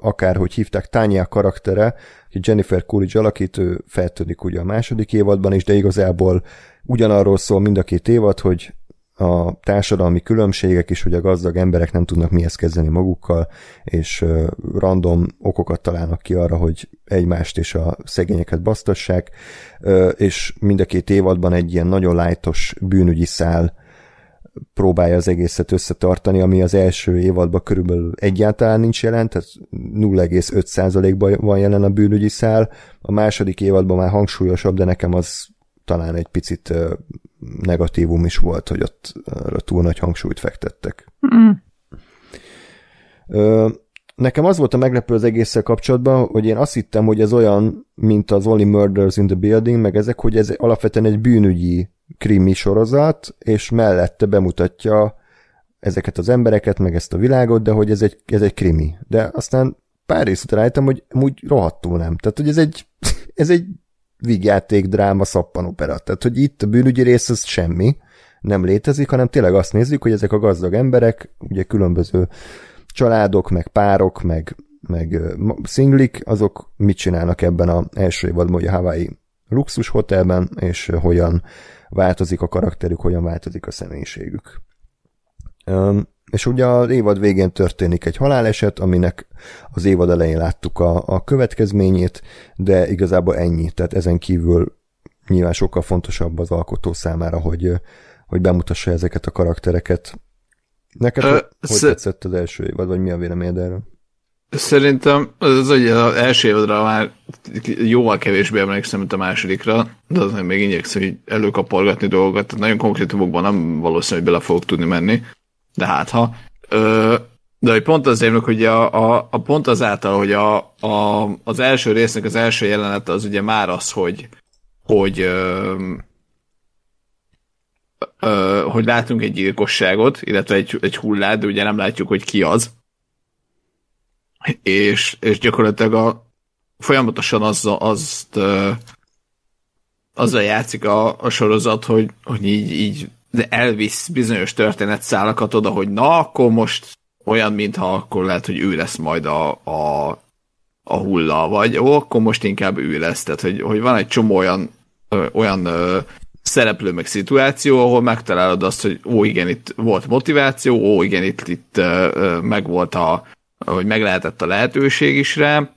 [SPEAKER 1] akárhogy hívták, Tanya karaktere, aki Jennifer Coolidge alakít, ő feltűnik ugye a második évadban is, de igazából ugyanarról szól mind a két évad, hogy a társadalmi különbségek is, hogy a gazdag emberek nem tudnak mihez kezdeni magukkal, és random okokat találnak ki arra, hogy egymást és a szegényeket basztassák, és mind a két évadban egy ilyen nagyon lájtos bűnügyi szál próbálja az egészet összetartani, ami az első évadban körülbelül egyáltalán nincs jelen, tehát 0,5%-ban van jelen a bűnügyi szál. A második évadban már hangsúlyosabb, de nekem az talán egy picit negatívum is volt, hogy ott túl nagy hangsúlyt fektettek. Mm. Nekem az volt a meglepő az egésszel kapcsolatban, hogy én azt hittem, hogy ez olyan, mint az Only Murders in the Building, meg ezek, hogy ez alapvetően egy bűnügyi krimi sorozat, és mellette bemutatja ezeket az embereket, meg ezt a világot, de hogy ez egy, ez egy krimi. De aztán pár rész után rájöttem, hogy úgy rohadtul nem. Tehát, hogy ez egy, ez egy vígjáték, dráma, szappanopera. Tehát, hogy itt a bűnügyi rész az semmi, nem létezik, hanem tényleg azt nézzük, hogy ezek a gazdag emberek, ugye különböző családok, meg párok, meg, meg szinglik, azok mit csinálnak ebben a első évadban, hogy a Hawaii luxus hotelben, és hogyan változik a karakterük, hogyan változik a személyiségük. És ugye az évad végén történik egy haláleset, aminek az évad elején láttuk a, a következményét, de igazából ennyi. Tehát ezen kívül nyilván sokkal fontosabb az alkotó számára, hogy, hogy bemutassa ezeket a karaktereket. Neked Ö, hogy sz... tetszett az első évad, vagy mi a véleményed erről?
[SPEAKER 3] Szerintem az, hogy az első évadra már jóval kevésbé emlékszem, mint a másodikra, de azért még igyekszem hogy előkapargatni dolgokat, tehát nagyon konkrétumokban nem valószínű, hogy bele fogok tudni menni, de hát ha. Ö, de hogy pont azért, hogy a, a, a pont azáltal, hogy a, a, az első résznek az első jelenet az ugye már az, hogy hogy ö, ö, hogy látunk egy gyilkosságot, illetve egy, egy hullát, de ugye nem látjuk, hogy ki az és, és gyakorlatilag a, folyamatosan azzal, azt azzal játszik a, a sorozat, hogy, hogy így, így de elvisz bizonyos történetszálakat oda, hogy na, akkor most olyan, mintha akkor lehet, hogy ő lesz majd a, a, a hulla, vagy ó, akkor most inkább ő lesz. Tehát, hogy, hogy van egy csomó olyan, ö, olyan ö, szereplő meg szituáció, ahol megtalálod azt, hogy ó, igen, itt volt motiváció, ó, igen, itt, itt ö, ö, meg volt a, hogy meg lehetett a lehetőség is rá,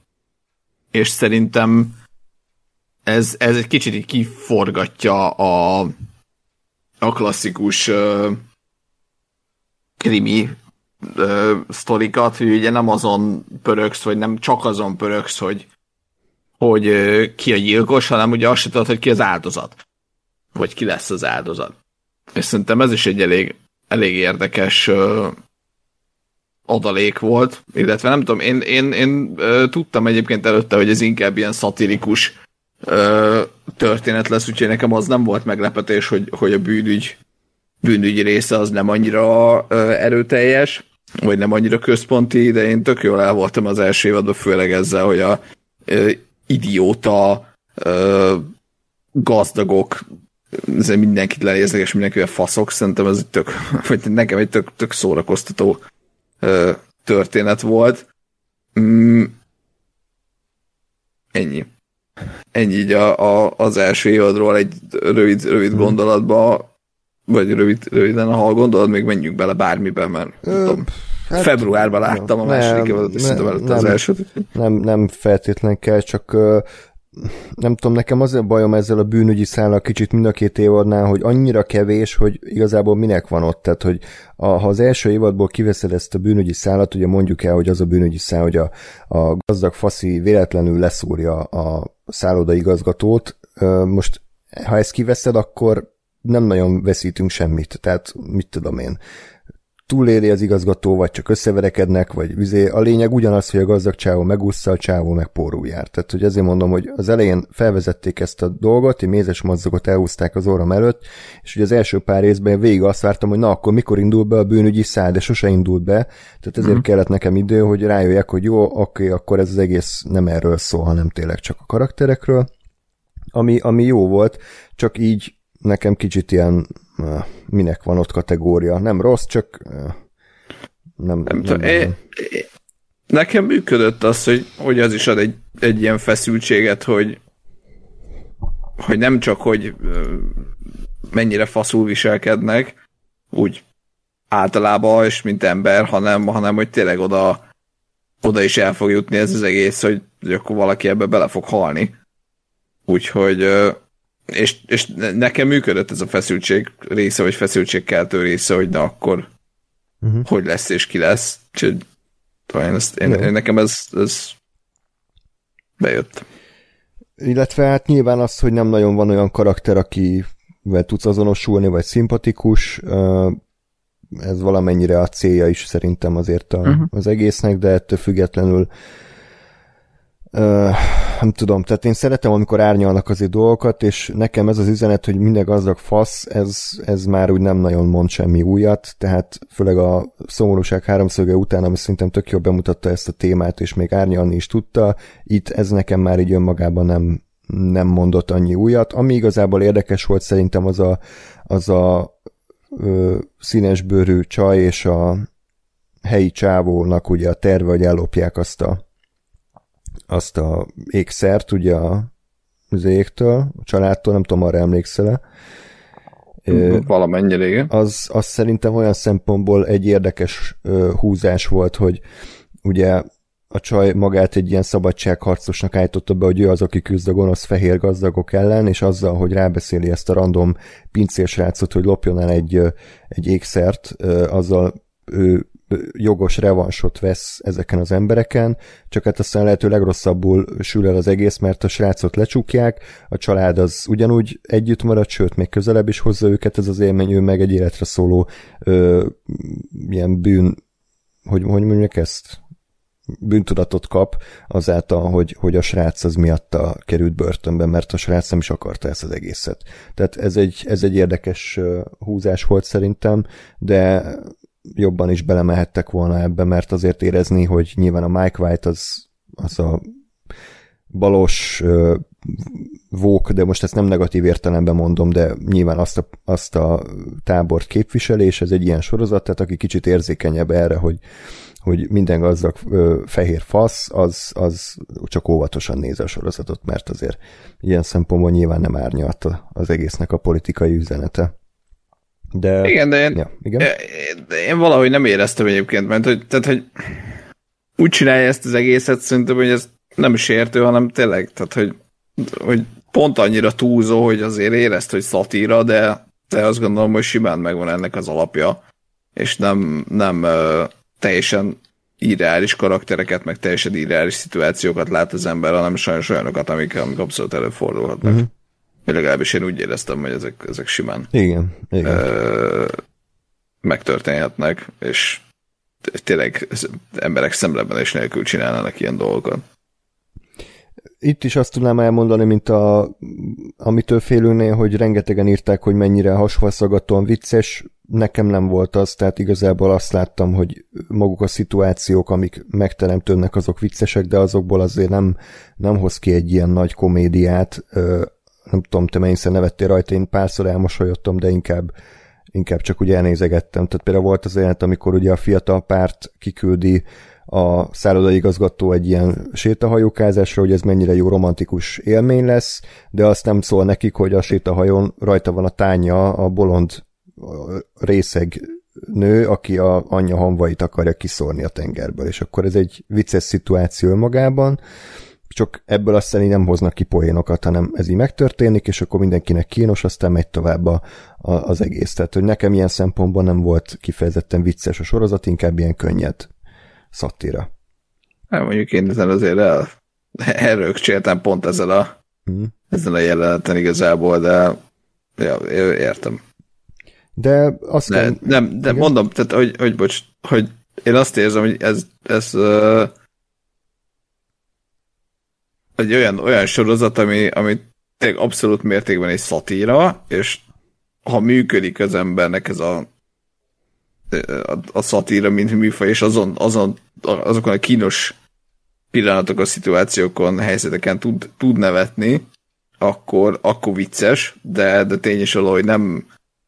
[SPEAKER 3] és szerintem ez, ez egy kicsit így kiforgatja a, a klasszikus uh, krimi uh, sztorikat, hogy ugye nem azon pöröksz, vagy nem csak azon pöröksz, hogy, hogy uh, ki a gyilkos, hanem ugye azt se tudod, hogy ki az áldozat. hogy ki lesz az áldozat. És szerintem ez is egy elég, elég érdekes ö, adalék volt, illetve nem tudom, én, én, én ö, tudtam egyébként előtte, hogy ez inkább ilyen szatirikus ö, történet lesz, úgyhogy nekem az nem volt meglepetés, hogy, hogy a bűnügy, bűnügyi része az nem annyira ö, erőteljes, vagy nem annyira központi, de én tök jól el voltam az első évadban, főleg ezzel, hogy a ö, idióta ö, gazdagok mindenkit lenéznek, és mindenkivel faszok, szerintem ez egy tök, vagy nekem egy tök, tök szórakoztató ö, történet volt. Mm, ennyi. Ennyi így a, a, az első évadról egy rövid, rövid gondolatba, vagy rövid, röviden, ha gondolod, még menjünk bele bármiben, mert Ö, tudom, hát, februárban láttam a második évadot, és szerintem előtte az elsőt.
[SPEAKER 1] Nem, nem feltétlen kell, csak nem tudom, nekem az a bajom ezzel a bűnügyi szállal kicsit mind a két évadnál, hogy annyira kevés, hogy igazából minek van ott. Tehát, hogy a, ha az első évadból kiveszed ezt a bűnügyi szállat, ugye mondjuk el, hogy az a bűnügyi szál, hogy a, a gazdag faszi véletlenül leszúrja a szálloda igazgatót. Most, ha ezt kiveszed, akkor nem nagyon veszítünk semmit. Tehát, mit tudom én, túléli az igazgató, vagy csak összeverekednek, vagy vizé. A lényeg ugyanaz, hogy a gazdag csávó megúszza, a csávó meg pórul jár. Tehát, hogy ezért mondom, hogy az elején felvezették ezt a dolgot, egy mézes mazzagot elhúzták az orrom előtt, és ugye az első pár részben végig azt vártam, hogy na akkor mikor indul be a bűnügyi száll, de sose indult be. Tehát ezért mm. kellett nekem idő, hogy rájöjjek, hogy jó, oké, akkor ez az egész nem erről szól, hanem tényleg csak a karakterekről. Ami, ami jó volt, csak így nekem kicsit ilyen minek van ott kategória. Nem rossz, csak nem, nem, nem,
[SPEAKER 3] nem. Nekem működött az, hogy, hogy az is ad egy, egy ilyen feszültséget, hogy hogy nem csak, hogy mennyire faszul viselkednek, úgy általában, és mint ember, hanem, hanem hogy tényleg oda, oda is el fog jutni ez az egész, hogy, hogy akkor valaki ebbe bele fog halni. Úgyhogy és, és nekem működött ez a feszültség része, vagy feszültségkeltő része, hogy na akkor uh-huh. hogy lesz és ki lesz. Úgyhogy talán ezt, én, én, nekem ez, ez bejött.
[SPEAKER 1] Illetve hát nyilván az, hogy nem nagyon van olyan karakter, akivel tudsz azonosulni, vagy szimpatikus, ez valamennyire a célja is szerintem azért a, uh-huh. az egésznek, de ettől függetlenül Uh, nem tudom, tehát én szeretem, amikor árnyalnak azért dolgokat, és nekem ez az üzenet, hogy minden gazdag fasz, ez, ez már úgy nem nagyon mond semmi újat, tehát főleg a szomorúság háromszöge után, ami szerintem tök jól bemutatta ezt a témát, és még árnyalni is tudta, itt ez nekem már így önmagában nem, nem mondott annyi újat. Ami igazából érdekes volt szerintem az a, az a ö, színesbőrű csaj és a helyi csávónak ugye a terve, hogy ellopják azt a azt a ékszert, ugye a, az égtől, a családtól, nem tudom, arra emlékszel-e.
[SPEAKER 3] Valamennyire, igen.
[SPEAKER 1] Az, az szerintem olyan szempontból egy érdekes húzás volt, hogy ugye a csaj magát egy ilyen szabadságharcosnak állította be, hogy ő az, aki küzd a gonosz fehér gazdagok ellen, és azzal, hogy rábeszéli ezt a random pincérsrácot, hogy lopjon el egy, egy ékszert, azzal ő jogos revansot vesz ezeken az embereken, csak hát aztán lehető legrosszabbul sül el az egész, mert a srácot lecsukják, a család az ugyanúgy együtt marad, sőt, még közelebb is hozza őket ez az élmény, ő meg egy életre szóló ö, ilyen bűn, hogy, hogy mondjuk ezt? bűntudatot kap azáltal, hogy, hogy a srác az miatta került börtönbe, mert a srác nem is akarta ezt az egészet. Tehát ez egy, ez egy érdekes húzás volt szerintem, de jobban is belemehettek volna ebbe, mert azért érezni, hogy nyilván a Mike White az, az a balos uh, vók, de most ezt nem negatív értelemben mondom, de nyilván azt a, azt a tábort képviseli, és ez egy ilyen sorozat, tehát aki kicsit érzékenyebb erre, hogy, hogy minden gazdag uh, fehér fasz, az, az csak óvatosan néz a sorozatot, mert azért ilyen szempontból nyilván nem árnyalt az egésznek a politikai üzenete. De...
[SPEAKER 3] Igen, de én, ja, igen? Én, valahogy nem éreztem egyébként, mert hogy, tehát, hogy úgy csinálja ezt az egészet, szerintem, hogy ez nem sértő, hanem tényleg, tehát, hogy, hogy pont annyira túlzó, hogy azért érezt, hogy szatíra, de, de azt gondolom, hogy simán megvan ennek az alapja, és nem, nem uh, teljesen irreális karaktereket, meg teljesen irreális szituációkat lát az ember, hanem sajnos olyanokat, amik, amik abszolút előfordulhatnak. Uh-huh. Legalábbis én úgy éreztem, hogy ezek, ezek simán
[SPEAKER 1] Igen, igen.
[SPEAKER 3] ö, megtörténhetnek, és tényleg emberek szemleben és nélkül csinálnának ilyen dolgokat.
[SPEAKER 1] Itt is azt tudnám elmondani, mint a, amitől félülnél, hogy rengetegen írták, hogy mennyire hasfalszagatóan vicces, nekem nem volt az, tehát igazából azt láttam, hogy maguk a szituációk, amik megteremtődnek, azok viccesek, de azokból azért nem, nem hoz ki egy ilyen nagy komédiát, nem tudom, te mennyiszer nevettél rajta, én párszor elmosolyodtam, de inkább, inkább csak úgy elnézegettem. Tehát például volt az olyan, amikor ugye a fiatal párt kiküldi a szállodaigazgató egy ilyen sétahajókázásra, hogy ez mennyire jó romantikus élmény lesz, de azt nem szól nekik, hogy a sétahajón rajta van a tánya a bolond részeg nő, aki a anyja hanvait akarja kiszórni a tengerből, és akkor ez egy vicces szituáció magában, csak ebből aztán így nem hoznak ki poénokat, hanem ez így megtörténik, és akkor mindenkinek kínos, aztán megy tovább a, a, az egész. Tehát, hogy nekem ilyen szempontból nem volt kifejezetten vicces a sorozat, inkább ilyen könnyed szattira.
[SPEAKER 3] Hát mondjuk én ezen azért el, elrögcséltem pont ezzel a, mm. ezzel a jeleneten igazából, de ja, értem.
[SPEAKER 1] De azt
[SPEAKER 3] de, kell... Nem, de igen? mondom, tehát, hogy, hogy bocs, hogy én azt érzem, hogy ez, ez uh, egy olyan, olyan sorozat, ami, ami tényleg abszolút mértékben egy szatíra, és ha működik az embernek ez a a, a szatíra, mint műfaj, és azon, azon, azokon a kínos pillanatokon, szituációkon, helyzeteken tud, tud nevetni, akkor, akkor vicces, de, de tény is hogy nem,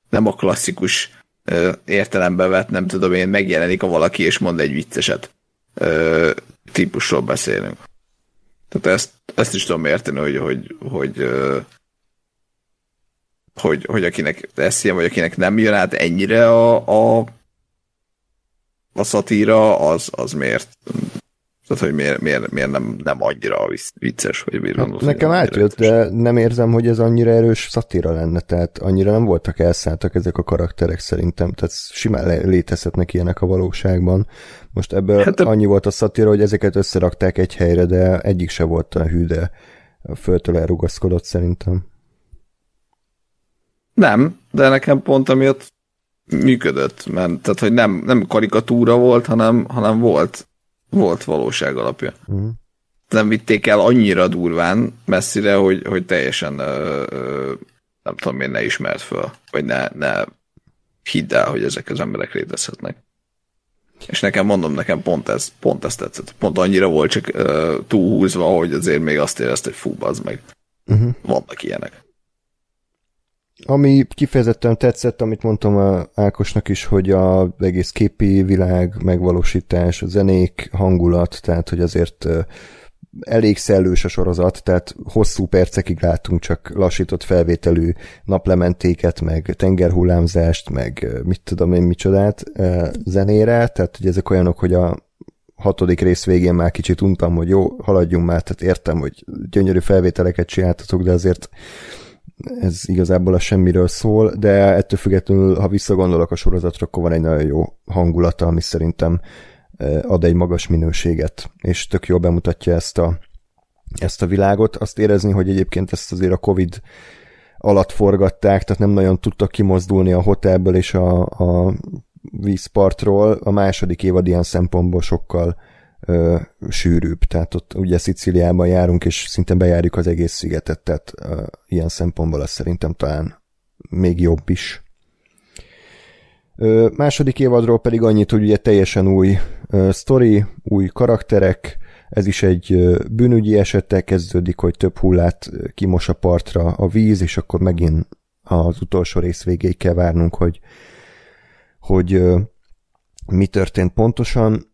[SPEAKER 3] nem a klasszikus ö, értelembe vett, nem tudom én, megjelenik a valaki és mond egy vicceset ö, típusról beszélünk. Tehát ezt, ezt is tudom érteni, hogy, hogy, hogy, hogy, hogy akinek ez ilyen, vagy akinek nem jön át ennyire a, a a szatíra, az, az miért tehát, hogy miért, miért, miért nem, nem annyira vicces, hogy miért
[SPEAKER 1] hát Nekem átjött, de nem érzem, hogy ez annyira erős szatíra lenne, tehát annyira nem voltak elszálltak ezek a karakterek szerintem, tehát simán létezhetnek ilyenek a valóságban. Most ebből hát annyi volt a szatíra, hogy ezeket összerakták egy helyre, de egyik se volt a hű, de föltől elrugaszkodott szerintem.
[SPEAKER 3] Nem, de nekem pont amiatt működött, mert tehát, hogy nem, nem karikatúra volt, hanem, hanem volt, volt valóság alapja. Uh-huh. Nem vitték el annyira durván messzire, hogy, hogy teljesen ö, ö, nem tudom én, ne ismert föl, vagy ne, ne hidd el, hogy ezek az emberek létezhetnek. És nekem mondom, nekem pont ez, pont ez tetszett. Pont annyira volt csak uh, túlhúzva, hogy azért még azt érezte, hogy fú, az meg. Uh-huh. Vannak ilyenek.
[SPEAKER 1] Ami kifejezetten tetszett, amit mondtam a Ákosnak is, hogy a egész képi világ, megvalósítás, a zenék, hangulat, tehát hogy azért elég szellős a sorozat, tehát hosszú percekig látunk csak lassított felvételű naplementéket, meg tengerhullámzást, meg mit tudom én micsodát zenére, tehát hogy ezek olyanok, hogy a hatodik rész végén már kicsit untam, hogy jó, haladjunk már, tehát értem, hogy gyönyörű felvételeket csináltatok, de azért ez igazából a semmiről szól, de ettől függetlenül, ha visszagondolok a sorozatra, akkor van egy nagyon jó hangulata, ami szerintem ad egy magas minőséget, és tök jól bemutatja ezt a, ezt a világot. Azt érezni, hogy egyébként ezt azért a Covid alatt forgatták, tehát nem nagyon tudtak kimozdulni a hotelből és a, a vízpartról. A második évad ilyen szempontból sokkal ö, sűrűbb, tehát ott ugye Sziciliában járunk, és szinte bejárjuk az egész szigetet, tehát ö, ilyen szempontból az szerintem talán még jobb is. Ö, második évadról pedig annyit, hogy ugye teljesen új ö, sztori, új karakterek, ez is egy bűnügyi esettel kezdődik, hogy több hullát kimos a partra a víz, és akkor megint az utolsó rész végéig kell várnunk, hogy, hogy mi történt pontosan.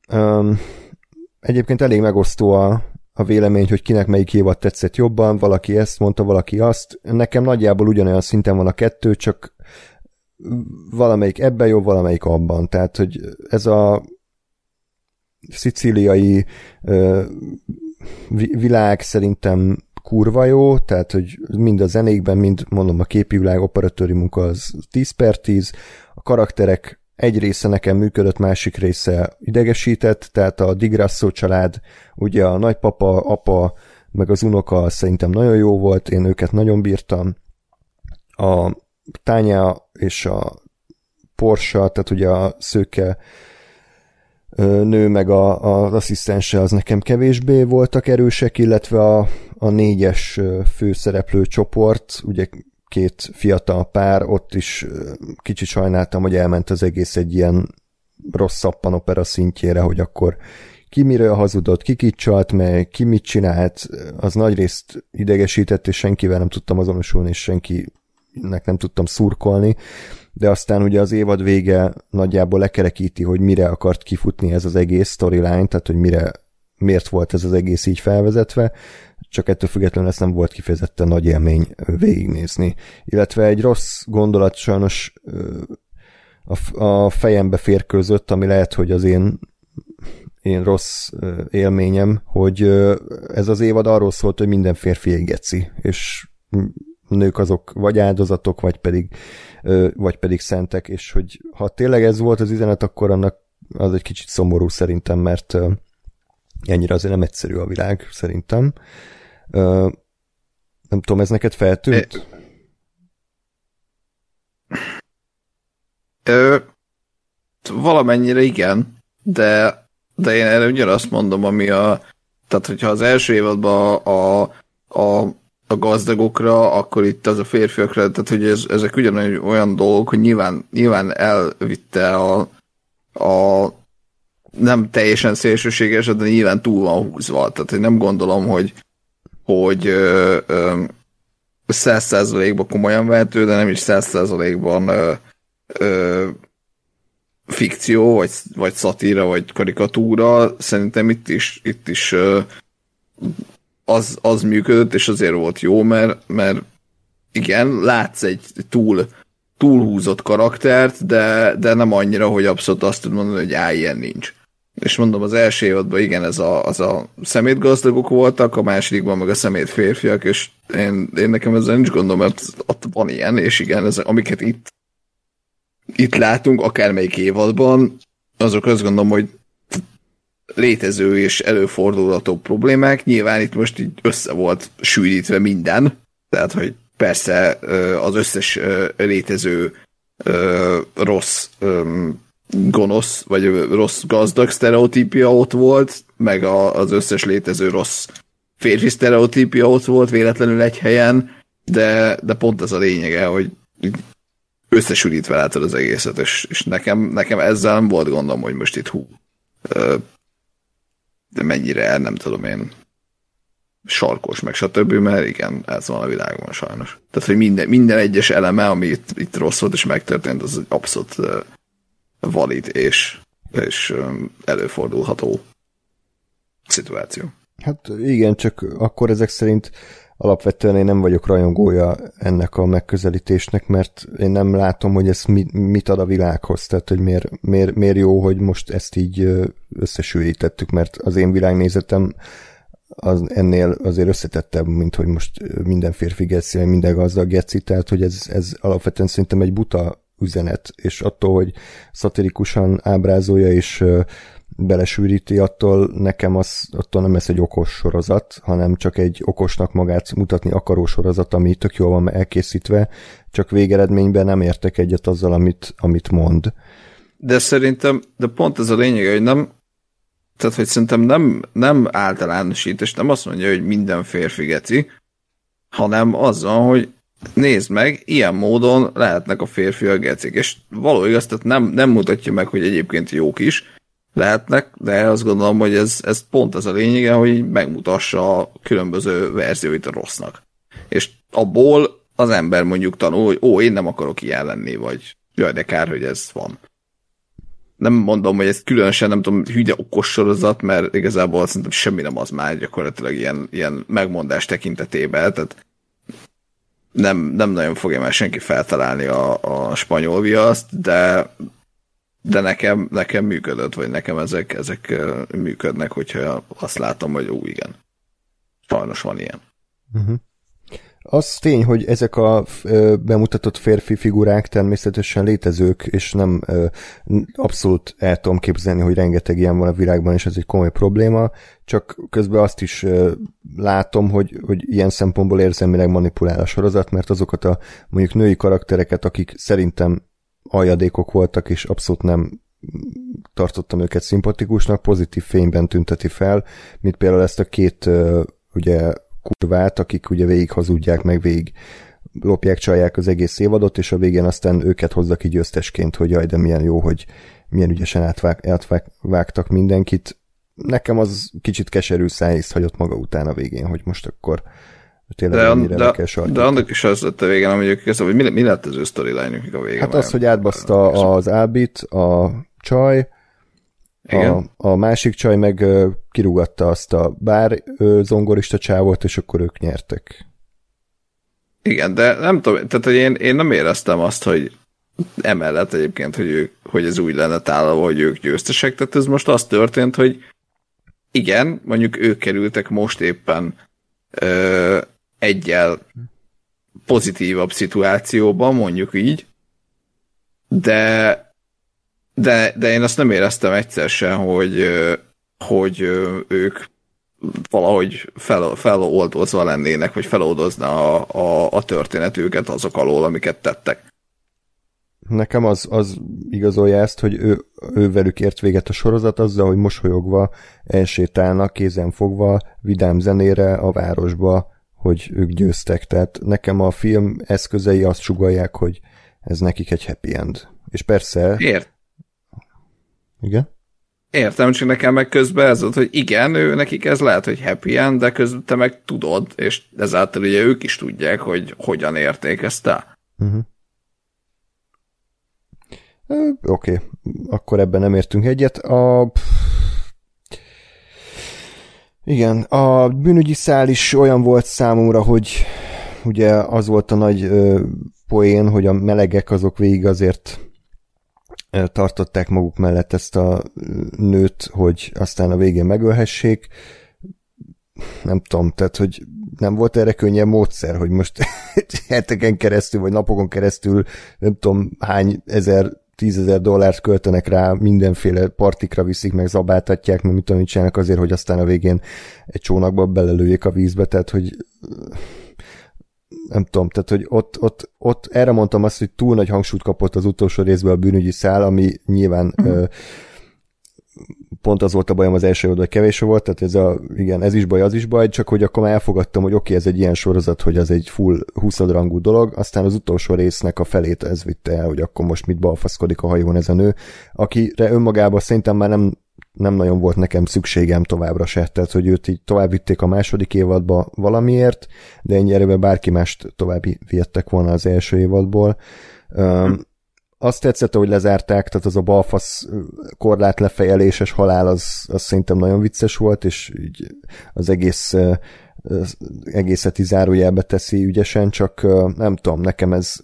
[SPEAKER 1] Egyébként elég megosztó a, a vélemény, hogy kinek melyik évad tetszett jobban, valaki ezt mondta, valaki azt. Nekem nagyjából ugyanolyan szinten van a kettő, csak valamelyik ebben jobb, valamelyik abban. Tehát, hogy ez a szicíliai ö, világ szerintem kurva jó, tehát, hogy mind a zenékben, mind mondom a képi világ, operatőri munka az 10 per 10, a karakterek egy része nekem működött, másik része idegesített, tehát a Digrasso család, ugye a nagypapa, apa, meg az unoka szerintem nagyon jó volt, én őket nagyon bírtam, a Tánya és a Porsche, tehát ugye a szőke nő meg a, a, asszisztense az nekem kevésbé voltak erősek, illetve a, a négyes főszereplő csoport, ugye két fiatal pár, ott is kicsit sajnáltam, hogy elment az egész egy ilyen rossz szappanopera szintjére, hogy akkor ki miről hazudott, ki kit csalt meg, ki mit csinált, az nagyrészt idegesített, és senkivel nem tudtam azonosulni, és senkinek nem tudtam szurkolni, de aztán ugye az évad vége nagyjából lekerekíti, hogy mire akart kifutni ez az egész storyline, tehát hogy mire, miért volt ez az egész így felvezetve, csak ettől függetlenül ezt nem volt kifejezetten nagy élmény végignézni. Illetve egy rossz gondolat sajnos a, fejembe férkőzött, ami lehet, hogy az én én rossz élményem, hogy ez az évad arról szólt, hogy minden férfi egy geci, és nők azok vagy áldozatok, vagy pedig, vagy pedig szentek, és hogy ha tényleg ez volt az üzenet, akkor annak az egy kicsit szomorú szerintem, mert ennyire azért nem egyszerű a világ, szerintem. Nem tudom, ez neked feltűnt?
[SPEAKER 3] Ö, valamennyire igen, de, de én erre ugyanazt mondom, ami a tehát hogyha az első évadban a, a, a gazdagokra, akkor itt az a férfiakra, tehát hogy ez, ezek ugyanolyan olyan dolgok, hogy nyilván, nyilván elvitte a, a nem teljesen szélsőséges, de nyilván túl van húzva. Tehát én nem gondolom, hogy hogy száz százalékban komolyan vehető, de nem is száz százalékban fikció, vagy, vagy szatíra, vagy karikatúra. Szerintem itt is, itt is ö, az, az működött, és azért volt jó, mert, mert igen, látsz egy túl, túlhúzott karaktert, de, de nem annyira, hogy abszolút azt tud mondani, hogy á, ilyen nincs. És mondom, az első évadban igen, ez a, az a szemétgazdagok voltak, a másodikban meg a szemét férfiak, és én, én nekem ezzel nincs gondom, mert ott van ilyen, és igen, ez, amiket itt itt látunk, akármelyik évadban, azok azt gondolom, hogy létező és előfordulható problémák. Nyilván itt most így össze volt sűrítve minden, tehát, hogy persze az összes létező rossz gonosz, vagy rossz gazdag sztereotípia ott volt, meg az összes létező rossz férfi sztereotípia ott volt véletlenül egy helyen, de, de pont ez a lényege, hogy összesülítve látod az egészet, és, és nekem, nekem ezzel nem volt gondom, hogy most itt hú, de mennyire, nem tudom én, sarkos, meg stb., mert igen, ez van a világban sajnos. Tehát, hogy minden, minden egyes eleme, ami itt, itt rossz volt és megtörtént, az egy abszolút valid és, és előfordulható szituáció.
[SPEAKER 1] Hát igen, csak akkor ezek szerint alapvetően én nem vagyok rajongója ennek a megközelítésnek, mert én nem látom, hogy ez mit, mit ad a világhoz, tehát hogy miért, miért, miért jó, hogy most ezt így összesűrítettük, mert az én világnézetem az ennél azért összetettebb, mint hogy most minden férfi geci, minden gazdag geci, tehát hogy ez, ez alapvetően szerintem egy buta üzenet, és attól, hogy szatirikusan ábrázolja, és belesűríti, attól nekem az, attól nem lesz egy okos sorozat, hanem csak egy okosnak magát mutatni akaró sorozat, ami tök jól van elkészítve, csak végeredményben nem értek egyet azzal, amit, amit mond.
[SPEAKER 3] De szerintem, de pont ez a lényeg, hogy nem, tehát hogy szerintem nem, nem általánosít, és nem azt mondja, hogy minden férfi geci, hanem azzal, hogy nézd meg, ilyen módon lehetnek a férfiak gecik, és való igaz, tehát nem, nem mutatja meg, hogy egyébként jók is, lehetnek, de azt gondolom, hogy ez, ez pont az a lényege, hogy megmutassa a különböző verzióit a rossznak. És abból az ember mondjuk tanul, hogy ó, én nem akarok ilyen lenni, vagy jaj, de kár, hogy ez van. Nem mondom, hogy ez különösen, nem tudom, hügye okos sorozat, mert igazából szerintem semmi nem az már gyakorlatilag ilyen, ilyen megmondás tekintetében, tehát nem, nem nagyon fogja már senki feltalálni a, a spanyol viaszt, de de nekem, nekem működött, vagy nekem ezek, ezek működnek, hogyha azt látom, hogy ó, igen. Sajnos van ilyen.
[SPEAKER 1] Uh-huh. Az tény, hogy ezek a bemutatott férfi figurák természetesen létezők, és nem abszolút el tudom képzelni, hogy rengeteg ilyen van a világban, és ez egy komoly probléma, csak közben azt is látom, hogy, hogy ilyen szempontból érzelmileg manipulál a sorozat, mert azokat a mondjuk női karaktereket, akik szerintem aljadékok voltak, és abszolút nem tartottam őket szimpatikusnak, pozitív fényben tünteti fel, mint például ezt a két ugye kurvát, akik ugye végig hazudják, meg végig lopják, csalják az egész évadot, és a végén aztán őket hozza ki győztesként, hogy jaj, de milyen jó, hogy milyen ügyesen átvág, átvágtak mindenkit. Nekem az kicsit keserű szájízt hagyott maga után a végén, hogy most akkor tényleg
[SPEAKER 3] De,
[SPEAKER 1] mennyire le kell
[SPEAKER 3] de, de annak is az lett a végén, ami ők kezdve, hogy mi, mi lett az ő storyline a végén.
[SPEAKER 1] Hát az, hogy átbaszta az Ábit, a csaj,
[SPEAKER 3] Igen.
[SPEAKER 1] a, a másik csaj meg kirúgatta azt a bár zongorista csávot, és akkor ők nyertek.
[SPEAKER 3] Igen, de nem tudom, tehát hogy én, én nem éreztem azt, hogy emellett egyébként, hogy, ők, hogy ez úgy lenne tálalva, hogy ők győztesek, tehát ez most az történt, hogy igen, mondjuk ők kerültek most éppen ö, egyel pozitívabb szituációba, mondjuk így, de de, de én azt nem éreztem egyszer sem, hogy, hogy ők valahogy fel, feloldozva lennének, vagy feloldozna a, a, a történetüket azok alól, amiket tettek.
[SPEAKER 1] Nekem az, az igazolja ezt, hogy ő, ő velük ért véget a sorozat azzal, hogy mosolyogva elsétálnak, kézen fogva, vidám zenére a városba, hogy ők győztek. Tehát nekem a film eszközei azt sugalják, hogy ez nekik egy happy end. És persze...
[SPEAKER 3] Ért,
[SPEAKER 1] Igen?
[SPEAKER 3] Értem, csak nekem meg közben ez volt, hogy igen, ő, nekik ez lehet, hogy happy end, de közben te meg tudod, és ezáltal ugye ők is tudják, hogy hogyan érték ezt el.
[SPEAKER 1] Uh-huh. Oké, okay. akkor ebben nem értünk egyet. A... Igen, a bűnügyi szál is olyan volt számomra, hogy ugye az volt a nagy ö, poén, hogy a melegek azok végig azért tartották maguk mellett ezt a nőt, hogy aztán a végén megölhessék. Nem tudom, tehát, hogy nem volt erre könnyebb módszer, hogy most heteken keresztül, vagy napokon keresztül nem tudom hány ezer tízezer dollárt költenek rá, mindenféle partikra viszik, meg zabáltatják, meg mit tudom, csinálnak azért, hogy aztán a végén egy csónakba belelőjék a vízbe, tehát hogy nem tudom, tehát hogy ott, ott, ott erre mondtam azt, hogy túl nagy hangsúlyt kapott az utolsó részben a bűnügyi szál, ami nyilván mm. ö, pont az volt a bajom az első évadban, hogy kevés volt, tehát ez a, igen, ez is baj, az is baj, csak hogy akkor már elfogadtam, hogy oké, okay, ez egy ilyen sorozat, hogy az egy full 20 rangú dolog, aztán az utolsó résznek a felét ez vitte el, hogy akkor most mit balfaszkodik a hajón ez a nő, akire önmagában szerintem már nem nem nagyon volt nekem szükségem továbbra se, tehát hogy őt így tovább vitték a második évadba valamiért, de ennyi erőben bárki mást tovább viettek volna az első évadból. Um, azt tetszett, hogy lezárták, tehát az a balfasz korlát lefejeléses halál, az, az szerintem nagyon vicces volt, és így az egész egészet így zárójelbe teszi ügyesen, csak nem tudom, nekem ez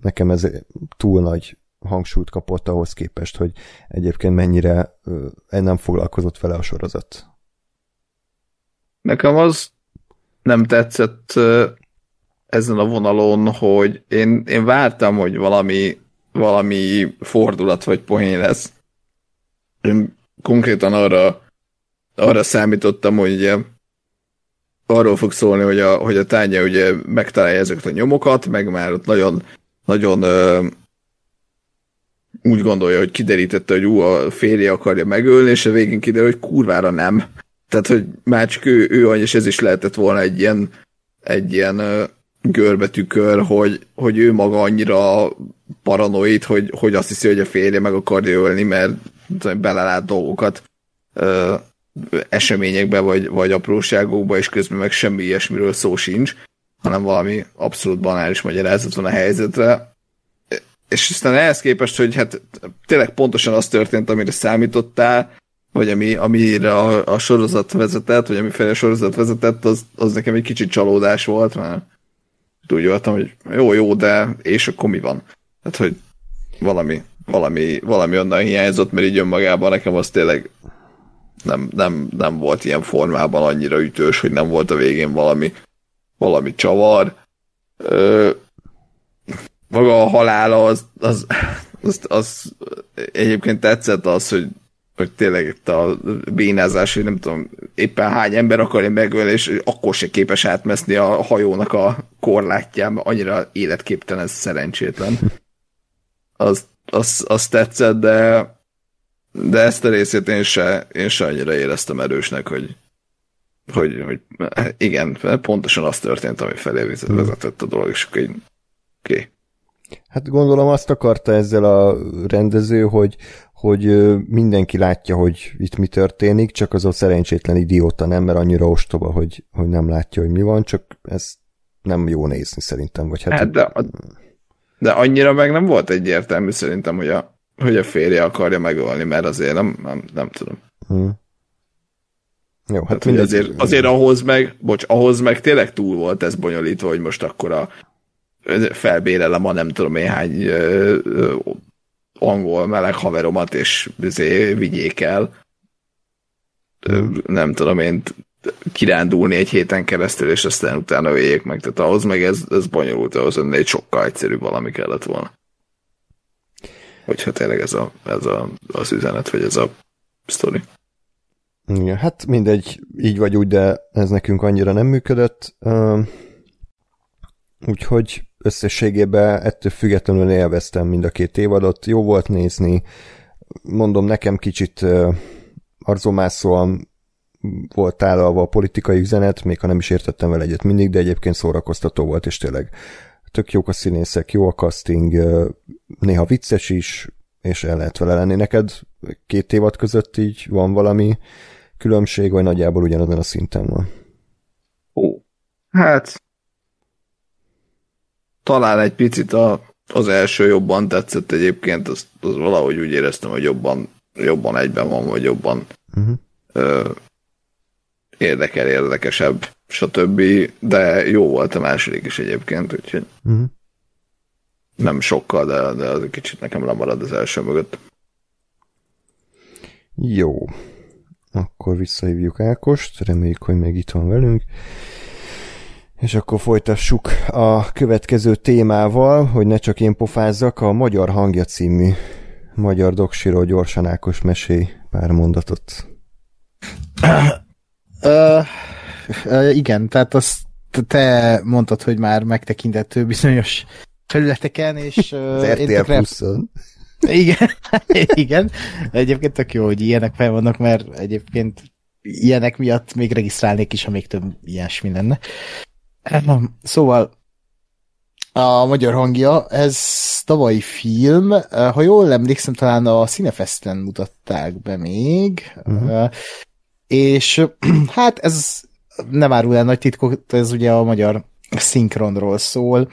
[SPEAKER 1] nekem ez túl nagy hangsúlyt kapott ahhoz képest, hogy egyébként mennyire nem foglalkozott vele a sorozat.
[SPEAKER 3] Nekem az nem tetszett ezen a vonalon, hogy én, én vártam, hogy valami, valami fordulat vagy poén lesz. Én konkrétan arra, arra számítottam, hogy ugye arról fog szólni, hogy a, hogy a tárgya ugye megtalálja ezeket a nyomokat, meg már ott nagyon, nagyon úgy gondolja, hogy kiderítette, hogy ú, a férje akarja megölni, és a végén kiderül, hogy kurvára nem. Tehát, hogy már csak ő, ő és ez is lehetett volna egy ilyen, egy ilyen görbetükör, hogy, hogy ő maga annyira paranoid, hogy, hogy azt hiszi, hogy a férje meg akarja ölni, mert belelát dolgokat ö, eseményekbe, vagy, vagy apróságokba, és közben meg semmi ilyesmiről szó sincs, hanem valami abszolút banális magyarázat van a helyzetre. És aztán ehhez képest, hogy hát tényleg pontosan az történt, amire számítottál, vagy ami, amire a, a sorozat vezetett, vagy amiféle a sorozat vezetett, az, az nekem egy kicsit csalódás volt, mert úgy voltam, hogy jó, jó, de és akkor mi van? Hát, hogy valami, valami, valami onnan hiányzott, mert így önmagában nekem az tényleg nem, nem, nem volt ilyen formában annyira ütős, hogy nem volt a végén valami, valami csavar. Ö, maga a halála az, az, az, az egyébként tetszett az, hogy hogy tényleg itt a bénázás, hogy nem tudom, éppen hány ember akarja megölni, és akkor se képes átmeszni a hajónak a korlátján, annyira életképtelen, szerencsétlen. Az, az, az tetszett, de de ezt a részét én se, én se annyira éreztem erősnek, hogy, hogy, hogy igen, pontosan az történt, ami felé vezetett a dolog, és akkor így, oké. Okay.
[SPEAKER 1] Hát gondolom azt akarta ezzel a rendező, hogy, hogy mindenki látja, hogy itt mi történik, csak az a szerencsétlen idióta nem, mert annyira ostoba, hogy, hogy nem látja, hogy mi van, csak ez nem jó nézni szerintem. Vagy hát,
[SPEAKER 3] hát de, de annyira meg nem volt egyértelmű szerintem, hogy a, hogy a férje akarja megölni, mert azért nem, nem, nem tudom. Hmm.
[SPEAKER 1] Jó, hát, hát
[SPEAKER 3] mindegy, azért, azért ahhoz meg, bocs, ahhoz meg tényleg túl volt ez bonyolítva, hogy most akkor a felbérelem a nem tudom én angol meleg haveromat, és azért vigyék el. Nem tudom én kirándulni egy héten keresztül, és aztán utána öljék meg. Tehát ahhoz meg ez, ez bonyolult, ahhoz egy sokkal egyszerűbb valami kellett volna hogyha tényleg ez, a, ez a, az üzenet, vagy ez a sztori.
[SPEAKER 1] Igen, hát mindegy, így vagy úgy, de ez nekünk annyira nem működött. Úgyhogy összességében ettől függetlenül élveztem mind a két évadot. Jó volt nézni. Mondom, nekem kicsit arzomászóan volt tálalva a politikai üzenet, még ha nem is értettem vele egyet mindig, de egyébként szórakoztató volt, és tényleg tök jók a színészek, jó a casting, néha vicces is, és el lehet vele lenni. Neked két évad között így van valami különbség, vagy nagyjából ugyanazon a szinten van?
[SPEAKER 3] Ó, hát talán egy picit a, az első jobban tetszett egyébként, az, az valahogy úgy éreztem, hogy jobban, jobban egyben van, vagy jobban uh-huh. ö, érdekel, érdekesebb stb. De jó volt a második is egyébként, úgyhogy uh-huh. nem sokkal, de, de az egy kicsit nekem lemarad az első mögött.
[SPEAKER 1] Jó. Akkor visszahívjuk Ákost, reméljük, hogy még itt van velünk. És akkor folytassuk a következő témával, hogy ne csak én pofázzak, a Magyar Hangja című magyar doksiról gyorsan Ákos mesé pár mondatot.
[SPEAKER 2] Uh, uh, igen, tehát azt te mondtad, hogy már megtekintettő bizonyos felületeken, és
[SPEAKER 1] uh, Az RTL pluszon.
[SPEAKER 2] Igen, igen. Egyébként tök jó, hogy ilyenek fel vannak, mert egyébként ilyenek miatt még regisztrálnék is, ha még több ilyesmi lenne. Szóval a magyar hangja, ez tavalyi film, ha jól emlékszem, talán a Cinefesten mutatták be még, uh-huh és hát ez nem árul el nagy titkot, ez ugye a magyar szinkronról szól.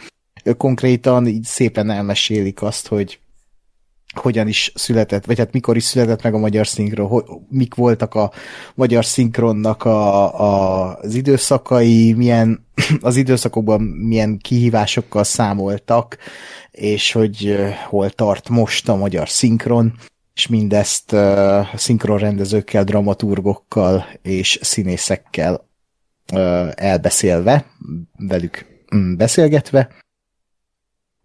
[SPEAKER 2] Konkrétan így szépen elmesélik azt, hogy hogyan is született, vagy hát mikor is született meg a magyar szinkron, hogy, mik voltak a magyar szinkronnak a, a, az időszakai, milyen az időszakokban milyen kihívásokkal számoltak, és hogy hol tart most a magyar szinkron és mindezt uh, szinkronrendezőkkel, dramaturgokkal és színészekkel uh, elbeszélve, velük um, beszélgetve.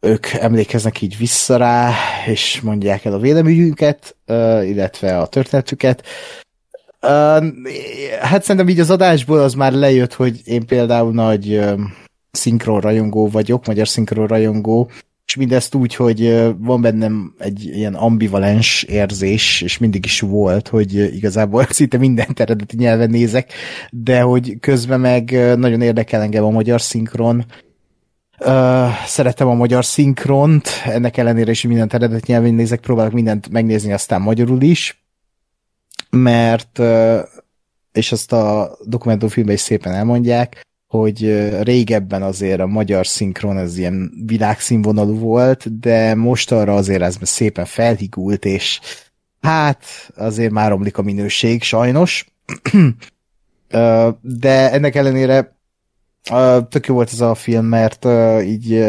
[SPEAKER 2] Ők emlékeznek így vissza rá, és mondják el a véleményüket, illetve a történetüket. Hát szerintem így az adásból az már lejött, hogy én például nagy szinkron rajongó vagyok, magyar szinkron rajongó, és mindezt úgy, hogy van bennem egy ilyen ambivalens érzés, és mindig is volt, hogy igazából szinte minden eredeti nyelven nézek, de hogy közben meg nagyon érdekel engem a magyar szinkron, Uh, szeretem a magyar szinkront, ennek ellenére is minden eredeti nyelven nézek, próbálok mindent megnézni, aztán magyarul is, mert, uh, és azt a dokumentumfilmben is szépen elmondják, hogy régebben azért a magyar szinkron az ilyen világszínvonalú volt, de most arra azért ez szépen felhigult, és hát azért már omlik a minőség, sajnos. de ennek ellenére tök jó volt ez a film, mert így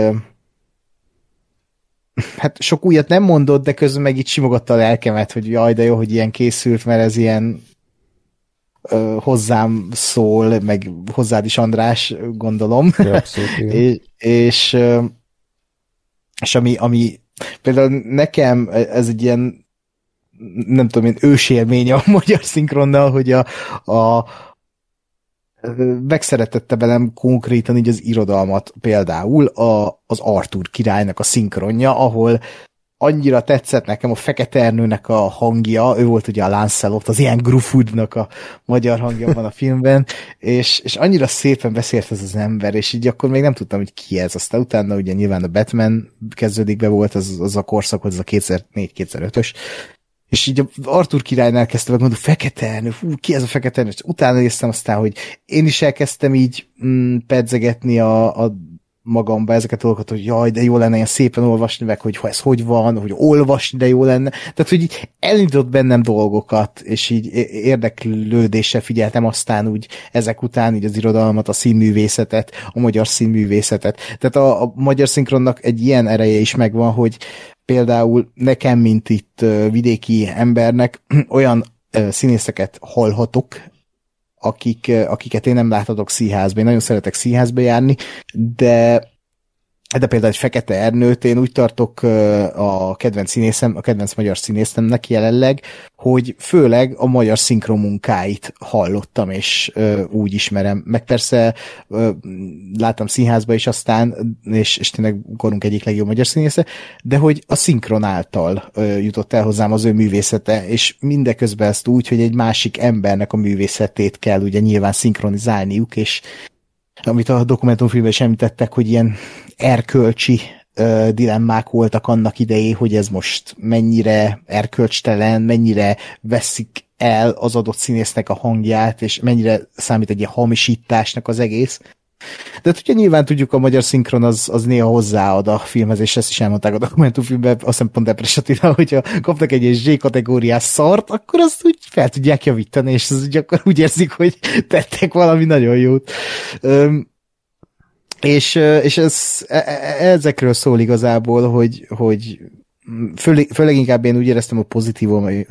[SPEAKER 2] hát sok újat nem mondott, de közben meg így simogatta a lelkemet, hogy jaj, de jó, hogy ilyen készült, mert ez ilyen ö, hozzám szól, meg hozzád is András, gondolom.
[SPEAKER 1] Ja, abszolút,
[SPEAKER 2] és, és, és ami, ami például nekem ez egy ilyen nem tudom én, ősélmény a magyar szinkronnal, hogy a, a megszeretette velem konkrétan így az irodalmat például a, az Arthur királynak a szinkronja, ahol annyira tetszett nekem a Fekete Ernőnek a hangja, ő volt ugye a Lancelot, az ilyen Grufudnak a magyar hangja van a filmben, és, és annyira szépen beszélt ez az ember, és így akkor még nem tudtam, hogy ki ez. Aztán utána ugye nyilván a Batman kezdődik be volt, az, az a korszak, az a 2004-2005-ös, és így Artur királynál kezdtem meg mondani, fekete ernő, fú, ki ez a fekete ernő? És utána néztem aztán, hogy én is elkezdtem így mm, pedzegetni a, a magamba ezeket a dolgokat, hogy jaj, de jó lenne ilyen szépen olvasni, meg hogy ha ez hogy van, hogy olvasni, de jó lenne. Tehát, hogy így elindított bennem dolgokat, és így érdeklődéssel figyeltem aztán úgy ezek után így az irodalmat, a színművészetet, a magyar színművészetet. Tehát a, a magyar szinkronnak egy ilyen ereje is megvan, hogy például nekem, mint itt vidéki embernek olyan színészeket hallhatok, akik, akiket én nem láthatok színházba. Én nagyon szeretek színházba járni, de de például egy Fekete Ernőt én úgy tartok a kedvenc színészem, a kedvenc magyar színészemnek jelenleg, hogy főleg a magyar szinkromunkáit hallottam, és úgy ismerem. Meg persze láttam színházba is aztán, és, és tényleg korunk egyik legjobb magyar színésze, de hogy a szinkron által jutott el hozzám az ő művészete, és mindeközben ezt úgy, hogy egy másik embernek a művészetét kell ugye nyilván szinkronizálniuk, és amit a dokumentumfilmben is említettek, hogy ilyen erkölcsi ö, dilemmák voltak annak idején, hogy ez most mennyire erkölcstelen, mennyire veszik el az adott színésznek a hangját, és mennyire számít egy ilyen hamisításnak az egész. De hát ugye nyilván tudjuk, a magyar szinkron az, az néha hozzáad a filmhez, és ezt is elmondták a dokumentumfilmben, azt hiszem pont Depres Attila, hogyha kapnak egy Z kategóriás szart, akkor azt úgy fel tudják javítani, és az úgy akkor úgy érzik, hogy tettek valami nagyon jót. Üm, és, és ez, e, e, ezekről szól igazából, hogy, hogy főleg, főleg inkább én úgy éreztem, hogy pozitívumai,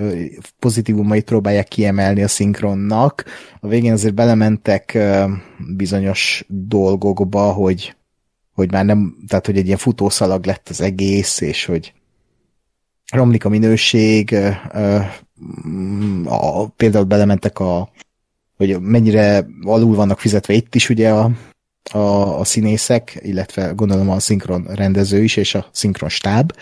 [SPEAKER 2] pozitívumait próbálják kiemelni a szinkronnak. A végén azért belementek bizonyos dolgokba, hogy, hogy már nem, tehát hogy egy ilyen futószalag lett az egész, és hogy romlik a minőség, a, például belementek a hogy mennyire alul vannak fizetve itt is ugye a, a, a színészek, illetve gondolom a szinkron rendező is, és a szinkron stáb.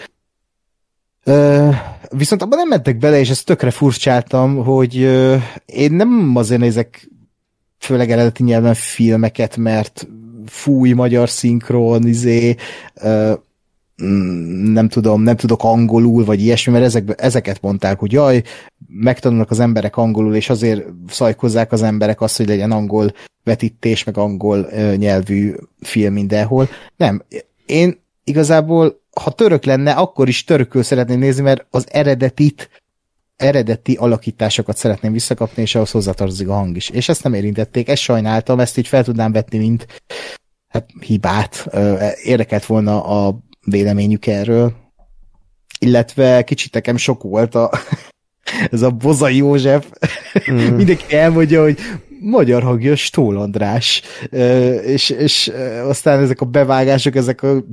[SPEAKER 2] Viszont abban nem mentek bele, és ezt tökre furcsáltam, hogy ö, én nem azért nézek főleg eredeti nyelven filmeket, mert fúj magyar szinkron, izé, Mm, nem tudom, nem tudok angolul, vagy ilyesmi, mert ezek, ezeket mondták, hogy jaj, megtanulnak az emberek angolul, és azért szajkozzák az emberek azt, hogy legyen angol vetítés, meg angol nyelvű film mindenhol. Nem, én igazából, ha török lenne, akkor is törökül szeretném nézni, mert az eredetit, eredeti alakításokat szeretném visszakapni, és ahhoz hozzátartozik a hang is. És ezt nem érintették, ezt sajnáltam, ezt így fel tudnám vetni, mint hát, hibát. Érdekelt volna a véleményük erről. Illetve kicsit nekem sok volt a, ez a Bozai József. Mm. Mindenki elmondja, hogy magyar hangja Stól András, és, és aztán ezek a bevágások, ezek a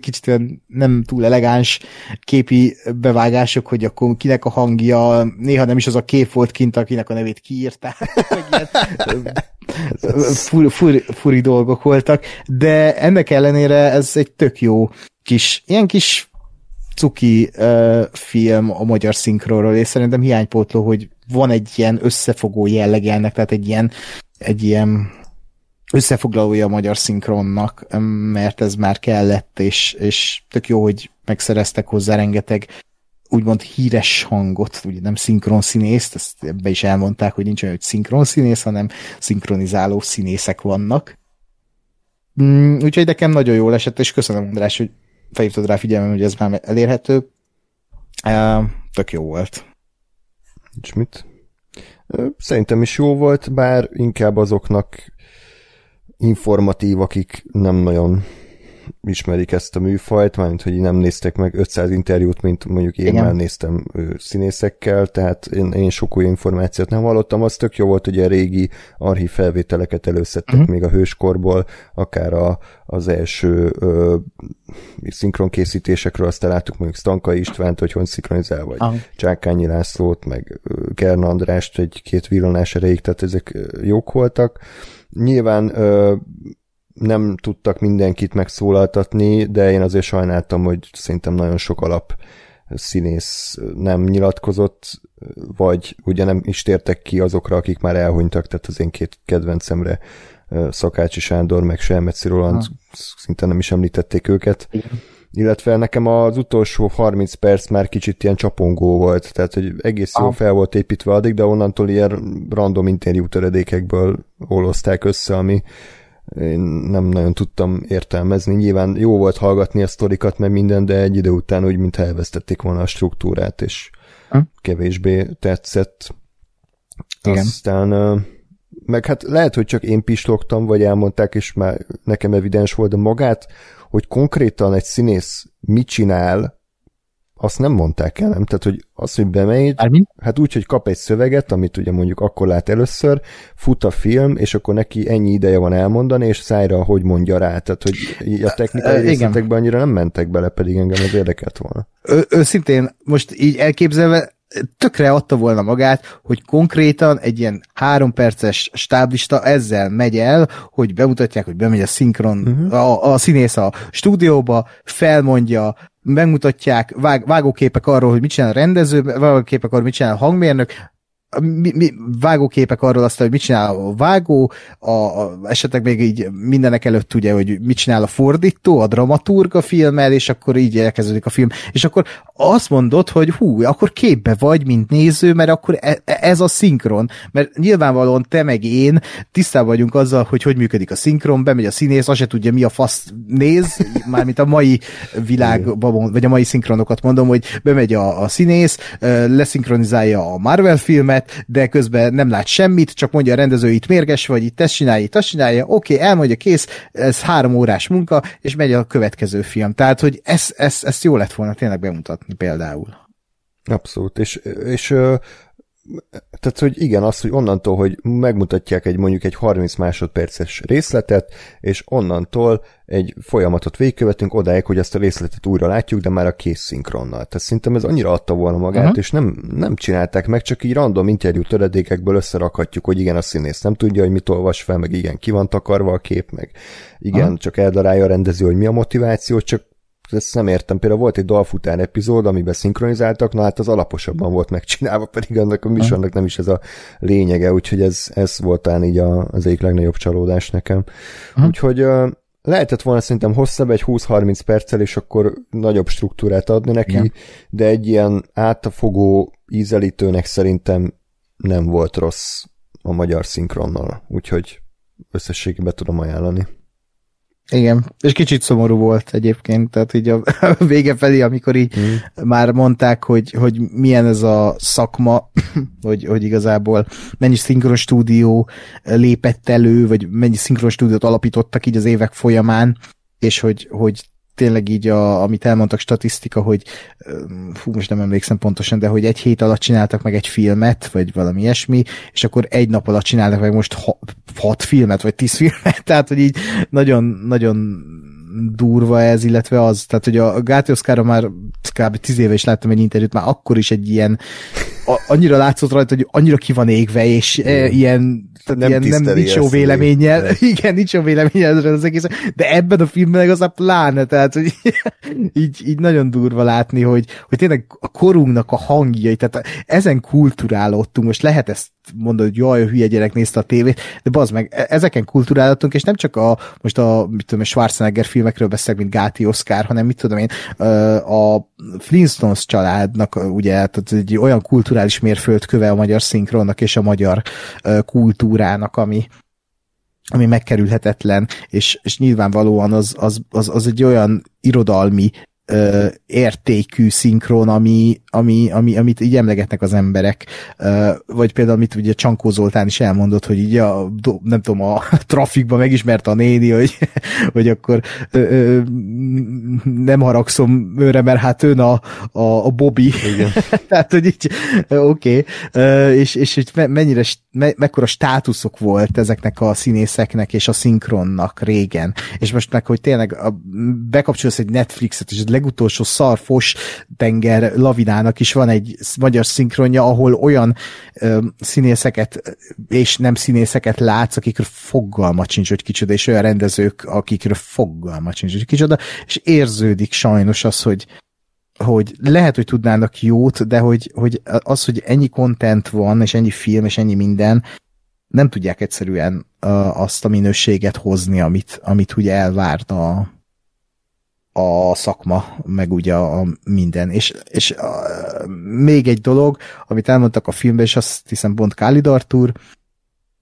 [SPEAKER 2] kicsit olyan nem túl elegáns képi bevágások, hogy akkor kinek a hangja, néha nem is az a kép volt kint, akinek a nevét kiírták, furi, furi, furi dolgok voltak, de ennek ellenére ez egy tök jó kis, ilyen kis cuki uh, film a magyar szinkronról, és szerintem hiánypótló, hogy van egy ilyen összefogó jelleg ennek, tehát egy ilyen, egy ilyen összefoglalója a magyar szinkronnak, mert ez már kellett, és, és tök jó, hogy megszereztek hozzá rengeteg úgymond híres hangot, ugye nem szinkron színészt, ezt ebbe is elmondták, hogy nincs olyan, hogy szinkron színész, hanem szinkronizáló színészek vannak. Mm, úgyhogy nekem nagyon jól esett, és köszönöm András, hogy felhívtad rá figyelmem, hogy ez már elérhető. Tök jó volt.
[SPEAKER 1] És mit? Szerintem is jó volt, bár inkább azoknak informatív, akik nem nagyon ismerik ezt a műfajt, mármint, hogy nem néztek meg 500 interjút, mint mondjuk én Igen. már néztem ő, színészekkel, tehát én, én sok új információt nem hallottam. Az tök jó volt, hogy a régi archív felvételeket előszedtek uh-huh. még a hőskorból, akár a, az első ö, szinkronkészítésekről, aztán láttuk mondjuk Stanka Istvánt, hogy hogy szinkronizál, vagy uh-huh. Csákányi Lászlót, meg Kern Andrást egy-két villanás erejéig, tehát ezek jók voltak. Nyilván ö, nem tudtak mindenkit megszólaltatni, de én azért sajnáltam, hogy szerintem nagyon sok alap színész nem nyilatkozott, vagy ugye nem is tértek ki azokra, akik már elhunytak, tehát az én két kedvencemre Szakácsi Sándor, meg Selmeci Roland, ha. szinte nem is említették őket. Igen. Illetve nekem az utolsó 30 perc már kicsit ilyen csapongó volt, tehát hogy egész jó fel volt építve addig, de onnantól ilyen random interjú töredékekből olozták össze, ami én nem nagyon tudtam értelmezni. Nyilván jó volt hallgatni a sztorikat, meg minden, de egy idő után úgy, mintha elvesztették volna a struktúrát, és hm? kevésbé tetszett. Igen. Aztán meg hát lehet, hogy csak én pislogtam, vagy elmondták, és már nekem evidens volt, de magát, hogy konkrétan egy színész mit csinál, azt nem mondták el, nem? Tehát, hogy az, hogy bemegy, hát úgy, hogy kap egy szöveget, amit ugye mondjuk akkor lát először, fut a film, és akkor neki ennyi ideje van elmondani, és szájra hogy mondja rá. Tehát, hogy a technikai részletekben annyira nem mentek bele, pedig engem az érdekelt volna.
[SPEAKER 2] Ő, őszintén, most így elképzelve, tökre adta volna magát, hogy konkrétan egy ilyen három perces stáblista ezzel megy el, hogy bemutatják, hogy bemegy a szinkron, uh-huh. a, a színész a stúdióba, felmondja, megmutatják vág, vágóképek arról, hogy mit csinál a rendező, vágóképek arról, mit csinál a hangmérnök, mi, mi, vágóképek arról azt, hogy mit csinál a vágó, a, a, esetleg még így mindenek előtt ugye, hogy mit csinál a fordító, a dramaturg a filmmel, és akkor így elkezdődik a film. És akkor azt mondod, hogy hú, akkor képbe vagy, mint néző, mert akkor e, e, ez a szinkron. Mert nyilvánvalóan te meg én tisztában vagyunk azzal, hogy hogy működik a szinkron, bemegy a színész, azt se tudja, mi a fasz néz, mármint a mai világban, vagy a mai szinkronokat mondom, hogy bemegy a, a színész, leszinkronizálja a Marvel filmet, filmet, de közben nem lát semmit, csak mondja a rendező, itt mérges vagy, itt ezt csinálja, itt azt csinálja, oké, okay, elmondja, kész, ez három órás munka, és megy a következő film. Tehát, hogy ezt, ezt, ezt jó lett volna tényleg bemutatni például.
[SPEAKER 1] Abszolút, és, és tehát, hogy igen, az, hogy onnantól, hogy megmutatják egy mondjuk egy 30 másodperces részletet, és onnantól egy folyamatot végigkövetünk odáig, hogy ezt a részletet újra látjuk, de már a kész szinkronnal. Tehát szerintem ez annyira adta volna magát, uh-huh. és nem, nem csinálták meg, csak így random interjú töredékekből összerakhatjuk, hogy igen, a színész nem tudja, hogy mit olvas fel, meg igen, ki van takarva a kép, meg igen, uh-huh. csak eldarálja a rendező, hogy mi a motiváció, csak ezt nem értem. Például volt egy dalfutár epizód, amiben szinkronizáltak, na hát az alaposabban volt megcsinálva, pedig annak a műsornak nem is ez a lényege, úgyhogy ez, ez volt talán így a, az egyik legnagyobb csalódás nekem. Uh-huh. Úgyhogy lehetett volna szerintem hosszabb, egy 20-30 perccel, és akkor nagyobb struktúrát adni neki, Igen. de egy ilyen átfogó ízelítőnek szerintem nem volt rossz a magyar szinkronnal, úgyhogy összességében tudom ajánlani.
[SPEAKER 2] Igen, és kicsit szomorú volt egyébként, tehát így a vége felé, amikor így mm. már mondták, hogy, hogy milyen ez a szakma, hogy, hogy igazából mennyi szinkron stúdió lépett elő, vagy mennyi szinkron stúdiót alapítottak így az évek folyamán, és hogy, hogy tényleg így, a, amit elmondtak statisztika, hogy fú, most nem emlékszem pontosan, de hogy egy hét alatt csináltak meg egy filmet, vagy valami ilyesmi, és akkor egy nap alatt csináltak meg most ha, hat filmet, vagy tíz filmet, tehát hogy így nagyon, nagyon durva ez, illetve az, tehát hogy a Gáti Oszkára már kb. tíz éve is láttam egy interjút, már akkor is egy ilyen, a, annyira látszott rajta, hogy annyira ki van égve, és e, ilyen nem, ilyen, nem nincs jó véleménnyel, igen, nincs jó véleménnyel az egész, de ebben a filmben az a pláne, tehát hogy így, így nagyon durva látni, hogy, hogy tényleg a korunknak a hangjai, tehát ezen kulturálódtunk, most lehet ezt mondod, hogy jaj, a hülye gyerek nézte a tévét, de bazd meg, e- ezeken kulturálódtunk, és nem csak a, most a, mit tudom, a Schwarzenegger filmekről beszélek, mint Gáti Oscar, hanem mit tudom én, a Flintstones családnak, ugye, tehát egy olyan kulturális mérföldköve a magyar szinkronnak és a magyar kultúrának, ami, ami megkerülhetetlen, és, és nyilvánvalóan az, az, az, az egy olyan irodalmi ö, értékű szinkron, ami, ami, ami, amit így emlegetnek az emberek. Ö, vagy például, amit ugye Csankó Zoltán is elmondott, hogy így a, nem tudom, a trafikban megismerte a néni, hogy, hogy akkor ö, ö, nem haragszom őre, mert hát ön a, a, a Bobby.
[SPEAKER 1] Igen.
[SPEAKER 2] Tehát, hogy így, oké, okay. és, és hogy mennyire, me, mekkora státuszok volt ezeknek a színészeknek és a szinkronnak régen. És most meg, hogy tényleg a, bekapcsolsz egy Netflixet, és legutolsó szarfos tenger lavinának is van egy magyar szinkronja, ahol olyan ö, színészeket és nem színészeket látsz, akikről fogalmat sincs, hogy kicsoda, és olyan rendezők, akikről fogalmat sincs, hogy kicsoda, és érződik sajnos az, hogy, hogy lehet, hogy tudnának jót, de hogy, hogy az, hogy ennyi content van, és ennyi film, és ennyi minden, nem tudják egyszerűen uh, azt a minőséget hozni, amit, amit ugye elvárt a szakma, meg ugye a minden. És, és uh, még egy dolog, amit elmondtak a filmben, és azt hiszem pont Khalid Artur,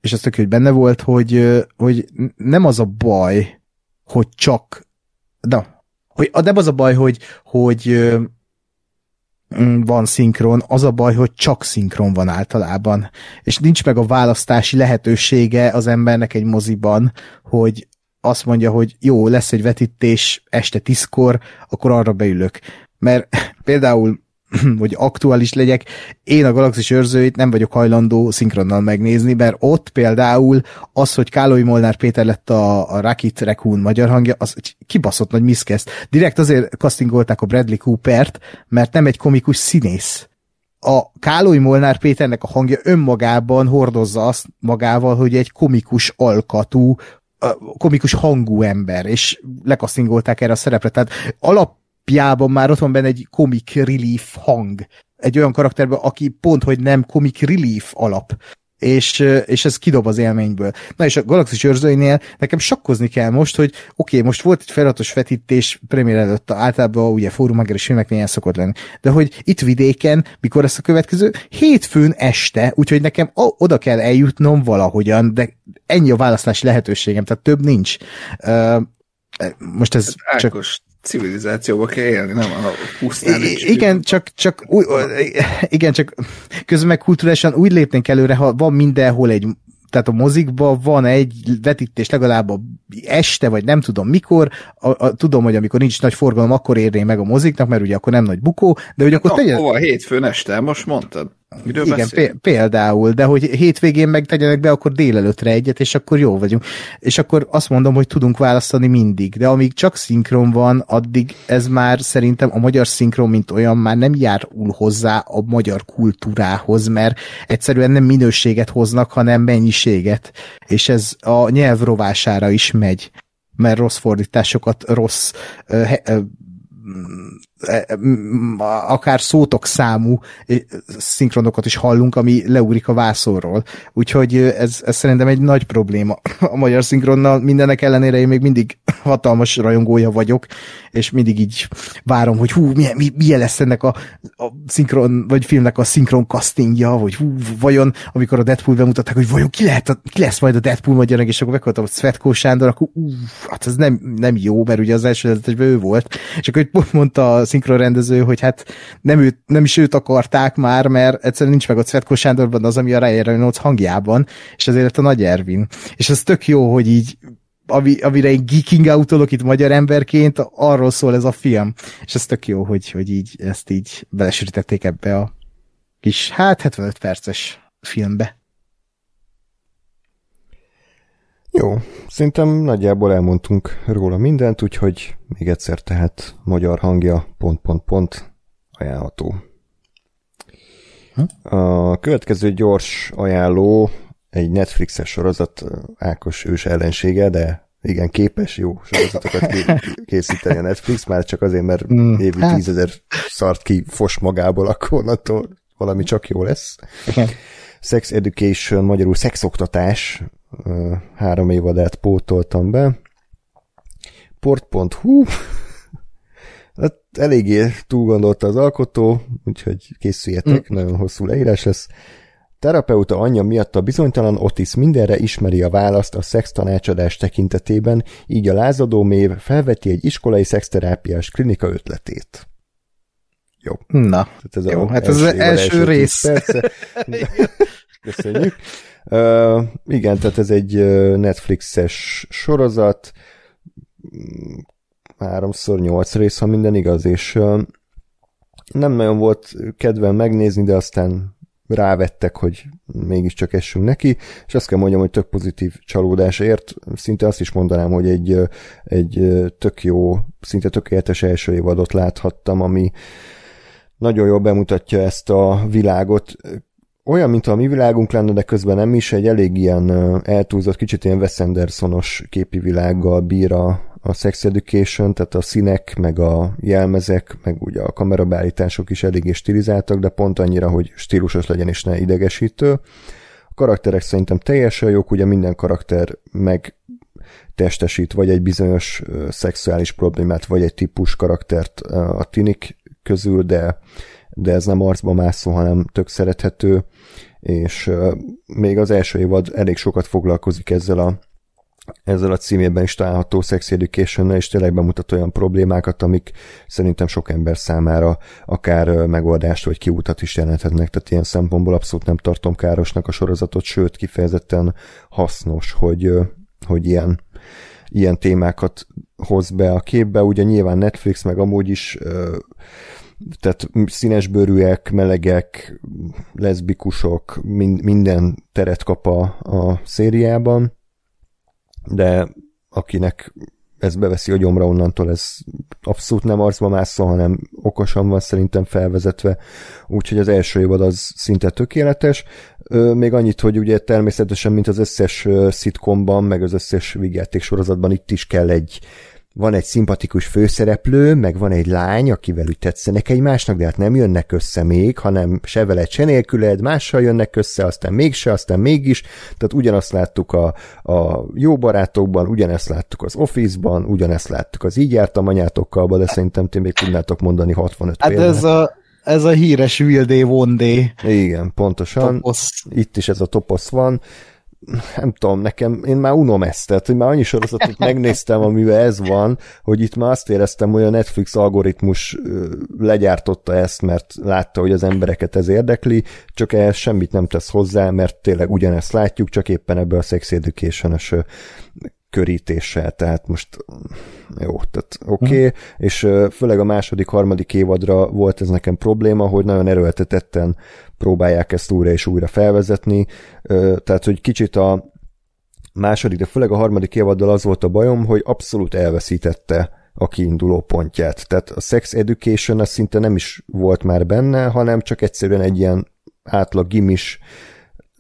[SPEAKER 2] és azt tök, hogy benne volt, hogy, hogy nem az a baj, hogy csak, na, hogy nem az a baj, hogy, hogy van szinkron, az a baj, hogy csak szinkron van általában, és nincs meg a választási lehetősége az embernek egy moziban, hogy azt mondja, hogy jó, lesz egy vetítés este tízkor, akkor arra beülök. Mert például hogy aktuális legyek, én a Galaxis őrzőit nem vagyok hajlandó szinkronnal megnézni, mert ott például az, hogy Kálói Molnár Péter lett a, a Rakit Raccoon magyar hangja, az kibaszott nagy miszkeszt. Direkt azért castingolták a Bradley Coopert, mert nem egy komikus színész. A Kálói Molnár Péternek a hangja önmagában hordozza azt magával, hogy egy komikus alkatú, komikus hangú ember, és lekasztingolták erre a szerepre. Tehát alap alapjában már ott van benne egy comic relief hang. Egy olyan karakterben, aki pont, hogy nem comic relief alap és, és ez kidob az élményből. Na és a Galaxis őrzőinél nekem sakkozni kell most, hogy oké, okay, most volt egy feladatos vetítés premier előtt, általában ugye fórumageres filmeknél ilyen szokott lenni, de hogy itt vidéken, mikor lesz a következő, hétfőn este, úgyhogy nekem oda kell eljutnom valahogyan, de ennyi a választási lehetőségem, tehát több nincs. Uh, most ez
[SPEAKER 3] hát, csak... Civilizációba kell élni, nem a pusztán.
[SPEAKER 2] I- igen, csak, csak, új, igen, csak közben meg kulturálisan úgy lépnénk előre, ha van mindenhol egy tehát a mozikban van egy vetítés legalább a este, vagy nem tudom mikor, a, a, tudom, hogy amikor nincs nagy forgalom, akkor érné meg a moziknak, mert ugye akkor nem nagy bukó, de hogy akkor
[SPEAKER 3] Na, tegyen... Hova, hétfőn este, most mondtad?
[SPEAKER 2] Miről Igen, beszél? például, de hogy hétvégén meg tegyenek be, akkor délelőtre egyet, és akkor jó vagyunk. És akkor azt mondom, hogy tudunk választani mindig, de amíg csak szinkron van, addig ez már szerintem a magyar szinkron, mint olyan, már nem járul hozzá a magyar kultúrához, mert egyszerűen nem minőséget hoznak, hanem mennyiséget. És ez a nyelv rovására is megy mert rossz fordításokat, rossz akár szótok számú e, szinkronokat is hallunk, ami leugrik a vászorról. Úgyhogy ez, ez szerintem egy nagy probléma a magyar szinkronnal. Mindenek ellenére én még mindig hatalmas rajongója vagyok, és mindig így várom, hogy hú, milyen, milyen lesz ennek a, a szinkron, vagy filmnek a szinkron castingja, vagy hú, vajon, amikor a Deadpool bemutatták, hogy vajon ki, lehet a, ki lesz majd a Deadpool magyar, és akkor meghaltam, hogy Svetko Sándor, akkor ú, hát ez nem, nem jó, mert ugye az első ő volt, és akkor mondta a szinkronrendező, hogy hát nem, őt, nem is őt akarták már, mert egyszerűen nincs meg a Cvetko Sándorban az, ami a Ryan Reynolds hangjában, és ezért a Nagy Ervin. És ez tök jó, hogy így ami, amire én geeking out itt magyar emberként, arról szól ez a film. És ez tök jó, hogy, hogy így ezt így belesürítették ebbe a kis, hát 75 perces filmbe.
[SPEAKER 1] Jó, szerintem nagyjából elmondtunk róla mindent, úgyhogy még egyszer tehát magyar hangja pont, pont, pont ajánlható. Hm? A következő gyors ajánló egy Netflixes sorozat Ákos ős ellensége, de igen, képes jó sorozatokat készíteni a Netflix, már csak azért, mert mm, évi hát. tízezer szart ki fos magából, akkor onnantól valami csak jó lesz. Igen. Sex Education, magyarul szexoktatás, három évadát pótoltam be. Port.hu hát eléggé túl gondolta az alkotó, úgyhogy készüljetek, mm. nagyon hosszú leírás lesz. Terapeuta anyja miatt a bizonytalan Otis mindenre ismeri a választ a szex tanácsadás tekintetében, így a lázadó mév felveti egy iskolai szexterápiás klinika ötletét. Jó.
[SPEAKER 2] Na,
[SPEAKER 1] Tehát ez
[SPEAKER 2] Jó,
[SPEAKER 1] a
[SPEAKER 2] hát ez az első
[SPEAKER 1] tíz
[SPEAKER 2] rész.
[SPEAKER 1] Köszönjük. Igen, tehát ez egy Netflixes sorozat, Mm, háromszor nyolc rész, ha minden igaz, és nem nagyon volt kedvem megnézni, de aztán rávettek, hogy mégiscsak essünk neki, és azt kell mondjam, hogy tök pozitív csalódásért, szinte azt is mondanám, hogy egy, egy tök jó, szinte tökéletes első évadot láthattam, ami nagyon jól bemutatja ezt a világot, olyan, mint a mi világunk lenne, de közben nem is, egy elég ilyen eltúlzott, kicsit ilyen Wes Andersonos képi világgal bír a, a Sex Education, tehát a színek, meg a jelmezek, meg ugye a kamerabeállítások is eléggé stilizáltak, de pont annyira, hogy stílusos legyen és ne idegesítő. A karakterek szerintem teljesen jók, ugye minden karakter meg testesít vagy egy bizonyos szexuális problémát, vagy egy típus karaktert a tinik közül, de, de ez nem arcba mászó, hanem tök szerethető, és még az első évad elég sokat foglalkozik ezzel a ezzel a címében is található Sex education és tényleg bemutat olyan problémákat, amik szerintem sok ember számára akár megoldást vagy kiútat is jelenthetnek, tehát ilyen szempontból abszolút nem tartom károsnak a sorozatot, sőt kifejezetten hasznos, hogy, hogy ilyen, ilyen témákat hoz be a képbe. Ugye nyilván Netflix meg amúgy is tehát színesbőrűek, melegek, leszbikusok, mind, minden teret kap a, a szériában, de akinek ez beveszi a gyomra onnantól, ez abszolút nem arcba mászol, hanem okosan van szerintem felvezetve, úgyhogy az első évad az szinte tökéletes. Még annyit, hogy ugye természetesen, mint az összes ö, szitkomban, meg az összes vigyáték sorozatban itt is kell egy van egy szimpatikus főszereplő, meg van egy lány, akivel úgy tetszenek egymásnak, de hát nem jönnek össze még, hanem se veled, se nélküled, mással jönnek össze, aztán mégse, aztán mégis. Tehát ugyanazt láttuk a, a jó barátokban, ugyanezt láttuk az Office-ban, ugyanezt láttuk az így jártam anyátokkal, de szerintem ti még tudnátok mondani 65
[SPEAKER 2] hát
[SPEAKER 1] példát.
[SPEAKER 2] ez a, ez a híres Will Day, One Day
[SPEAKER 1] Igen, pontosan.
[SPEAKER 2] toposz.
[SPEAKER 1] Itt is ez a toposz van. Nem tudom, nekem, én már unom ezt, tehát hogy már annyi sorozatot megnéztem, amivel ez van, hogy itt már azt éreztem, hogy a Netflix algoritmus legyártotta ezt, mert látta, hogy az embereket ez érdekli, csak ehhez semmit nem tesz hozzá, mert tényleg ugyanezt látjuk, csak éppen ebből a Sex education körítéssel, tehát most jó, tehát oké, okay.
[SPEAKER 2] Mhm.
[SPEAKER 1] és ö, főleg a második, harmadik évadra volt ez nekem probléma, hogy nagyon erőltetetten próbálják ezt újra és újra felvezetni, tehát hogy kicsit a második, de főleg a harmadik évaddal az volt a bajom, hogy abszolút elveszítette a kiinduló pontját. Tehát a sex education az szinte nem is volt már benne, hanem csak egyszerűen egy ilyen átlag gimis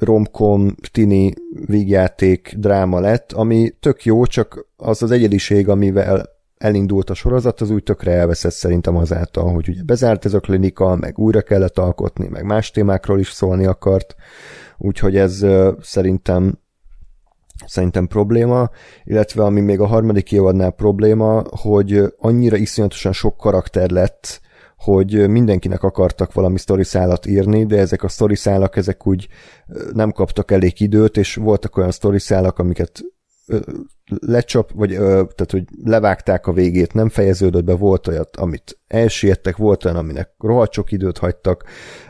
[SPEAKER 1] romkom, tini, vígjáték, dráma lett, ami tök jó, csak az az egyediség, amivel elindult a sorozat, az úgy tökre elveszett szerintem azáltal, hogy ugye bezárt ez a klinika, meg újra kellett alkotni, meg más témákról is szólni akart, úgyhogy ez szerintem szerintem probléma, illetve ami még a harmadik évadnál probléma, hogy annyira iszonyatosan sok karakter lett, hogy mindenkinek akartak valami sztoriszálat írni, de ezek a sztoriszálak, ezek úgy nem kaptak elég időt, és voltak olyan sztoriszálak, amiket lecsap, vagy ö, tehát, hogy levágták a végét, nem fejeződött be, volt olyat, amit elsiettek, volt olyan, aminek rohadt sok időt hagytak,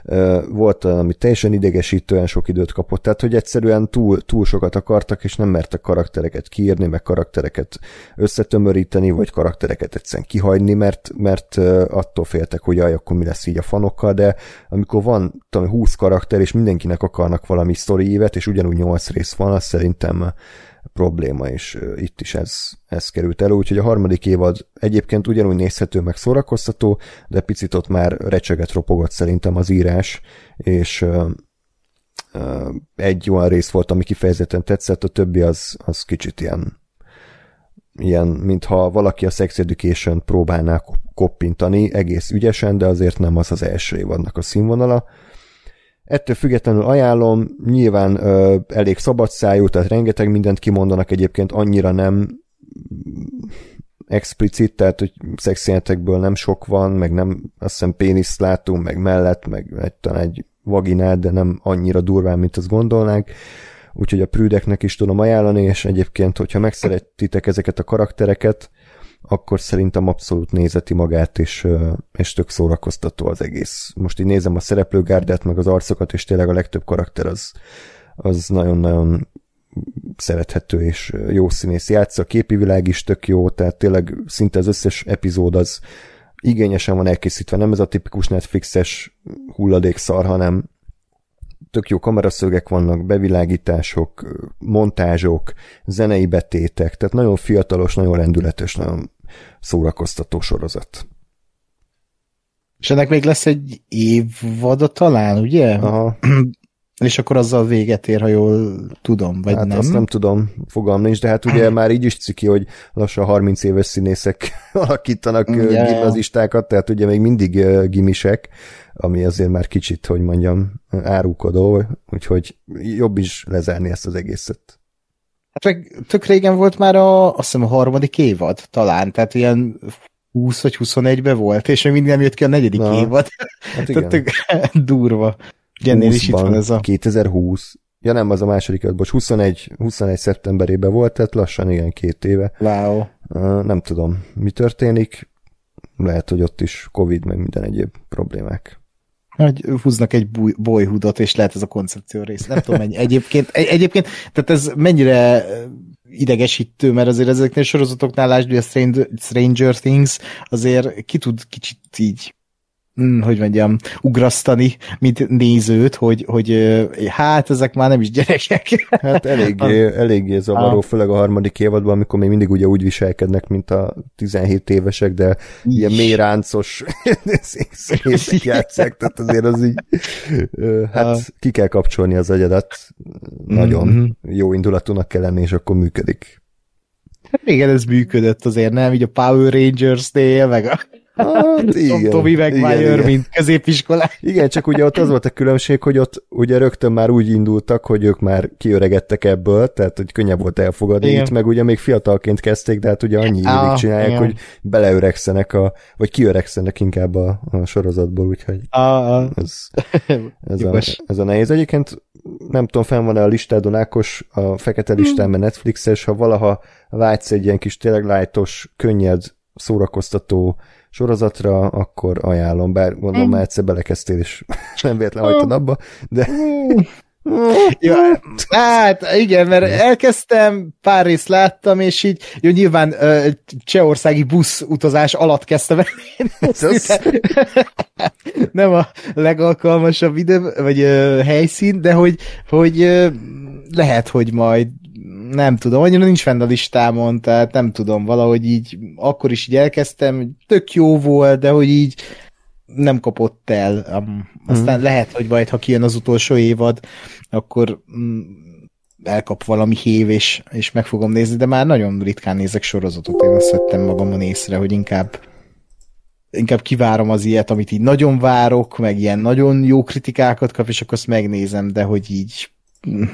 [SPEAKER 1] ö, volt olyan, ami teljesen idegesítően sok időt kapott, tehát, hogy egyszerűen túl, túl sokat akartak, és nem mertek karaktereket kiírni, meg karaktereket összetömöríteni, vagy karaktereket egyszerűen kihagyni, mert, mert ö, attól féltek, hogy jaj, akkor mi lesz így a fanokkal, de amikor van tudom, 20 karakter, és mindenkinek akarnak valami sztori évet, és ugyanúgy 8 rész van, az szerintem probléma, és itt is ez, ez került elő, úgyhogy a harmadik évad egyébként ugyanúgy nézhető, meg szórakoztató, de picit ott már recseget ropogott szerintem az írás, és egy olyan rész volt, ami kifejezetten tetszett, a többi az, az kicsit ilyen ilyen, mintha valaki a Sex Education próbálná kop- koppintani egész ügyesen, de azért nem az az első évadnak a színvonala. Ettől függetlenül ajánlom, nyilván ö, elég szabadszájú, tehát rengeteg mindent kimondanak egyébként, annyira nem explicit, tehát hogy szexjelentekből nem sok van, meg nem, azt hiszem péniszt látunk, meg mellett, meg egy, talán egy vaginát, de nem annyira durván, mint azt gondolnánk. Úgyhogy a prűdeknek is tudom ajánlani, és egyébként, hogyha megszeretitek ezeket a karaktereket, akkor szerintem abszolút nézeti magát, és, és tök szórakoztató az egész. Most így nézem a szereplőgárdát, meg az arcokat, és tényleg a legtöbb karakter az, az nagyon-nagyon szerethető és jó színész játsza, a képi világ is tök jó, tehát tényleg szinte az összes epizód az igényesen van elkészítve, nem ez a tipikus Netflixes hulladékszar, hanem tök jó kameraszögek vannak, bevilágítások, montázsok, zenei betétek, tehát nagyon fiatalos, nagyon rendületes, nagyon szórakoztató sorozat.
[SPEAKER 2] És ennek még lesz egy évada talán, ugye?
[SPEAKER 1] Aha.
[SPEAKER 2] És akkor azzal véget ér, ha jól tudom, vagy
[SPEAKER 1] hát
[SPEAKER 2] nem?
[SPEAKER 1] azt nem tudom, fogalm nincs, de hát ugye már így is ciki, hogy lassan 30 éves színészek alakítanak yeah. gimnazistákat, tehát ugye még mindig gimisek, ami azért már kicsit, hogy mondjam, árukodó, úgyhogy jobb is lezárni ezt az egészet.
[SPEAKER 2] Hát meg tök régen volt már a, azt hiszem a harmadik évad talán, tehát ilyen 20 vagy 21-ben volt, és még mindig nem jött ki a negyedik Na, évad. Hát igen. tök durva.
[SPEAKER 1] Ennél is itt van ez a... 2020. Ja nem, az a második öt, bocs, 21, 21 szeptemberében volt, tehát lassan igen, két éve.
[SPEAKER 2] Wow.
[SPEAKER 1] Uh, nem tudom, mi történik. Lehet, hogy ott is Covid, meg minden egyéb problémák.
[SPEAKER 2] Hogy húznak egy bolyhudot, és lehet ez a koncepció rész. Nem tudom, mennyi. Egyébként, egy, egyébként, tehát ez mennyire idegesítő, mert azért ezeknél sorozatoknál, lásd, a Stranger, Things azért ki tud kicsit így hogy mondjam, ugrasztani, mint nézőt, hogy, hogy hát ezek már nem is gyerekek.
[SPEAKER 1] Hát eléggé, eléggé zavaró, ah. főleg a harmadik évadban, amikor még mindig ugye úgy viselkednek, mint a 17 évesek, de Is. ilyen mélyráncos színészek játszák, tehát azért az így, hát ah. ki kell kapcsolni az agyadat, nagyon mm-hmm. jó indulatúnak kell lenni, és akkor működik.
[SPEAKER 2] Hát igen, ez működött azért, nem? Így a Power Rangers-nél, meg a
[SPEAKER 1] Hát, igen,
[SPEAKER 2] Tomi Maguire, mint középiskolán.
[SPEAKER 1] Igen, csak ugye ott az volt a különbség, hogy ott ugye rögtön már úgy indultak, hogy ők már kiöregettek ebből, tehát hogy könnyebb volt elfogadni. Igen. Itt meg ugye még fiatalként kezdték, de hát ugye annyi évig csinálják, igen. hogy beleöregszenek, a, vagy kiöregszenek inkább a, a sorozatból, úgyhogy
[SPEAKER 2] ah.
[SPEAKER 1] ez, ez, a, ez a nehéz. Egyébként nem tudom, fenn van-e a listádon Ákos, a fekete listán, mert Netflixes, ha valaha vágysz egy ilyen kis tényleg lájtos, könnyed, szórakoztató sorozatra, akkor ajánlom, bár gondolom már egyszer belekezdtél, és nem véletlen hagytad abba, de...
[SPEAKER 2] ja, hát igen, mert elkezdtem, pár részt láttam, és így, jó, nyilván csehországi busz utazás alatt kezdtem el. Nem a legalkalmasabb idő, vagy helyszín, de hogy, hogy lehet, hogy majd nem tudom, annyira nincs fenn a listámon, tehát nem tudom, valahogy így, akkor is így elkezdtem, tök jó volt, de hogy így nem kapott el. Aztán mm. lehet, hogy majd, ha kijön az utolsó évad, akkor mm, elkap valami hév, és, és meg fogom nézni, de már nagyon ritkán nézek sorozatot, én azt vettem magamon észre, hogy inkább inkább kivárom az ilyet, amit így nagyon várok, meg ilyen nagyon jó kritikákat kap, és akkor azt megnézem, de hogy így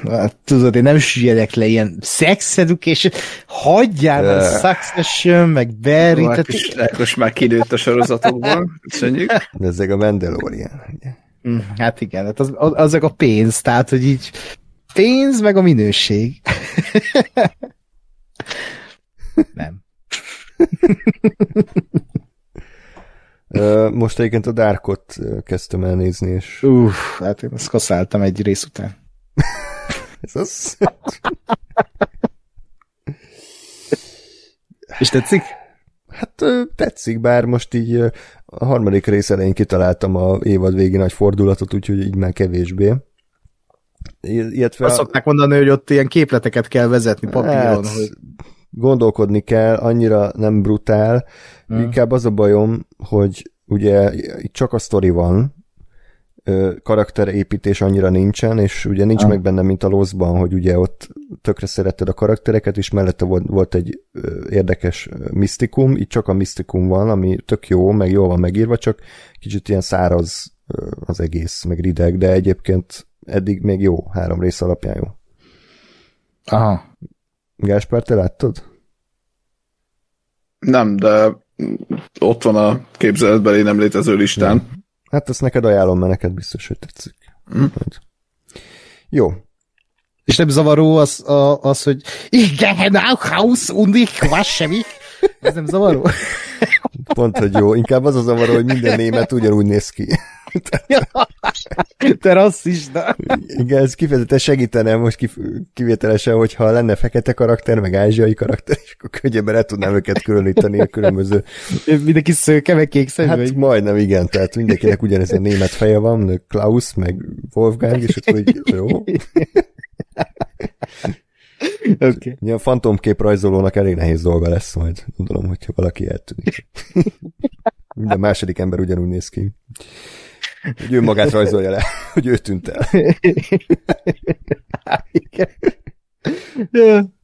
[SPEAKER 2] Hát, tudod, én nem süllyedek le ilyen sex education, hagyjál uh, succession, meg Barry.
[SPEAKER 3] Hát tehát... most már kinőtt a sorozatokban, köszönjük.
[SPEAKER 1] De ezek a Mandalorian.
[SPEAKER 2] Ugye? Mm, hát igen, hát az, az, azok a pénz, tehát, hogy így pénz, meg a minőség. nem.
[SPEAKER 1] Most egyébként a Darkot kezdtem el nézni, és...
[SPEAKER 2] Uff, hát én azt kaszáltam egy rész után.
[SPEAKER 1] Ez az...
[SPEAKER 2] És tetszik?
[SPEAKER 1] Hát tetszik, bár most így a harmadik rész elején kitaláltam a évad végi nagy fordulatot, úgyhogy így már kevésbé.
[SPEAKER 2] Illetve Azt szokták mondani, hogy ott ilyen képleteket kell vezetni papíron. Hát, hogy...
[SPEAKER 1] Gondolkodni kell, annyira nem brutál. Hmm. Inkább az a bajom, hogy ugye itt csak a sztori van, karakterépítés annyira nincsen, és ugye nincs ah. meg benne, mint a Loszban, hogy ugye ott tökre szeretted a karaktereket, és mellette volt, volt egy érdekes misztikum, itt csak a misztikum van, ami tök jó, meg jól van megírva, csak kicsit ilyen száraz az egész, meg rideg, de egyébként eddig még jó, három rész alapján jó.
[SPEAKER 2] Aha.
[SPEAKER 1] Gáspár, te láttad?
[SPEAKER 3] Nem, de ott van a képzeletbeli nem létező listán.
[SPEAKER 1] Nem. Hát ezt neked ajánlom, mert neked biztos, hogy tetszik. Hm. Jó.
[SPEAKER 2] És nem zavaró az, a, az hogy igen, Haus und ich wasche mich. Ez nem zavaró?
[SPEAKER 1] Pont, hogy jó. Inkább az a zavaró, hogy minden német ugyanúgy néz ki.
[SPEAKER 2] Te rasszista.
[SPEAKER 1] Igen, ez kifejezetten segítene most kif- kivételesen, hogyha lenne fekete karakter, meg ázsiai karakter, és akkor könnyebben el tudnám őket különíteni a különböző.
[SPEAKER 2] Mindenki szőke, meg kék szemű.
[SPEAKER 1] Hát
[SPEAKER 2] vagy?
[SPEAKER 1] majdnem igen, tehát mindenkinek ugyanez a német feje van, Klaus, meg Wolfgang, és akkor így jó.
[SPEAKER 2] Okay.
[SPEAKER 1] Ilyen fantomkép rajzolónak elég nehéz dolga lesz majd, gondolom, hogyha valaki eltűnik. Minden második ember ugyanúgy néz ki. Hogy ő magát rajzolja le, hogy ő tűnt el.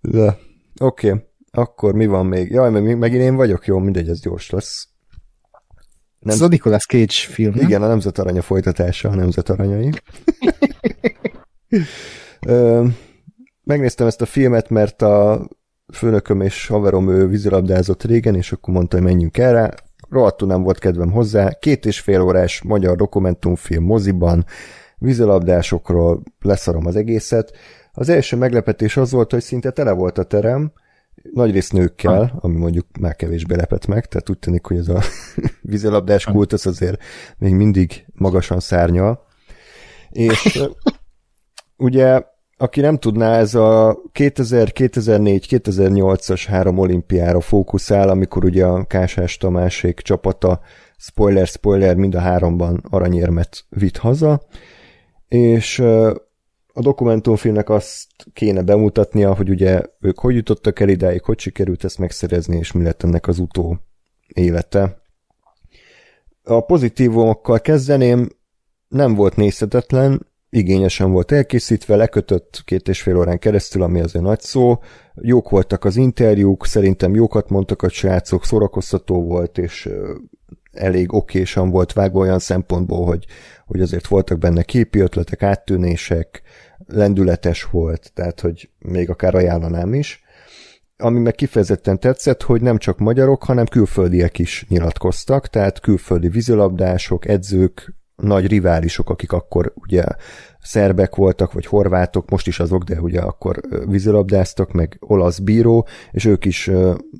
[SPEAKER 1] De, oké, okay. akkor mi van még? Jaj, meg, megint én vagyok? Jó, mindegy, ez gyors lesz.
[SPEAKER 2] Nem... Ez a Nicolas Cage film, nem?
[SPEAKER 1] Igen, a Nemzet Aranya folytatása, a Nemzet Aranyai. Ö, megnéztem ezt a filmet, mert a főnököm és haverom ő vízilabdázott régen, és akkor mondta, hogy menjünk erre. Rohadtul nem volt kedvem hozzá. Két és fél órás magyar dokumentumfilm moziban, vízilabdásokról leszarom az egészet. Az első meglepetés az volt, hogy szinte tele volt a terem, nagyrészt nőkkel, ah. ami mondjuk már kevésbé lepett meg, tehát úgy tűnik, hogy ez a vízilabdás kultusz azért még mindig magasan szárnyal. És ugye aki nem tudná, ez a 2000, 2004, 2008-as három olimpiára fókuszál, amikor ugye a Kásás Tamásék csapata, spoiler, spoiler, mind a háromban aranyérmet vitt haza, és a dokumentumfilmnek azt kéne bemutatnia, hogy ugye ők hogy jutottak el idáig, hogy sikerült ezt megszerezni, és mi lett ennek az utó élete. A pozitívumokkal kezdeném, nem volt nézhetetlen, igényesen volt elkészítve, lekötött két és fél órán keresztül, ami azért nagy szó. Jók voltak az interjúk, szerintem jókat mondtak a srácok, szórakoztató volt, és elég okésan volt vágva olyan szempontból, hogy, hogy azért voltak benne képi ötletek, áttűnések, lendületes volt, tehát hogy még akár ajánlanám is. Ami meg kifejezetten tetszett, hogy nem csak magyarok, hanem külföldiek is nyilatkoztak, tehát külföldi vízilabdások, edzők, nagy riválisok, akik akkor ugye szerbek voltak, vagy horvátok, most is azok, de ugye akkor vízilabdáztak, meg olasz bíró, és ők is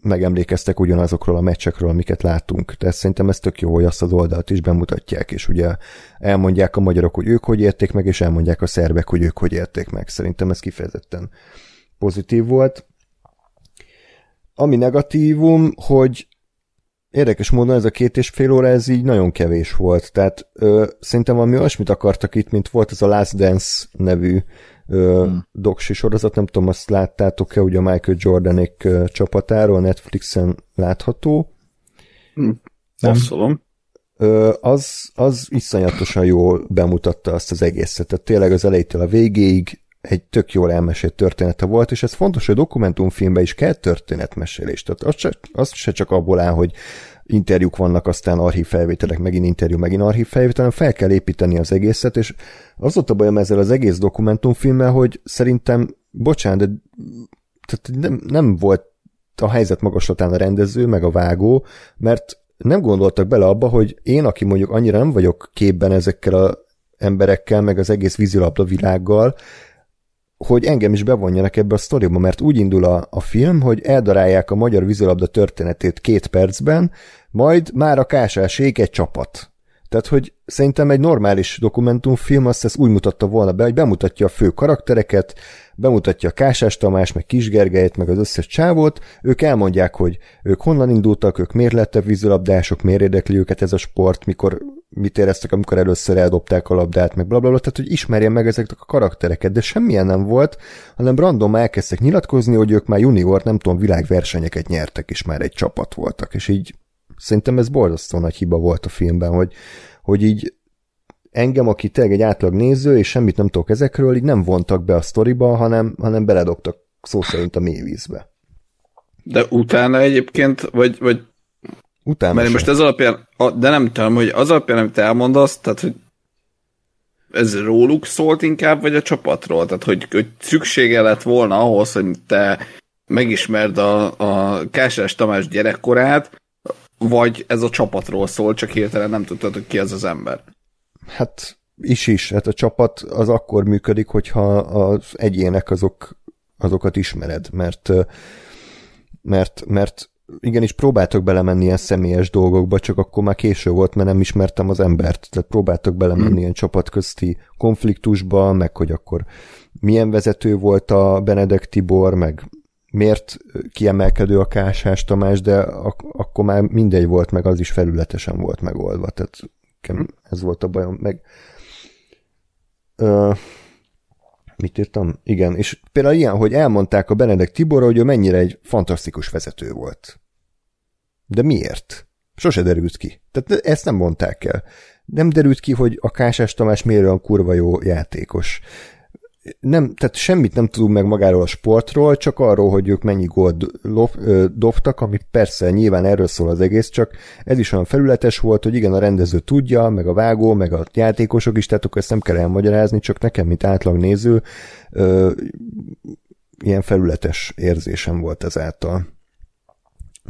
[SPEAKER 1] megemlékeztek ugyanazokról a meccsekről, amiket látunk. Tehát szerintem ez tök jó, hogy azt az oldalt is bemutatják, és ugye elmondják a magyarok, hogy ők hogy érték meg, és elmondják a szerbek, hogy ők hogy érték meg. Szerintem ez kifejezetten pozitív volt. Ami negatívum, hogy Érdekes módon ez a két és fél óra, ez így nagyon kevés volt. Tehát ö, szerintem valami olyasmit akartak itt, mint volt ez a Last Dance nevű ö, hmm. doksi sorozat, nem tudom, azt láttátok-e, ugye a Michael Jordanék ö, csapatáról, Netflixen látható.
[SPEAKER 3] Hmm. Nem.
[SPEAKER 1] Ö, az, az iszonyatosan jól bemutatta azt az egészet. Tehát tényleg az elejétől a végéig egy tök jól elmesélt története volt, és ez fontos, hogy dokumentumfilmben is kell történetmesélés. Tehát az se, az se csak abból áll, hogy interjúk vannak, aztán archív felvételek, megint interjú, megint archív felvétel, hanem fel kell építeni az egészet, és az volt a bajom ezzel az egész dokumentumfilmmel, hogy szerintem, bocsánat, de tehát nem, nem volt a helyzet magaslatán a rendező, meg a vágó, mert nem gondoltak bele abba, hogy én, aki mondjuk annyira nem vagyok képben ezekkel a emberekkel, meg az egész vízilabda világgal, hogy engem is bevonjanak ebbe a sztoriba, mert úgy indul a, a film, hogy eldarálják a magyar vízilabda történetét két percben, majd már a kásásék egy csapat. Tehát, hogy szerintem egy normális dokumentumfilm azt ezt úgy mutatta volna be, hogy bemutatja a fő karaktereket, bemutatja a Kásás Tamás, meg Kis Gergelyet, meg az összes csávót, ők elmondják, hogy ők honnan indultak, ők miért lettek vízilabdások, miért érdekli őket ez a sport, mikor mit éreztek, amikor először eldobták a labdát, meg blablabla, tehát hogy ismerjen meg ezeket a karaktereket, de semmilyen nem volt, hanem random elkezdtek nyilatkozni, hogy ők már junior, nem tudom, világversenyeket nyertek, és már egy csapat voltak, és így szerintem ez borzasztó nagy hiba volt a filmben, hogy, hogy így engem, aki tényleg egy átlag néző, és semmit nem tudok ezekről, így nem vontak be a sztoriba, hanem, hanem beledobtak szó szerint a mélyvízbe.
[SPEAKER 3] De utána egyébként, vagy, vagy
[SPEAKER 1] Utána
[SPEAKER 3] Mert most ez alapján, de nem tudom, hogy az alapján, amit elmondasz, tehát, hogy ez róluk szólt inkább, vagy a csapatról? Tehát, hogy, hogy szüksége lett volna ahhoz, hogy te megismerd a, a Kásás Tamás gyerekkorát, vagy ez a csapatról szól, csak hirtelen nem tudtad, hogy ki az az ember.
[SPEAKER 1] Hát is is, hát a csapat az akkor működik, hogyha az egyének azok, azokat ismered, mert mert, mert igenis próbáltok belemenni ilyen személyes dolgokba, csak akkor már késő volt, mert nem ismertem az embert. Tehát próbáltok belemenni hmm. ilyen csapatközti konfliktusba, meg hogy akkor milyen vezető volt a Benedek Tibor, meg miért kiemelkedő a Kásás Tamás, de ak- akkor már mindegy volt, meg az is felületesen volt megoldva. Tehát hmm. ez volt a bajom. Meg ö, mit írtam? Igen, és például ilyen, hogy elmondták a Benedek Tiborra, hogy ő mennyire egy fantasztikus vezető volt. De miért? Sose derült ki. Tehát ezt nem mondták el. Nem derült ki, hogy a Kásás Tamás miért olyan kurva jó játékos nem, tehát semmit nem tudunk meg magáról a sportról, csak arról, hogy ők mennyi gólt dobtak, ami persze nyilván erről szól az egész, csak ez is olyan felületes volt, hogy igen, a rendező tudja, meg a vágó, meg a játékosok is, tehát akkor ezt nem kell elmagyarázni, csak nekem, mint átlag néző, ö, ilyen felületes érzésem volt ezáltal.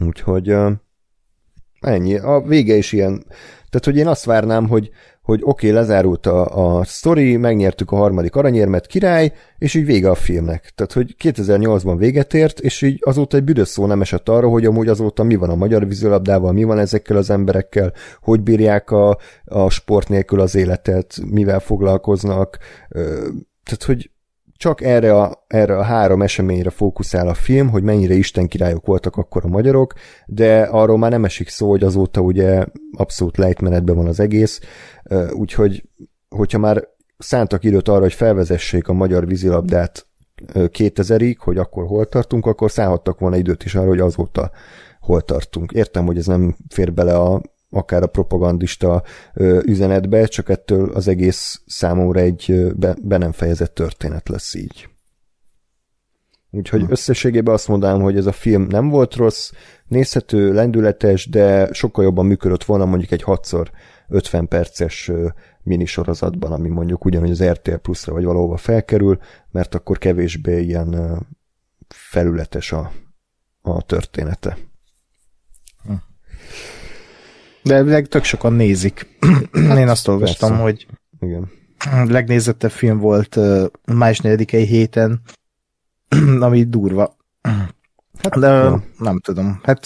[SPEAKER 1] Úgyhogy ö, ennyi. A vége is ilyen, tehát hogy én azt várnám, hogy hogy oké, okay, lezárult a, a sztori, megnyertük a harmadik aranyérmet, király, és így vége a filmnek. Tehát, hogy 2008-ban véget ért, és így azóta egy büdös szó nem esett arra, hogy amúgy azóta mi van a magyar vízilabdával, mi van ezekkel az emberekkel, hogy bírják a, a sport nélkül az életet, mivel foglalkoznak. Tehát, hogy csak erre a, erre a három eseményre fókuszál a film, hogy mennyire Isten királyok voltak akkor a magyarok, de arról már nem esik szó, hogy azóta ugye abszolút lejtmenetben van az egész, úgyhogy hogyha már szántak időt arra, hogy felvezessék a magyar vízilabdát 2000-ig, hogy akkor hol tartunk, akkor szállhattak volna időt is arra, hogy azóta hol tartunk. Értem, hogy ez nem fér bele a akár a propagandista üzenetbe, csak ettől az egész számomra egy be, be nem fejezett történet lesz így. Úgyhogy hm. összességében azt mondanám, hogy ez a film nem volt rossz, nézhető, lendületes, de sokkal jobban működött volna mondjuk egy 6 50 perces minisorozatban, ami mondjuk ugyanúgy az RTL Plus-ra vagy valahova felkerül, mert akkor kevésbé ilyen felületes a, a története.
[SPEAKER 2] De tök sokan nézik. Hát, Én azt olvastam, persze. hogy
[SPEAKER 1] Igen.
[SPEAKER 2] legnézettebb film volt uh, május 4 héten, ami durva. Hát, De ja. nem tudom. Hát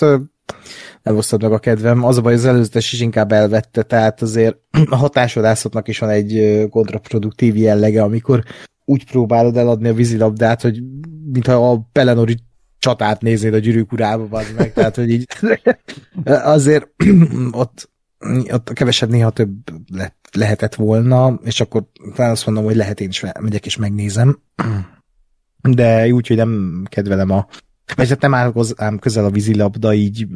[SPEAKER 2] nem osztad meg a kedvem. Az a baj, az előzetes is inkább elvette, tehát azért a hatásvadászatnak is van egy kontraproduktív jellege, amikor úgy próbálod eladni a vízilabdát, hogy mintha a Pelenori csatát néznéd a gyűrűk urába, vagy meg, tehát, hogy így azért ott, ott kevesebb néha több le, lehetett volna, és akkor talán azt mondom, hogy lehet én is megyek és megnézem, de úgy, hogy nem kedvelem a vagy hát nem áll hozzám közel a vízilabda, így,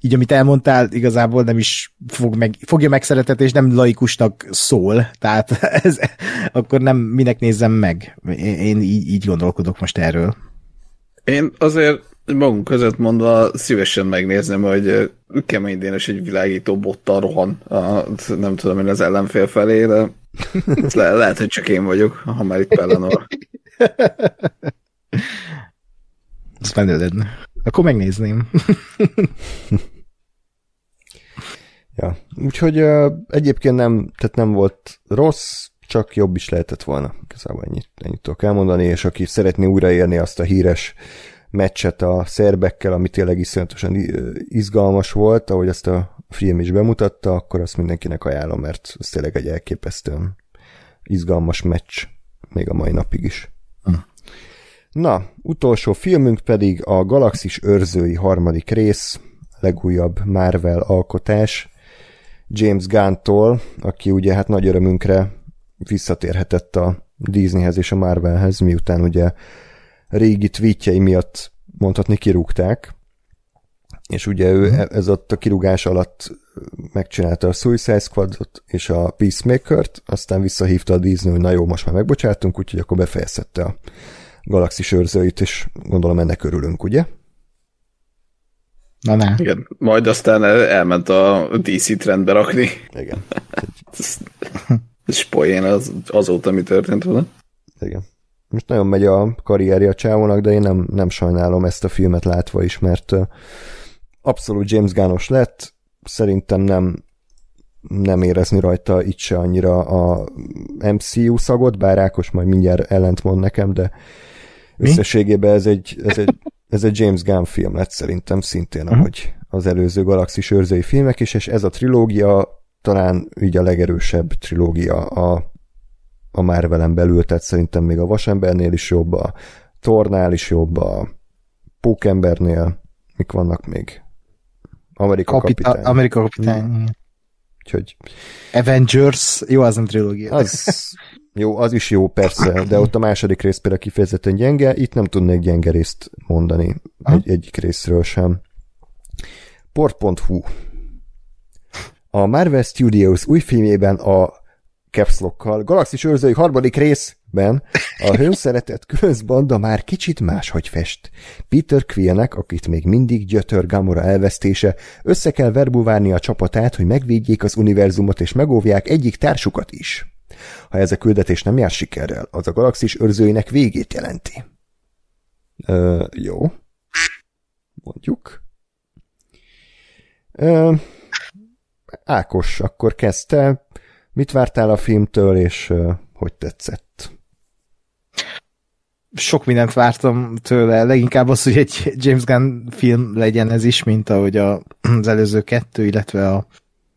[SPEAKER 2] így amit elmondtál, igazából nem is fog meg, fogja meg szeretet, és nem laikusnak szól, tehát ez, akkor nem minek nézzem meg. Én így, így gondolkodok most erről.
[SPEAKER 3] Én azért magunk között mondva szívesen megnézném, hogy kemény dénes egy világító bottal rohan, a, nem tudom én az ellenfél felé, de le, lehet, hogy csak én vagyok, ha már itt Pellenor.
[SPEAKER 2] Ez menő lenne. Akkor megnézném.
[SPEAKER 1] ja, úgyhogy uh, egyébként nem, tehát nem volt rossz, csak jobb is lehetett volna. Igazából ennyit, ennyit tudok elmondani, és aki szeretné újraérni azt a híres meccset a szerbekkel, ami tényleg iszonyatosan izgalmas volt, ahogy ezt a film is bemutatta, akkor azt mindenkinek ajánlom, mert ez tényleg egy elképesztően izgalmas meccs, még a mai napig is. Hm. Na, utolsó filmünk pedig a Galaxis őrzői harmadik rész, legújabb Marvel alkotás, James Gunn-tól, aki ugye hát nagy örömünkre visszatérhetett a Disneyhez és a Marvelhez, miután ugye régi tweetjei miatt mondhatni kirúgták, és ugye ő mhm. ez ott a kirúgás alatt megcsinálta a Suicide Squadot és a Peacemaker-t, aztán visszahívta a Disney, hogy na jó, most már megbocsátunk, úgyhogy akkor befejezette a galaxis őrzőit, és gondolom ennek örülünk, ugye?
[SPEAKER 2] Na ne.
[SPEAKER 3] Igen, majd aztán elment a DC trendbe rakni.
[SPEAKER 1] Igen.
[SPEAKER 3] Ez poén az, azóta, mi történt vele.
[SPEAKER 1] Igen. Most nagyon megy a karrierje a csávónak, de én nem, nem sajnálom ezt a filmet látva is, mert abszolút James Gunnos lett, szerintem nem nem érezni rajta itt se annyira a MCU szagot, bár Ákos majd mindjárt ellent mond nekem, de Mi? összességében ez egy, ez, egy, ez egy James Gunn film lett szerintem szintén, uh-huh. ahogy az előző Galaxis őrzői filmek is, és ez a trilógia talán így a legerősebb trilógia a, a Marvelen belül, tehát szerintem még a Vasembernél is jobb, a Tornál is jobb, a Pókembernél, mik vannak még? Amerika Kapita- kapitány.
[SPEAKER 2] Amerika kapitány. Mm.
[SPEAKER 1] Úgyhogy...
[SPEAKER 2] Avengers, jó, az nem trilógia.
[SPEAKER 1] Az, jó, az is jó, persze, de ott a második rész például kifejezetten gyenge, itt nem tudnék gyenge részt mondani egy, egyik részről sem. Port.hu A Marvel Studios új filmjében a Capslockkal Galaxis őrzői harmadik részben a hőnszeretett közbanda már kicsit máshogy fest. Peter Quillnek, akit még mindig gyötör Gamora elvesztése, össze kell verbuválni a csapatát, hogy megvédjék az univerzumot és megóvják egyik társukat is. Ha ez a küldetés nem jár sikerrel, az a galaxis őrzőinek végét jelenti. Ö, jó. Mondjuk. Ö, Ákos, akkor kezdte Mit vártál a filmtől, és hogy tetszett?
[SPEAKER 2] Sok mindent vártam tőle, leginkább az, hogy egy James Gunn film legyen ez is, mint ahogy a, az előző kettő, illetve a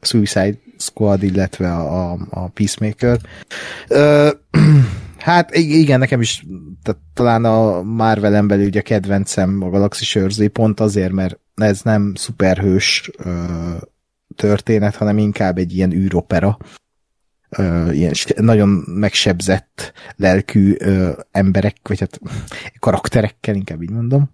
[SPEAKER 2] Suicide Squad, illetve a, a, Peacemaker. Hát igen, nekem is tehát talán a Marvel-en belül ugye kedvencem a Galaxis őrzé, pont azért, mert ez nem szuperhős ö, történet, hanem inkább egy ilyen űropera, ilyen nagyon megsebzett lelkű emberek, vagy hát karakterekkel, inkább így mondom.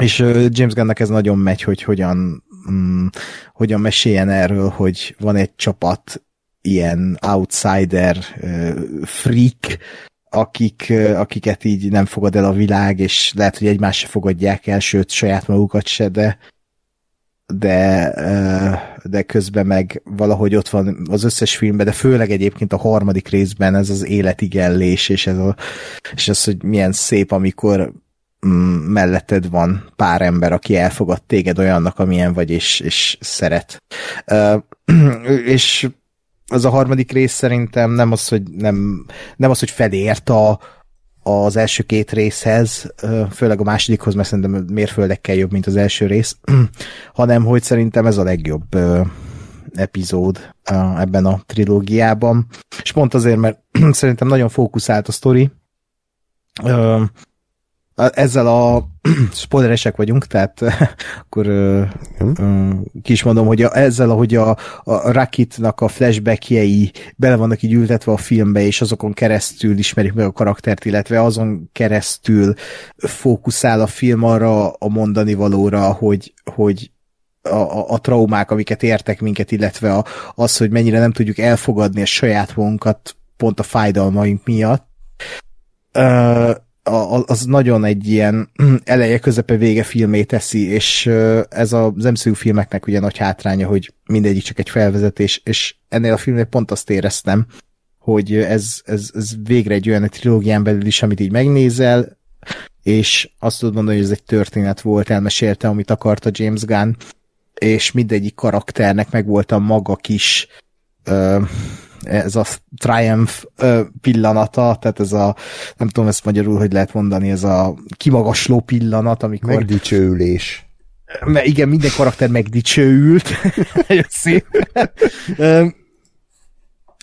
[SPEAKER 2] És James Gunnnak ez nagyon megy, hogy hogyan, um, hogyan meséljen erről, hogy van egy csapat ilyen outsider uh, freak, akik, akiket így nem fogad el a világ, és lehet, hogy egymás se fogadják el, sőt, saját magukat se, de de, de közben meg valahogy ott van az összes filmben, de főleg egyébként a harmadik részben ez az életigellés, és ez a, és az, hogy milyen szép, amikor mm, melletted van pár ember, aki elfogad téged olyannak, amilyen vagy, és, és szeret. és az a harmadik rész szerintem nem az, hogy nem, nem az, hogy felért a, az első két részhez, főleg a másodikhoz, mert szerintem mérföldekkel jobb, mint az első rész, hanem hogy szerintem ez a legjobb epizód ebben a trilógiában. És pont azért, mert szerintem nagyon fókuszált a sztori, ezzel a spoileresek vagyunk, tehát akkor ki is mondom, hogy a, ezzel, ahogy a, a Rakitnak a flashbackjei bele vannak így ültetve a filmbe, és azokon keresztül ismerjük meg a karaktert, illetve azon keresztül fókuszál a film arra a mondani valóra, hogy, hogy a, a, a traumák, amiket értek minket, illetve a, az, hogy mennyire nem tudjuk elfogadni a saját magunkat pont a fájdalmaink miatt. Uh, az nagyon egy ilyen eleje, közepe, vége filmé teszi, és ez az MCU filmeknek ugye nagy hátránya, hogy mindegyik csak egy felvezetés, és ennél a filmnél pont azt éreztem, hogy ez, ez, ez végre egy olyan trilógián belül is, amit így megnézel, és azt tudod mondani, hogy ez egy történet volt, elmesélte, amit akarta James Gunn, és mindegyik karakternek meg volt a maga kis ez a triumph pillanata, tehát ez a, nem tudom ezt magyarul, hogy lehet mondani, ez a kimagasló pillanat, amikor...
[SPEAKER 1] Megdicsőülés.
[SPEAKER 2] Mert igen, minden karakter megdicsőült. szép.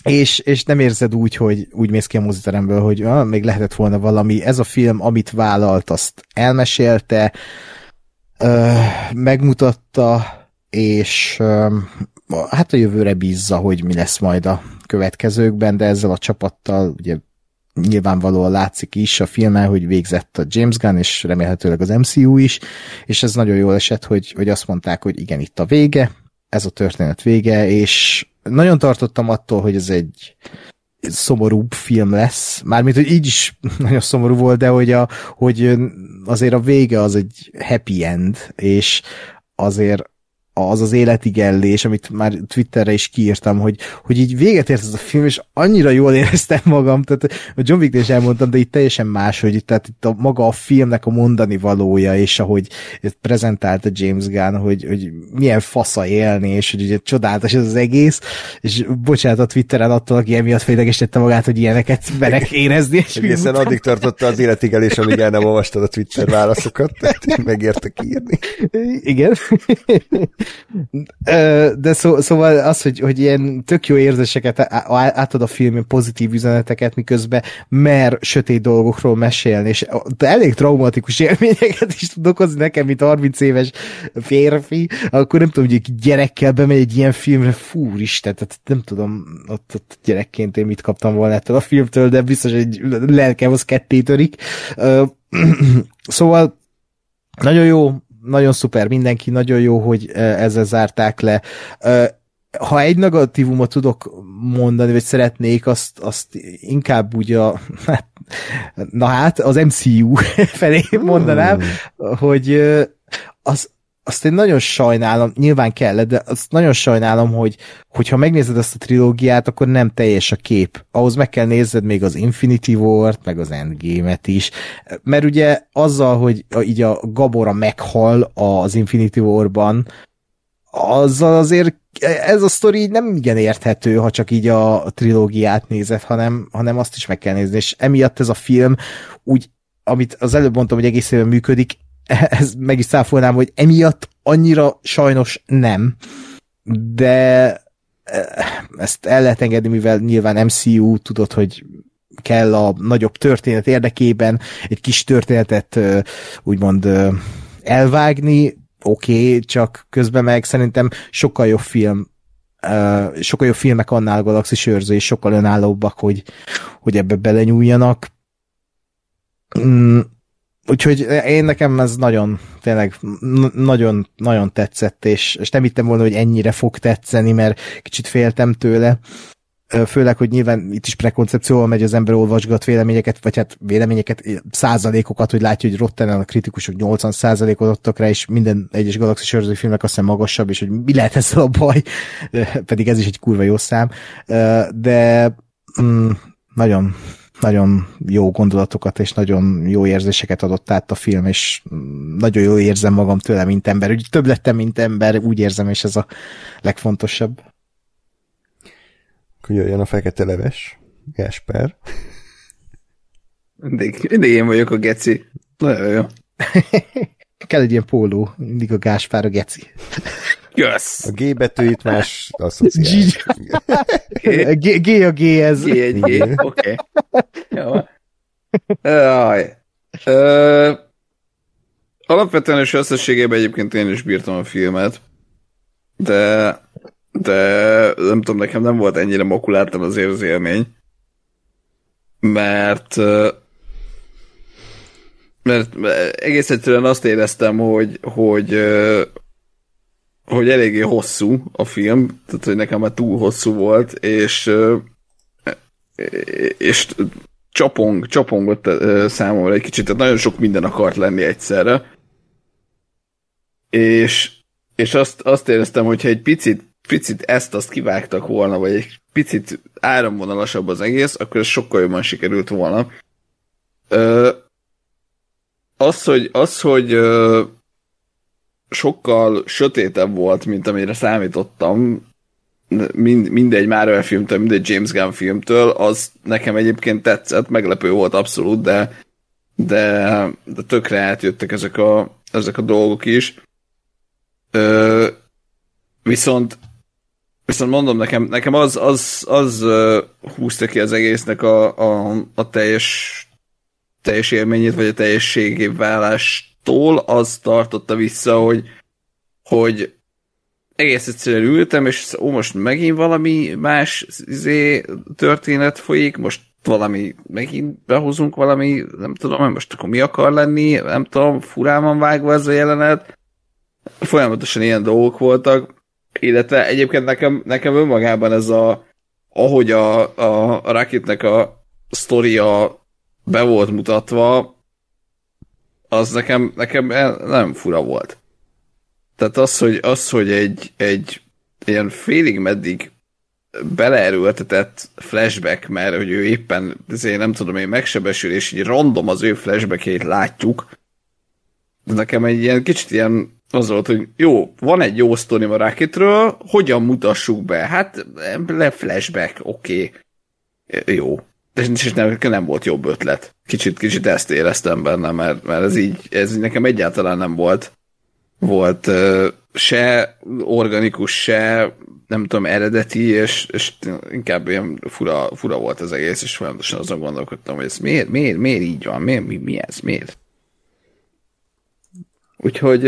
[SPEAKER 2] és, és nem érzed úgy, hogy úgy mész ki a moziteremből, hogy ah, még lehetett volna valami. Ez a film, amit vállalt, azt elmesélte, megmutatta, és hát a jövőre bízza, hogy mi lesz majd a következőkben, de ezzel a csapattal ugye nyilvánvalóan látszik is a filmen, hogy végzett a James Gunn, és remélhetőleg az MCU is, és ez nagyon jól esett, hogy, hogy azt mondták, hogy igen, itt a vége, ez a történet vége, és nagyon tartottam attól, hogy ez egy szomorúbb film lesz, mármint, hogy így is nagyon szomorú volt, de hogy, a, hogy azért a vége az egy happy end, és azért az az életigellés, amit már Twitterre is kiírtam, hogy, hogy így véget ért ez a film, és annyira jól éreztem magam, tehát a John Wick is elmondtam, de itt teljesen más, hogy itt, tehát itt a, maga a filmnek a mondani valója, és ahogy prezentálta James Gunn, hogy, hogy milyen fasza élni, és hogy ugye csodálatos ez az egész, és bocsánat a Twitteren attól, aki emiatt félegesítette magát, hogy ilyeneket merek érezni. És
[SPEAKER 1] Egészen addig tartotta az életigelés, amíg el nem olvastad a Twitter válaszokat, tehát megértek írni.
[SPEAKER 2] Igen. De szó, szóval az, hogy, hogy ilyen tök jó érzéseket átad a film, pozitív üzeneteket, miközben mer sötét dolgokról mesélni, és elég traumatikus élményeket is tud okozni nekem, mint 30 éves férfi, akkor nem tudom, hogy gyerekkel bemegy egy ilyen filmre, fú, Isten, tehát nem tudom, ott, ott gyerekként én mit kaptam volna ettől a filmtől, de biztos, hogy lelkem az ketté törik. Szóval nagyon jó, nagyon szuper mindenki, nagyon jó, hogy ezzel zárták le. Ha egy negatívumot tudok mondani, vagy szeretnék, azt, azt inkább úgy a, na hát, az MCU felé mondanám, hogy az, azt én nagyon sajnálom, nyilván kell, de azt nagyon sajnálom, hogy hogyha megnézed ezt a trilógiát, akkor nem teljes a kép. Ahhoz meg kell nézned még az Infinity War-t, meg az Endgame-et is. Mert ugye azzal, hogy így a Gabora meghal az Infinity War-ban, azzal azért ez a sztori nem igen érthető, ha csak így a trilógiát nézed, hanem, hanem azt is meg kell nézni, és emiatt ez a film úgy, amit az előbb mondtam, hogy egész működik, ez meg is száfolnám, hogy emiatt annyira sajnos nem, de eh, ezt el lehet engedni, mivel nyilván MCU tudod, hogy kell a nagyobb történet érdekében egy kis történetet úgymond elvágni, oké, okay, csak közben meg szerintem sokkal jobb film sokkal jobb filmek annál Galaxis őrző, és sokkal önállóbbak, hogy, hogy ebbe belenyúljanak. Úgyhogy én nekem ez nagyon, tényleg nagyon, nagyon tetszett, és, és nem hittem volna, hogy ennyire fog tetszeni, mert kicsit féltem tőle. Főleg, hogy nyilván itt is prekoncepcióval megy az ember olvasgat véleményeket, vagy hát véleményeket, százalékokat, hogy látja, hogy Rottenen a kritikusok 80 százalékot adtak rá, és minden egyes galaxis őrző filmnek azt hiszem magasabb, és hogy mi lehet ezzel a baj, pedig ez is egy kurva jó szám. De mm, nagyon, nagyon jó gondolatokat és nagyon jó érzéseket adott át a film, és nagyon jól érzem magam tőle, mint ember. Úgy több lettem, mint ember, úgy érzem, és ez a legfontosabb.
[SPEAKER 1] Akkor jöjjön a fekete leves, Gásper.
[SPEAKER 3] Mindig, mindig én vagyok a geci. Nagyon jó.
[SPEAKER 2] Kell egy ilyen póló, mindig a Gáspár a geci.
[SPEAKER 3] Yes.
[SPEAKER 1] A G betűit más asszociál.
[SPEAKER 2] G, G a G ez.
[SPEAKER 3] G egy G, oké. Jaj. Ö, alapvetően és összességében egyébként én is bírtam a filmet, de de nem tudom, nekem nem volt ennyire makuláltam az érzélmény, mert mert egész egyszerűen azt éreztem, hogy, hogy hogy eléggé hosszú a film, tehát hogy nekem már túl hosszú volt, és és csapong, csapongott számomra egy kicsit, tehát nagyon sok minden akart lenni egyszerre. És, és azt, azt éreztem, hogyha egy picit, picit ezt-azt kivágtak volna, vagy egy picit áramvonalasabb az egész, akkor ez sokkal jobban sikerült volna. Ö, az, hogy, az, hogy sokkal sötétebb volt, mint amire számítottam, mind, mindegy Marvel filmtől, mindegy James Gunn filmtől, az nekem egyébként tetszett, meglepő volt abszolút, de, de, de tökre átjöttek ezek a, ezek a dolgok is. Ö, viszont viszont mondom, nekem, nekem az, az, az húzta ki az egésznek a, a, a teljes teljes élményét, vagy a teljességé válástól, az tartotta vissza, hogy, hogy egész egyszerűen ültem, és ó, most megint valami más izé, történet folyik, most valami, megint behozunk valami, nem tudom, most akkor mi akar lenni, nem tudom, furán van vágva ez a jelenet. Folyamatosan ilyen dolgok voltak, illetve egyébként nekem, nekem önmagában ez a, ahogy a, a, a Rakitnek a sztoria be volt mutatva, az nekem, nekem nem fura volt. Tehát az, hogy, az, hogy egy, egy ilyen félig meddig beleerőltetett flashback, mert hogy ő éppen, azért nem tudom én, megsebesül, és így random az ő flashbackjét látjuk. De nekem egy ilyen kicsit ilyen az volt, hogy jó, van egy jó sztori a Rocketről, hogyan mutassuk be? Hát le flashback, oké. Okay. Jó. És nem, nem volt jobb ötlet. Kicsit, kicsit ezt éreztem benne, mert, mert ez így, ez nekem egyáltalán nem volt volt se organikus, se nem tudom, eredeti, és, és inkább ilyen fura, fura volt az egész, és folyamatosan azon gondolkodtam, hogy ez miért, miért, miért így van, miért, mi, mi ez, miért? Úgyhogy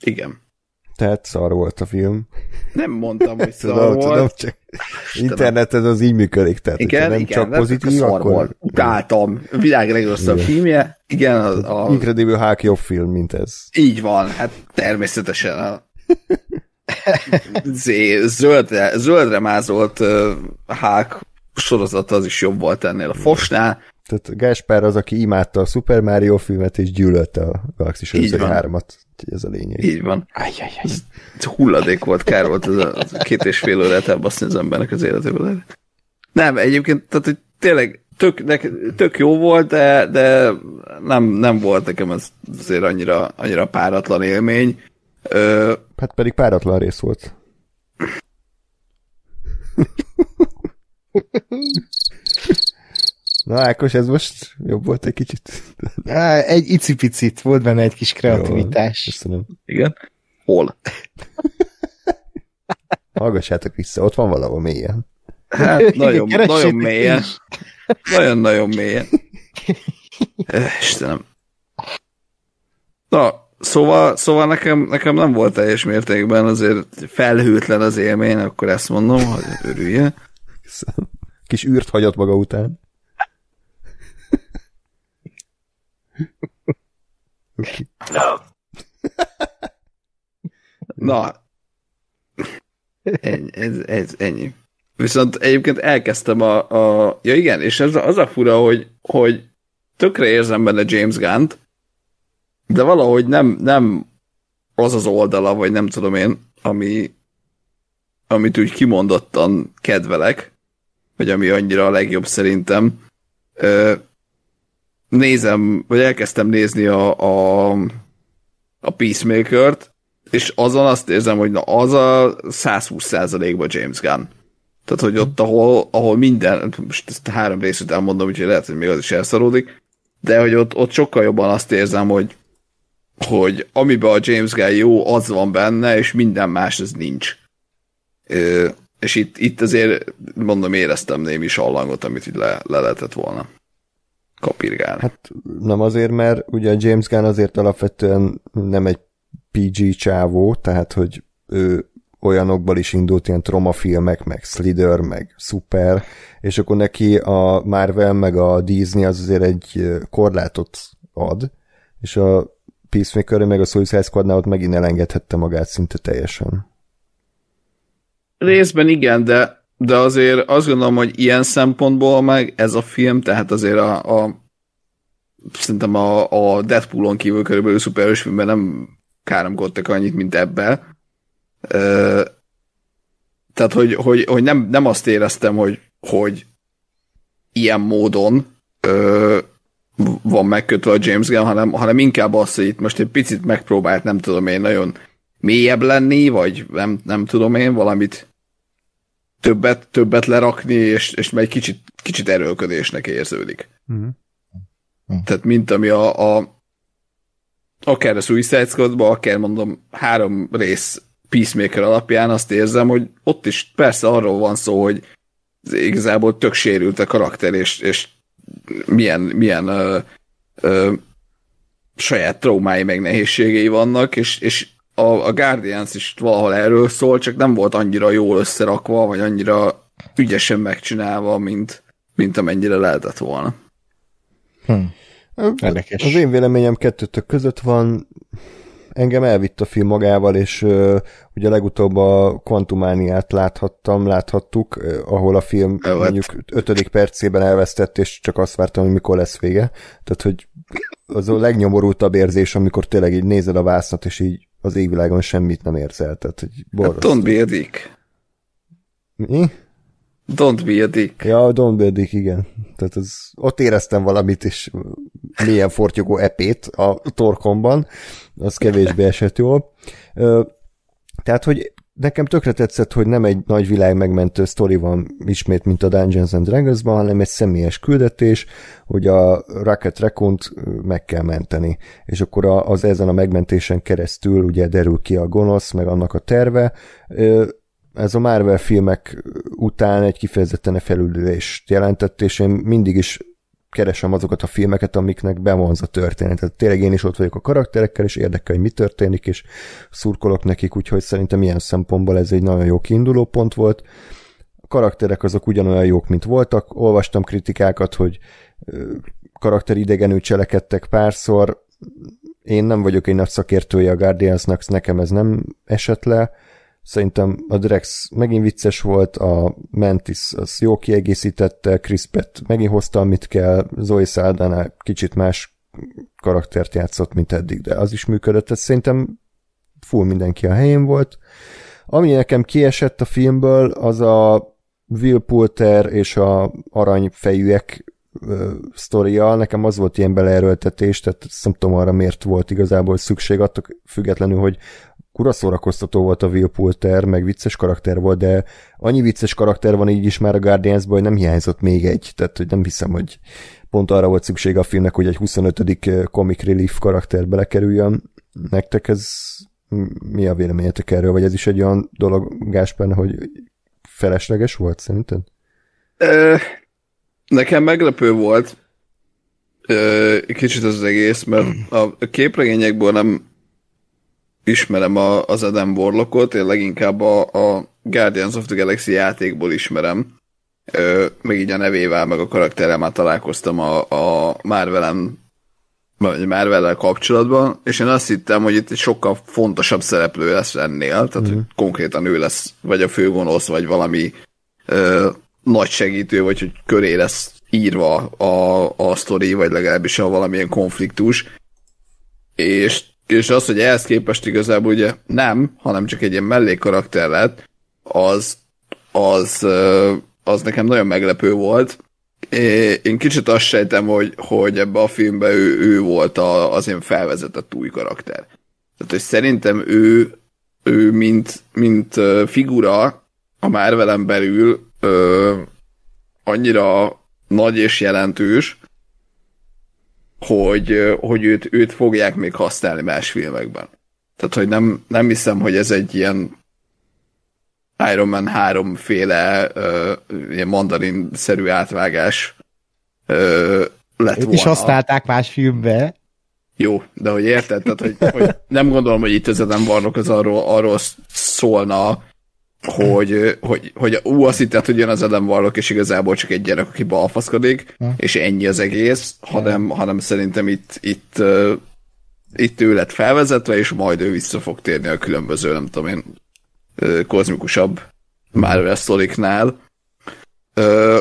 [SPEAKER 3] igen.
[SPEAKER 1] Tehát szar volt a film.
[SPEAKER 3] Nem mondtam, hogy szar
[SPEAKER 1] tudom,
[SPEAKER 3] volt.
[SPEAKER 1] Tudom, csak interneted az így működik, tehát
[SPEAKER 3] igen,
[SPEAKER 1] nem
[SPEAKER 3] igen,
[SPEAKER 1] csak pozitív,
[SPEAKER 3] szar
[SPEAKER 1] akkor...
[SPEAKER 3] Volt. Utáltam. A világ legrosszabb
[SPEAKER 1] Igen.
[SPEAKER 3] filmje. Igen, a, a...
[SPEAKER 1] Incredible Hulk jobb film, mint ez.
[SPEAKER 3] Így van, hát természetesen. A... Zöldre, zöldre mázolt uh, Hulk sorozata az is jobb volt ennél a Fosnál.
[SPEAKER 1] Tehát Gáspár az, aki imádta a Super Mario filmet, és gyűlölte a Galaxis
[SPEAKER 3] Így
[SPEAKER 1] Őrzői
[SPEAKER 3] van.
[SPEAKER 1] 3-at. Úgyhogy ez a lényeg.
[SPEAKER 3] Így van.
[SPEAKER 2] Ajjajjaj.
[SPEAKER 3] Ez hulladék volt, kár volt ez a, ez a két és fél órát elbaszni az embernek az életéből. Nem, egyébként, tehát, hogy tényleg tök, nek, tök jó volt, de, de nem, nem volt nekem ez azért annyira, annyira páratlan élmény. Ö,
[SPEAKER 1] Hát pedig páratlan rész volt. Na Ákos, ez most jobb volt egy kicsit?
[SPEAKER 2] Á, egy icipicit, volt benne egy kis
[SPEAKER 1] Jó,
[SPEAKER 2] kreativitás.
[SPEAKER 1] Köszönöm.
[SPEAKER 3] igen. Hol?
[SPEAKER 1] Hallgassátok vissza, ott van valahol mélyen.
[SPEAKER 3] Hát nagyon,
[SPEAKER 2] Keressétek
[SPEAKER 3] nagyon mélyen. Nagyon-nagyon mélyen. Eh, Istenem. Na, szóval, szóval nekem, nekem nem volt teljes mértékben azért felhőtlen az élmény, akkor ezt mondom, hogy örülje.
[SPEAKER 1] Kis űrt hagyott maga után. Okay.
[SPEAKER 3] Na, ennyi, ez, ez ennyi. Viszont egyébként elkezdtem a, a ja igen, és ez az a fura, hogy, hogy tökre érzem benne James Gunn-t, de valahogy nem, nem az az oldala, vagy nem tudom én, ami, amit úgy kimondottan kedvelek, vagy ami annyira a legjobb szerintem. Ö, nézem, vagy elkezdtem nézni a, a, a Peacemaker-t, és azon azt érzem, hogy na, az a 120%-ban James Gunn. Tehát, hogy ott, ahol, ahol minden, most ezt három részét elmondom, úgyhogy lehet, hogy még az is elszaródik, de hogy ott, ott sokkal jobban azt érzem, hogy, hogy amiben a James Gunn jó, az van benne, és minden más az nincs. Ö, és itt, itt azért, mondom, éreztem némi sallangot, amit így le, le lehetett volna kapirgálni.
[SPEAKER 1] Hát nem azért, mert ugye a James Gunn azért alapvetően nem egy PG csávó, tehát hogy ő olyanokból is indult, ilyen tromafilmek, meg Slither, meg Super, és akkor neki a Marvel, meg a Disney az azért egy korlátot ad, és a Peacemaker meg a Suicide Squadnál ott megint elengedhette magát szinte teljesen.
[SPEAKER 3] Részben igen, de, de azért azt gondolom, hogy ilyen szempontból meg ez a film, tehát azért a, a szerintem a, a Deadpoolon kívül körülbelül szuperhős filmben nem káromkodtak annyit, mint ebbe. Ö, tehát, hogy, hogy, hogy nem, nem azt éreztem, hogy, hogy ilyen módon ö, van megkötve a James Gunn, hanem, hanem inkább az, hogy itt most egy picit megpróbált, nem tudom én, nagyon mélyebb lenni, vagy nem, nem tudom én, valamit többet, többet lerakni, és, és egy kicsit, kicsit erőlködésnek érződik.
[SPEAKER 1] Uh-huh.
[SPEAKER 3] Tehát mint ami a, a akár a Suicide Squadba, akár mondom három rész Peacemaker alapján azt érzem, hogy ott is persze arról van szó, hogy igazából tök sérült a karakter, és, és milyen, milyen ö, ö, saját traumái meg nehézségei vannak, és, és a, a Guardians is valahol erről szól, csak nem volt annyira jól összerakva, vagy annyira ügyesen megcsinálva, mint, mint amennyire lehetett volna.
[SPEAKER 2] Hm. Érdekes.
[SPEAKER 1] Az én véleményem kettőtök között van, engem elvitt a film magával, és uh, ugye legutóbb a Quantumániát láthattam, láthattuk, uh, ahol a film
[SPEAKER 3] Elvett.
[SPEAKER 1] mondjuk ötödik percében elvesztett, és csak azt vártam, hogy mikor lesz vége. Tehát, hogy az a legnyomorultabb érzés, amikor tényleg így nézed a vásznat, és így az égvilágon semmit nem érzel. Tehát, hogy
[SPEAKER 3] Hát
[SPEAKER 1] borzasztó.
[SPEAKER 3] don't be a dick.
[SPEAKER 1] Mi?
[SPEAKER 3] Don't be a dick.
[SPEAKER 1] Ja, Don't be a Dick, igen. Tehát az, ott éreztem valamit, és milyen fortyogó epét a torkomban, az kevésbé esett jól. Tehát, hogy nekem tökre tetszett, hogy nem egy nagy világ megmentő sztori van ismét, mint a Dungeons and Dragons-ban, hanem egy személyes küldetés, hogy a Rocket raccoon meg kell menteni. És akkor az ezen a megmentésen keresztül ugye derül ki a gonosz, meg annak a terve. Ez a Marvel filmek után egy kifejezetten felülülést jelentett, és én mindig is keresem azokat a filmeket, amiknek bevonz a történet. Tehát tényleg én is ott vagyok a karakterekkel, és érdekel, hogy mi történik, és szurkolok nekik, úgyhogy szerintem ilyen szempontból ez egy nagyon jó kiinduló pont volt. A karakterek azok ugyanolyan jók, mint voltak. Olvastam kritikákat, hogy karakteridegenül cselekedtek párszor. Én nem vagyok egy nagy szakértője a Guardiansnak, nekem ez nem esett le. Szerintem a Drex megint vicces volt, a Mantis az jó kiegészítette, Chris Pratt megint hozta, amit kell, Zoe Saldana kicsit más karaktert játszott, mint eddig, de az is működött, ez szerintem full mindenki a helyén volt. Ami nekem kiesett a filmből, az a Will Poulter és a aranyfejűek sztoria, nekem az volt ilyen beleerőltetés, tehát nem tudom arra miért volt igazából szükség, attól függetlenül, hogy kura szórakoztató volt a Will Poulter, meg vicces karakter volt, de annyi vicces karakter van így is már a guardians hogy nem hiányzott még egy, tehát hogy nem hiszem, hogy pont arra volt szükség a filmnek, hogy egy 25. comic relief karakter belekerüljön. Nektek ez mi a véleményetek erről, vagy ez is egy olyan dolog, Gáspár, hogy felesleges volt szerinted?
[SPEAKER 3] Nekem meglepő volt kicsit az egész, mert a képregényekből nem ismerem a, az Adam Warlockot, én leginkább a, a Guardians of the Galaxy játékból ismerem. Ö, meg így a nevével, meg a karakterrel már találkoztam a, a Marvel-en vagy marvel kapcsolatban, és én azt hittem, hogy itt egy sokkal fontosabb szereplő lesz ennél, tehát mm. hogy konkrétan ő lesz, vagy a főgonosz, vagy valami ö, nagy segítő, vagy hogy köré lesz írva a, a sztori, vagy legalábbis a valamilyen konfliktus. És, és az, hogy ehhez képest igazából ugye nem, hanem csak egy ilyen mellékkarakter lett, az, az, az nekem nagyon meglepő volt. Én kicsit azt sejtem, hogy, hogy ebbe a filmbe ő, ő volt a, az én felvezetett új karakter. Tehát, hogy szerintem ő, ő mint, mint figura a Marvelen belül ö, annyira nagy és jelentős, hogy, hogy őt, őt fogják még használni más filmekben. Tehát, hogy nem, nem hiszem, hogy ez egy ilyen Iron Man 3 féle ö, ilyen mandarin-szerű átvágás ö, lett volna.
[SPEAKER 2] is használták más filmbe.
[SPEAKER 3] Jó, de hogy érted, tehát hogy, hogy nem gondolom, hogy itt az Adam Warlock az arról, arról szólna, hogy, hogy, hogy ú, azt hitted, hogy jön az Adam Warlock, és igazából csak egy gyerek, aki balfaszkodik, és ennyi az egész, hanem, hanem szerintem itt, itt, uh, itt ő lett felvezetve, és majd ő vissza fog térni a különböző, nem tudom én, uh, kozmikusabb Marvel sztoriknál. Uh,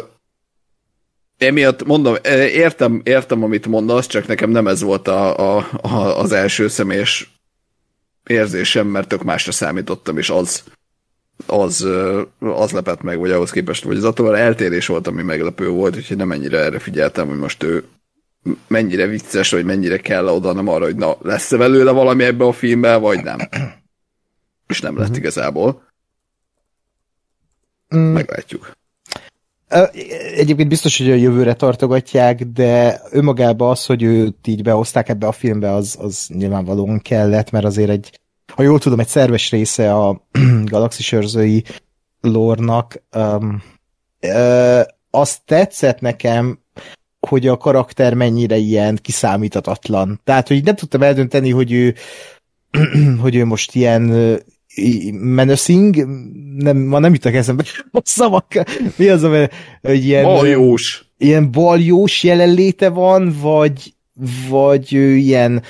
[SPEAKER 3] emiatt mondom, értem, értem, amit mondasz, csak nekem nem ez volt a, a, a, az első személyes érzésem, mert tök másra számítottam, és az, az, az lepett meg, vagy ahhoz képest, vagy az attól eltérés volt, ami meglepő volt, úgyhogy nem ennyire erre figyeltem, hogy most ő mennyire vicces, vagy mennyire kell oda, nem arra, hogy na, lesz-e belőle valami ebbe a filmbe, vagy nem. És nem lett igazából. Meglátjuk.
[SPEAKER 2] Ö, Egyébként biztos, hogy a jövőre tartogatják, de önmagában az, hogy őt így behozták ebbe a filmbe, az, az nyilvánvalóan kellett, mert azért egy, ha jól tudom, egy szerves része a galaxis őrzői lórnak. Um, ö, azt tetszett nekem, hogy a karakter mennyire ilyen kiszámíthatatlan. Tehát, hogy nem tudtam eldönteni, hogy ő, hogy ő most ilyen menacing, nem, ma nem jutok eszembe a szavak, mi az, ami, hogy ilyen,
[SPEAKER 3] Baljós.
[SPEAKER 2] ilyen baljós jelenléte van, vagy, vagy ő ilyen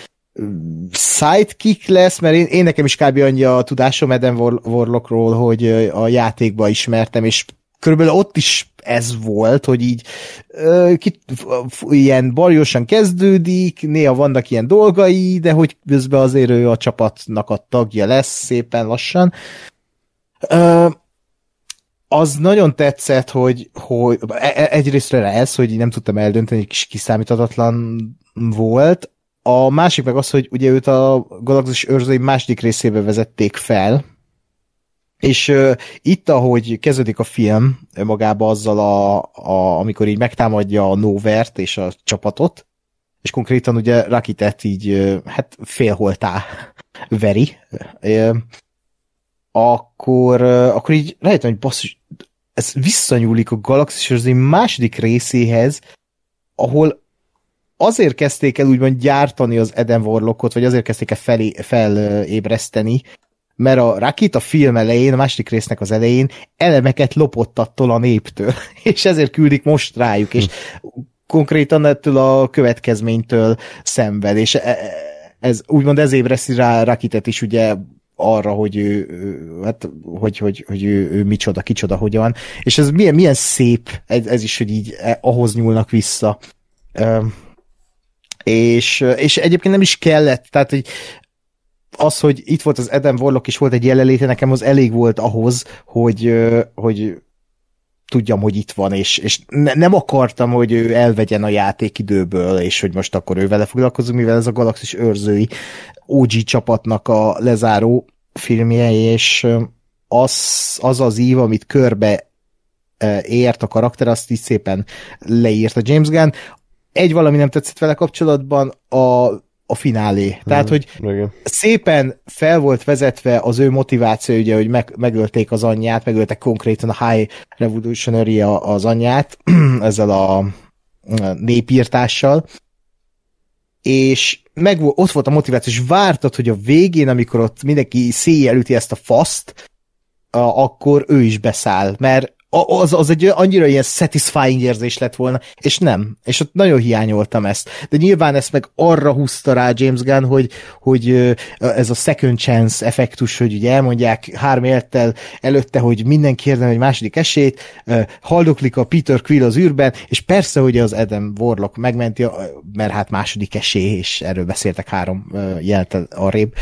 [SPEAKER 2] sidekick lesz, mert én, én nekem is kb. annyi a tudásom Eden Warlockról, hogy a játékba ismertem, és körülbelül ott is ez volt, hogy így ö, ki, ilyen barjosan kezdődik, néha vannak ilyen dolgai, de hogy közben azért ő a csapatnak a tagja lesz szépen lassan. Ö, az nagyon tetszett, hogy, hogy e, e, egyrészt ez, hogy nem tudtam eldönteni, kis kiszámíthatatlan volt. A másik meg az, hogy ugye őt a Galaxis őrzői második részébe vezették fel, és uh, itt, ahogy kezdődik a film magába azzal, a, a, amikor így megtámadja a Novert és a csapatot, és konkrétan ugye Rakitet így hát félholtá veri, uh, akkor, uh, akkor így rájöttem, hogy basszus, ez visszanyúlik a Galaxis második részéhez, ahol azért kezdték el úgymond gyártani az Eden Warlockot, vagy azért kezdték el felé, felébreszteni, mert a Rakit a film elején, a második résznek az elején elemeket lopott attól a néptől, és ezért küldik most rájuk, és konkrétan ettől a következménytől szenved, és e, e, ez úgymond ez ébreszti rá Rakitet is ugye arra, hogy ő, hát, hogy, hogy, hogy ő, ő micsoda, kicsoda, hogyan, és ez milyen, milyen szép, ez, ez is, hogy így e, ahhoz nyúlnak vissza. És, és egyébként nem is kellett, tehát hogy az, hogy itt volt az Adam Warlock, és volt egy jelenléte, nekem az elég volt ahhoz, hogy, hogy tudjam, hogy itt van, és, és ne, nem akartam, hogy ő elvegyen a játékidőből, és hogy most akkor ő vele foglalkozunk, mivel ez a Galaxis őrzői OG csapatnak a lezáró filmje, és az az, az ív, amit körbe ért a karakter, azt is szépen leírt James Gunn. Egy valami nem tetszett vele kapcsolatban, a a finálé. Tehát, hogy igen. szépen fel volt vezetve az ő motiváció, ugye, hogy meg, megölték az anyját, megöltek konkrétan a High Revolutionary az anyját, ezzel a népírtással, és meg, ott volt a motiváció, és vártad, hogy a végén, amikor ott mindenki széjjel üti ezt a faszt, a, akkor ő is beszáll, mert az, az egy annyira ilyen satisfying érzés lett volna, és nem. És ott nagyon hiányoltam ezt. De nyilván ezt meg arra húzta rá James Gunn, hogy, hogy ez a second chance effektus, hogy ugye elmondják három élettel előtte, hogy mindenki érdem egy második esélyt, haldoklik a Peter Quill az űrben, és persze, hogy az Adam Warlock megmenti, mert hát második esély, és erről beszéltek három jelentel arrébb.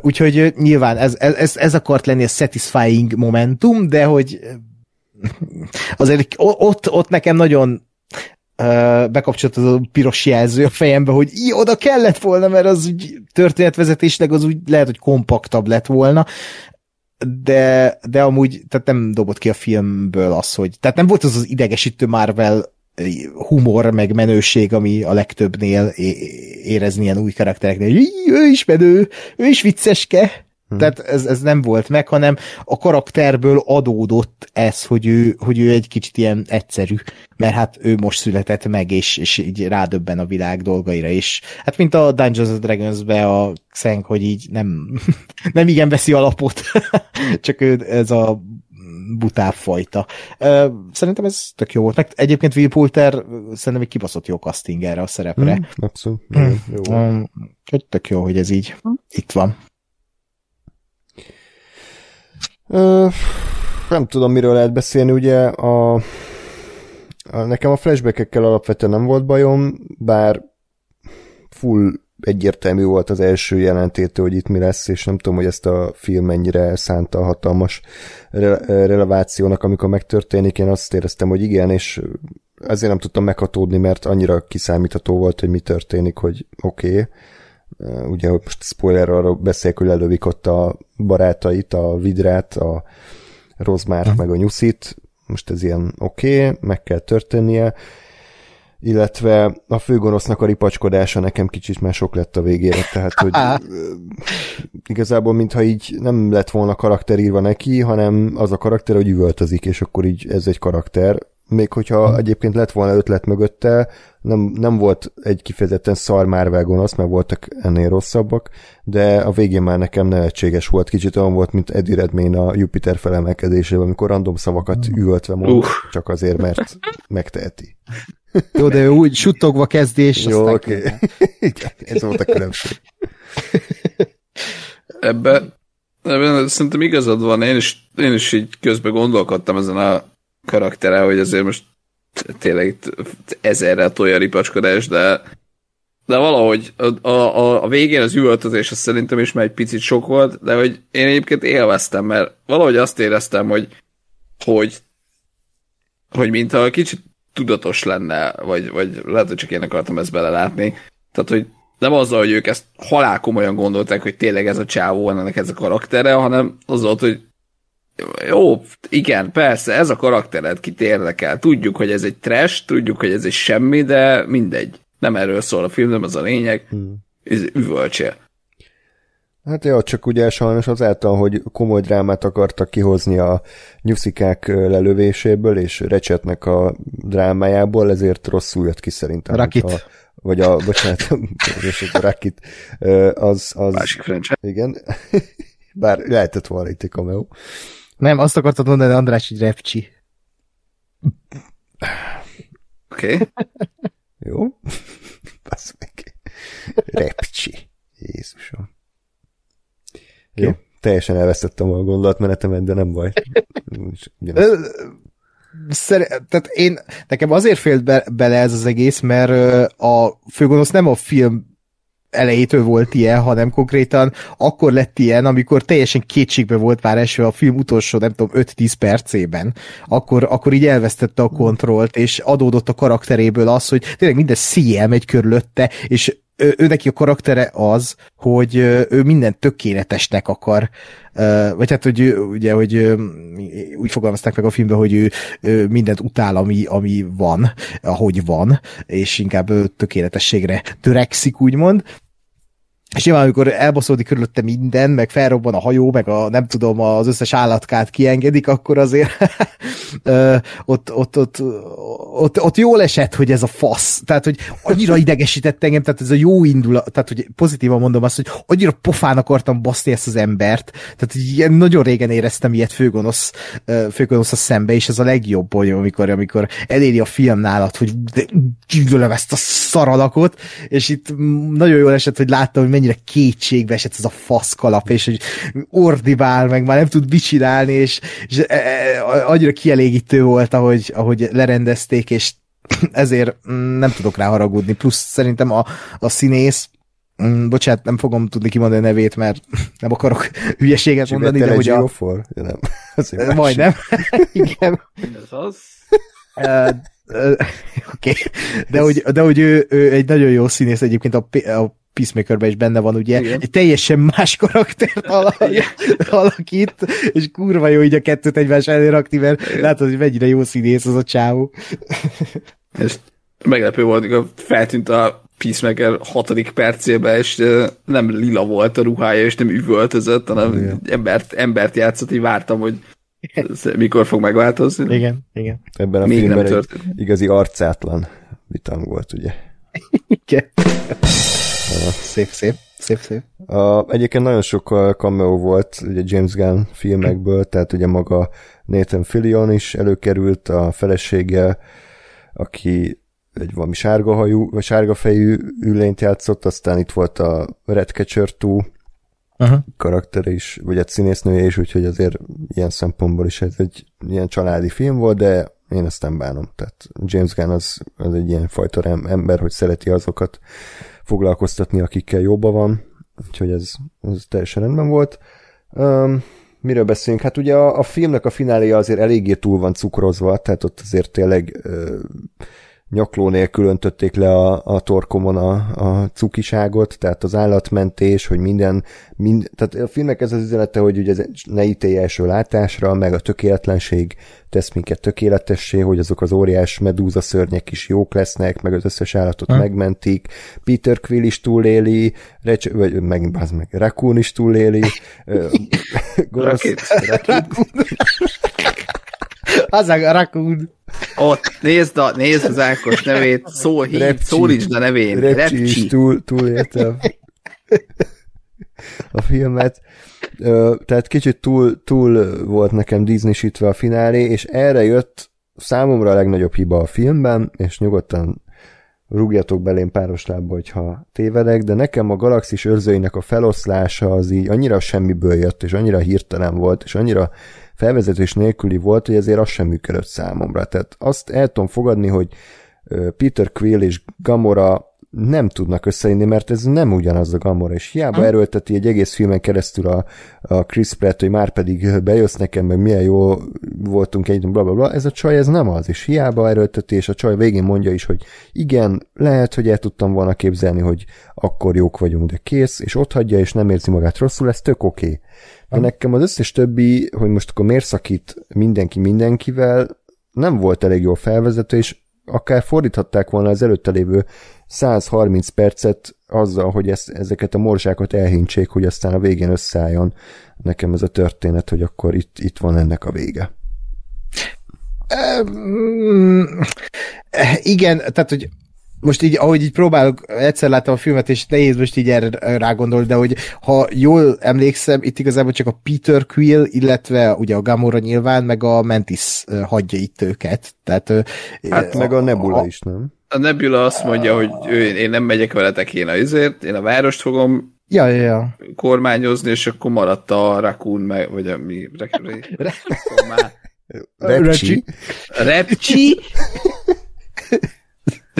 [SPEAKER 2] Úgyhogy nyilván ez, ez, ez akart lenni a satisfying momentum, de hogy azért ott, ott nekem nagyon bekapcsolt az a piros jelző a fejembe, hogy így oda kellett volna, mert az úgy történetvezetésleg az úgy lehet, hogy kompaktabb lett volna, de, de amúgy tehát nem dobott ki a filmből az, hogy tehát nem volt az az idegesítő Marvel humor, meg menőség, ami a legtöbbnél érezni ilyen új karaktereknél. Ő is menő, ő is vicceske, Hmm. Tehát ez, ez nem volt meg, hanem a karakterből adódott ez, hogy ő, hogy ő egy kicsit ilyen egyszerű, mert hát ő most született meg, és, és így rádöbben a világ dolgaira is. Hát mint a Dungeons and Dragons-be a Xeng, hogy így nem, nem igen veszi alapot, csak ő ez a butább fajta. Szerintem ez tök jó volt. Meg egyébként Will Poulter szerintem egy kibaszott jó casting erre a szerepre. Mm,
[SPEAKER 1] abszolút. Mm.
[SPEAKER 2] Jó. Um, tök jó, hogy ez így mm. itt van.
[SPEAKER 1] Nem tudom, miről lehet beszélni, ugye a, a nekem a flashbackekkel alapvetően nem volt bajom, bár full egyértelmű volt az első jelentétől, hogy itt mi lesz, és nem tudom, hogy ezt a film mennyire szánta a hatalmas re- relevációnak, amikor megtörténik. Én azt éreztem, hogy igen, és ezért nem tudtam meghatódni, mert annyira kiszámítható volt, hogy mi történik, hogy oké. Okay ugye most spoiler arra beszélek, hogy lelövik ott a barátait, a vidrát, a rozmárt, uh-huh. meg a nyuszit, most ez ilyen oké, okay, meg kell történnie, illetve a főgonosznak a ripacskodása nekem kicsit már sok lett a végére, tehát hogy igazából mintha így nem lett volna karakter írva neki, hanem az a karakter, hogy üvöltözik, és akkor így ez egy karakter, még hogyha hmm. egyébként lett volna ötlet mögötte, nem, nem volt egy kifejezetten szar Marvel gonosz, mert voltak ennél rosszabbak, de a végén már nekem nevetséges volt, kicsit olyan volt, mint Eddie Redmayne a Jupiter felemelkedésében, amikor random szavakat hmm. üvöltve mond, uh. csak azért, mert megteheti.
[SPEAKER 2] Jó, de ő úgy suttogva kezdés.
[SPEAKER 1] Jó, oké. Okay. Igen, ez volt a különbség.
[SPEAKER 3] Ebben, ebben szerintem igazad van, én is, én is így közben gondolkodtam ezen a karaktere, hogy azért most tényleg itt ezerre tolja a ripacskodás, de de valahogy a, a, a végén az üvöltözés az szerintem is már egy picit sok volt, de hogy én egyébként élveztem, mert valahogy azt éreztem, hogy hogy, hogy mintha kicsit tudatos lenne, vagy, vagy lehet, hogy csak én akartam ezt belelátni. Tehát, hogy nem azzal, hogy ők ezt halál komolyan gondolták, hogy tényleg ez a csávó, ennek ez a karaktere, hanem azzal, hogy jó, igen, persze, ez a karaktered, kit érdekel. Tudjuk, hogy ez egy trash, tudjuk, hogy ez egy semmi, de mindegy. Nem erről szól a film, nem az a lényeg. Hmm. Ez üvölcsél.
[SPEAKER 1] Hát jó, csak ugye sajnos azáltal, hogy komoly drámát akartak kihozni a nyuszikák lelövéséből és Recsetnek a drámájából, ezért rosszul jött ki szerintem.
[SPEAKER 2] Rakit.
[SPEAKER 1] A, vagy a, bocsánat, a Rakit, az, az...
[SPEAKER 3] Másik franchise.
[SPEAKER 1] Igen. Bár lehetett volna itt egy cameo.
[SPEAKER 2] Nem, azt akartad mondani, András, hogy repcsi.
[SPEAKER 3] Oké. Okay.
[SPEAKER 1] Jó. Basz meg. Repcsi. Jézusom. Jó. Okay. Teljesen elvesztettem a gondolatmenetemet, de nem baj.
[SPEAKER 2] Szer- tehát én, nekem azért félt be, bele ez az egész, mert a főgonosz nem a film elejétől volt ilyen, hanem konkrétan akkor lett ilyen, amikor teljesen kétségbe volt már eső a film utolsó, nem tudom, 5-10 percében. Akkor, akkor így elvesztette a kontrollt, és adódott a karakteréből az, hogy tényleg minden szíjjel megy körülötte, és ő, neki a karaktere az, hogy ő mindent tökéletesnek akar, vagy hát, hogy ugye, hogy úgy fogalmazták meg a filmben, hogy ő, ő mindent utál, ami, ami van, ahogy van, és inkább tökéletességre törekszik, úgymond, és nyilván, amikor elbaszódik körülötte minden, meg felrobban a hajó, meg a nem tudom, az összes állatkát kiengedik, akkor azért ott, ott, ott, ott, ott jól esett, hogy ez a fasz. Tehát, hogy annyira idegesített engem, tehát ez a jó indulat, tehát, hogy pozitívan mondom azt, hogy annyira pofán akartam baszni ezt az embert, tehát ilyen nagyon régen éreztem ilyet főgonosz, főgonosz a szembe, és ez a legjobb, hogy amikor, amikor eléri a film nálad, hogy gyűlölöm ezt a szaralakot, és itt nagyon jól esett, hogy láttam, hogy mennyire kétségbe esett ez a faszkalap, és hogy ordibál, meg már nem tud mit csinálni, és, és e, e, annyira kielégítő volt, ahogy, ahogy lerendezték, és ezért mm, nem tudok rá haragudni. Plusz szerintem a, a színész, mm, bocsánat, nem fogom tudni kimondani a nevét, mert nem akarok hülyeséget mondani, de hogy a...
[SPEAKER 1] Ja, nem.
[SPEAKER 2] Majdnem. Igen.
[SPEAKER 3] Ez az.
[SPEAKER 2] Oké, okay. de, hogy, de hogy ő, ő egy nagyon jó színész egyébként a, a Peacemakerben is benne van, ugye, Igen. egy teljesen más karaktert alakít, és kurva jó így a kettőt egymás elé rakni, mert Igen. látod, hogy mennyire jó színész az a csávó.
[SPEAKER 3] És meglepő volt, hogy feltűnt a Peacemaker hatodik percében, és nem lila volt a ruhája, és nem üvöltözött, hanem Igen. embert, embert játszott, így vártam, hogy mikor fog megváltozni.
[SPEAKER 2] Igen, igen.
[SPEAKER 1] Ebben a Még filmben nem egy igazi arcátlan vitang volt, ugye?
[SPEAKER 2] Igen. Szép, szép. Szép, szép.
[SPEAKER 1] A, egyébként nagyon sok cameo volt ugye James Gunn filmekből, tehát ugye maga Nathan Fillion is előkerült, a felesége, aki egy valami sárga hajú, vagy sárga fejű üllényt játszott, aztán itt volt a Redcatcher 2 uh-huh. karaktere is, vagy egy színésznője is, úgyhogy azért ilyen szempontból is ez egy ilyen családi film volt, de én ezt nem bánom. Tehát James Gunn az, az egy ilyen fajta ember, hogy szereti azokat foglalkoztatni, akikkel jobban van, úgyhogy ez, ez teljesen rendben volt. Um, miről beszélünk? Hát ugye a, a filmnek a fináléja azért eléggé túl van cukrozva, tehát ott azért tényleg uh, nyakló nélkül öntötték le a, a torkomon a, a cukiságot, tehát az állatmentés, hogy minden, mind, tehát a filmnek ez az üzenete, hogy ugye ez ne ítélj első látásra, meg a tökéletlenség tesz minket tökéletessé, hogy azok az óriás medúza szörnyek is jók lesznek, meg az összes állatot ha. megmentik, Peter Quill is túléli, Recs, vagy meg, az meg, Raccoon is túléli,
[SPEAKER 3] gonosz,
[SPEAKER 2] az a Raccoon.
[SPEAKER 3] Ott, nézd, a, nézd az Ákos nevét, szó, hív, szólítsd a nevén.
[SPEAKER 1] Repcsi, Repcsi. is túl, túléltem a filmet. Tehát kicsit túl, túl volt nekem disney a finálé, és erre jött számomra a legnagyobb hiba a filmben, és nyugodtan rúgjatok belém páros lábba, hogyha tévedek, de nekem a galaxis őrzőinek a feloszlása az így annyira semmiből jött, és annyira hirtelen volt, és annyira felvezetés nélküli volt, hogy ezért az sem működött számomra. Tehát azt el tudom fogadni, hogy Peter Quill és Gamora nem tudnak összejönni, mert ez nem ugyanaz a Gamora, és hiába ha. erőlteti egy egész filmen keresztül a, a Chris Pratt, hogy már pedig bejössz nekem, meg milyen jó voltunk egy, bla, bla, bla, ez a csaj, ez nem az, és hiába erőlteti, és a csaj végén mondja is, hogy igen, lehet, hogy el tudtam volna képzelni, hogy akkor jók vagyunk, de kész, és ott hagyja, és nem érzi magát rosszul, ez tök oké. Okay. De nekem az összes többi, hogy most akkor miért szakít mindenki mindenkivel, nem volt elég jó felvezető, és akár fordíthatták volna az előtte lévő 130 percet azzal, hogy ezt, ezeket a morzsákat elhintsék, hogy aztán a végén összeálljon nekem ez a történet, hogy akkor itt, itt van ennek a vége.
[SPEAKER 2] igen, tehát, hogy most így, ahogy így próbálok, egyszer láttam a filmet, és nehéz most így erre rágondolni, de hogy ha jól emlékszem, itt igazából csak a Peter Quill, illetve ugye a Gamora nyilván, meg a Mantis hagyja itt őket. Tehát,
[SPEAKER 1] hát a, meg a Nebula a, is, nem?
[SPEAKER 3] A Nebula azt mondja, hogy ő, én nem megyek veletek én ezért, én a várost fogom
[SPEAKER 2] ja, ja, ja.
[SPEAKER 3] kormányozni, és akkor maradt a Raccoon, meg, vagy a mi...
[SPEAKER 1] Repcsi.
[SPEAKER 3] Repcsi.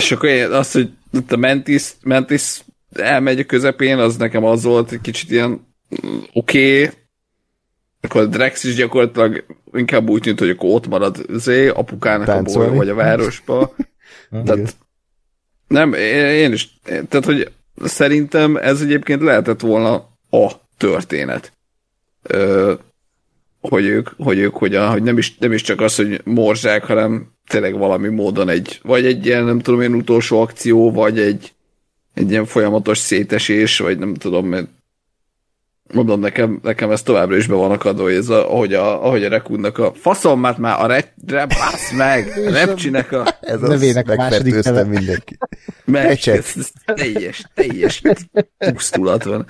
[SPEAKER 3] És akkor én azt, hogy a Mantis, Mantis elmegy a közepén, az nekem az volt egy kicsit ilyen oké, okay. akkor a Drex is gyakorlatilag inkább úgy tűnt, hogy akkor ott marad zé, apukának Táncolni. a boly, vagy a városba. tehát nem, én is, tehát hogy szerintem ez egyébként lehetett volna a történet. Ö, hogy ők, hogy ők hogyan, hogy nem is, nem is csak az, hogy morzsák, hanem tényleg valami módon egy, vagy egy ilyen, nem tudom én, utolsó akció, vagy egy, egy ilyen folyamatos szétesés, vagy nem tudom, mert mondom, nekem, nekem ez továbbra is be van akadva, hogy ez a, ahogy a, ahogy a Rekundnak a faszommat már a re, re basz meg, a repcsinek a
[SPEAKER 1] ez nevének a második neve. mindenki.
[SPEAKER 3] Meg, ez, ez teljes, teljes pusztulat van.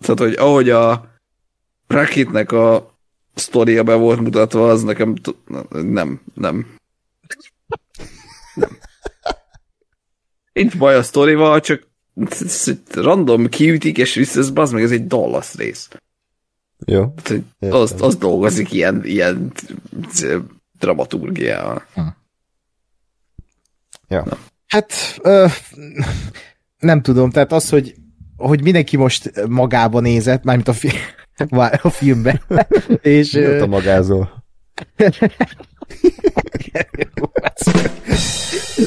[SPEAKER 3] Tehát, hogy ahogy a Rakitnek a sztoria be volt mutatva, az nekem nem, nem, nem. Nincs baj a sztorival, csak random kiütik, és vissza, ez meg, ez egy Dallas rész.
[SPEAKER 1] Jó.
[SPEAKER 3] Az, az dolgozik ilyen, ilyen dramaturgiával. Hm.
[SPEAKER 1] Ja. Na.
[SPEAKER 2] Hát ö, nem tudom, tehát az, hogy, hogy mindenki most magába nézett, mármint a, fi- a filmben. és,
[SPEAKER 1] Mi a magázó?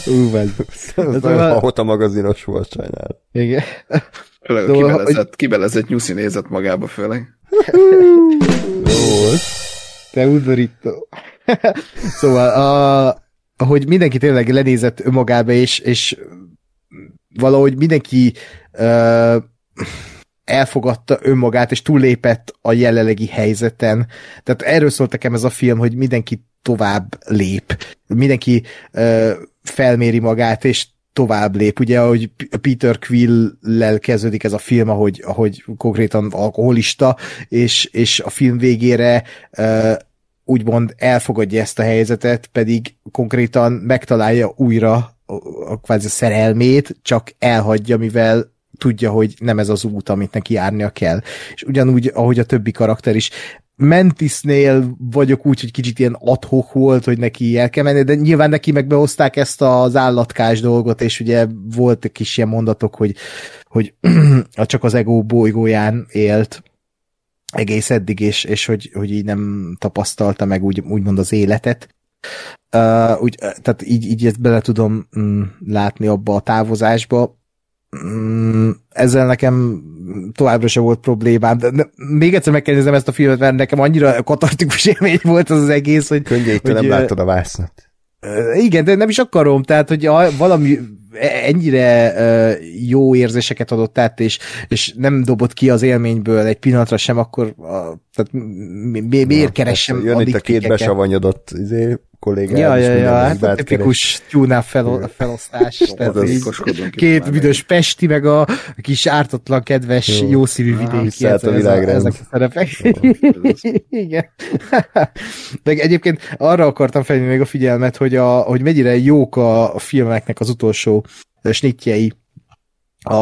[SPEAKER 2] Ú.
[SPEAKER 1] Ez a Hota magazinos volt, sajnál.
[SPEAKER 2] Igen.
[SPEAKER 3] Főleg a kibelezett, hogy... kibelezett nyuszi nézett magába főleg.
[SPEAKER 1] Jó
[SPEAKER 2] Te udorító. szóval, a, ahogy mindenki tényleg lenézett önmagába, és, és valahogy mindenki uh, elfogadta önmagát, és túllépett a jelenlegi helyzeten. Tehát erről szólt nekem ez a film, hogy mindenki tovább lép. Mindenki uh, felméri magát, és tovább lép. Ugye, ahogy Peter Quill-lel kezdődik ez a film, ahogy, ahogy konkrétan alkoholista, és, és a film végére uh, úgymond elfogadja ezt a helyzetet, pedig konkrétan megtalálja újra a, a kvázi szerelmét, csak elhagyja, mivel tudja, hogy nem ez az út, amit neki járnia kell. És ugyanúgy, ahogy a többi karakter is, Mentisnél vagyok úgy, hogy kicsit ilyen adhok volt, hogy neki el kell menni, de nyilván neki meg behozták ezt az állatkás dolgot, és ugye volt egy kis ilyen mondatok, hogy, hogy csak az ego bolygóján élt egész eddig, és, és hogy, hogy így nem tapasztalta meg úgy, úgymond az életet. Uh, úgy, tehát így, így ezt bele tudom mm, látni abba a távozásba. Mm, ezzel nekem továbbra sem volt problémám, de, még egyszer meg kell nézem ezt a filmet, mert nekem annyira katartikus élmény volt az az egész, hogy...
[SPEAKER 1] Könnyétől nem láttad a vásznat.
[SPEAKER 2] Igen, de nem is akarom, tehát, hogy valami ennyire jó érzéseket adott át, és, és nem dobott ki az élményből egy pillanatra sem, akkor tehát mi, miért keressem
[SPEAKER 1] Jön itt a két besavanyodott izé, kollégám.
[SPEAKER 2] Ja, ja, ja, hát a tipikus tuna fel, felosztás. tehát így két büdös Pesti, meg a kis ártatlan, kedves, jó, jó szívű vidéki.
[SPEAKER 1] Hát a világrend.
[SPEAKER 2] Ezek a szerepek. Igen. meg egyébként arra akartam felhívni még a figyelmet, hogy, a, hogy mennyire jók a, a filmeknek az utolsó snitjei. A,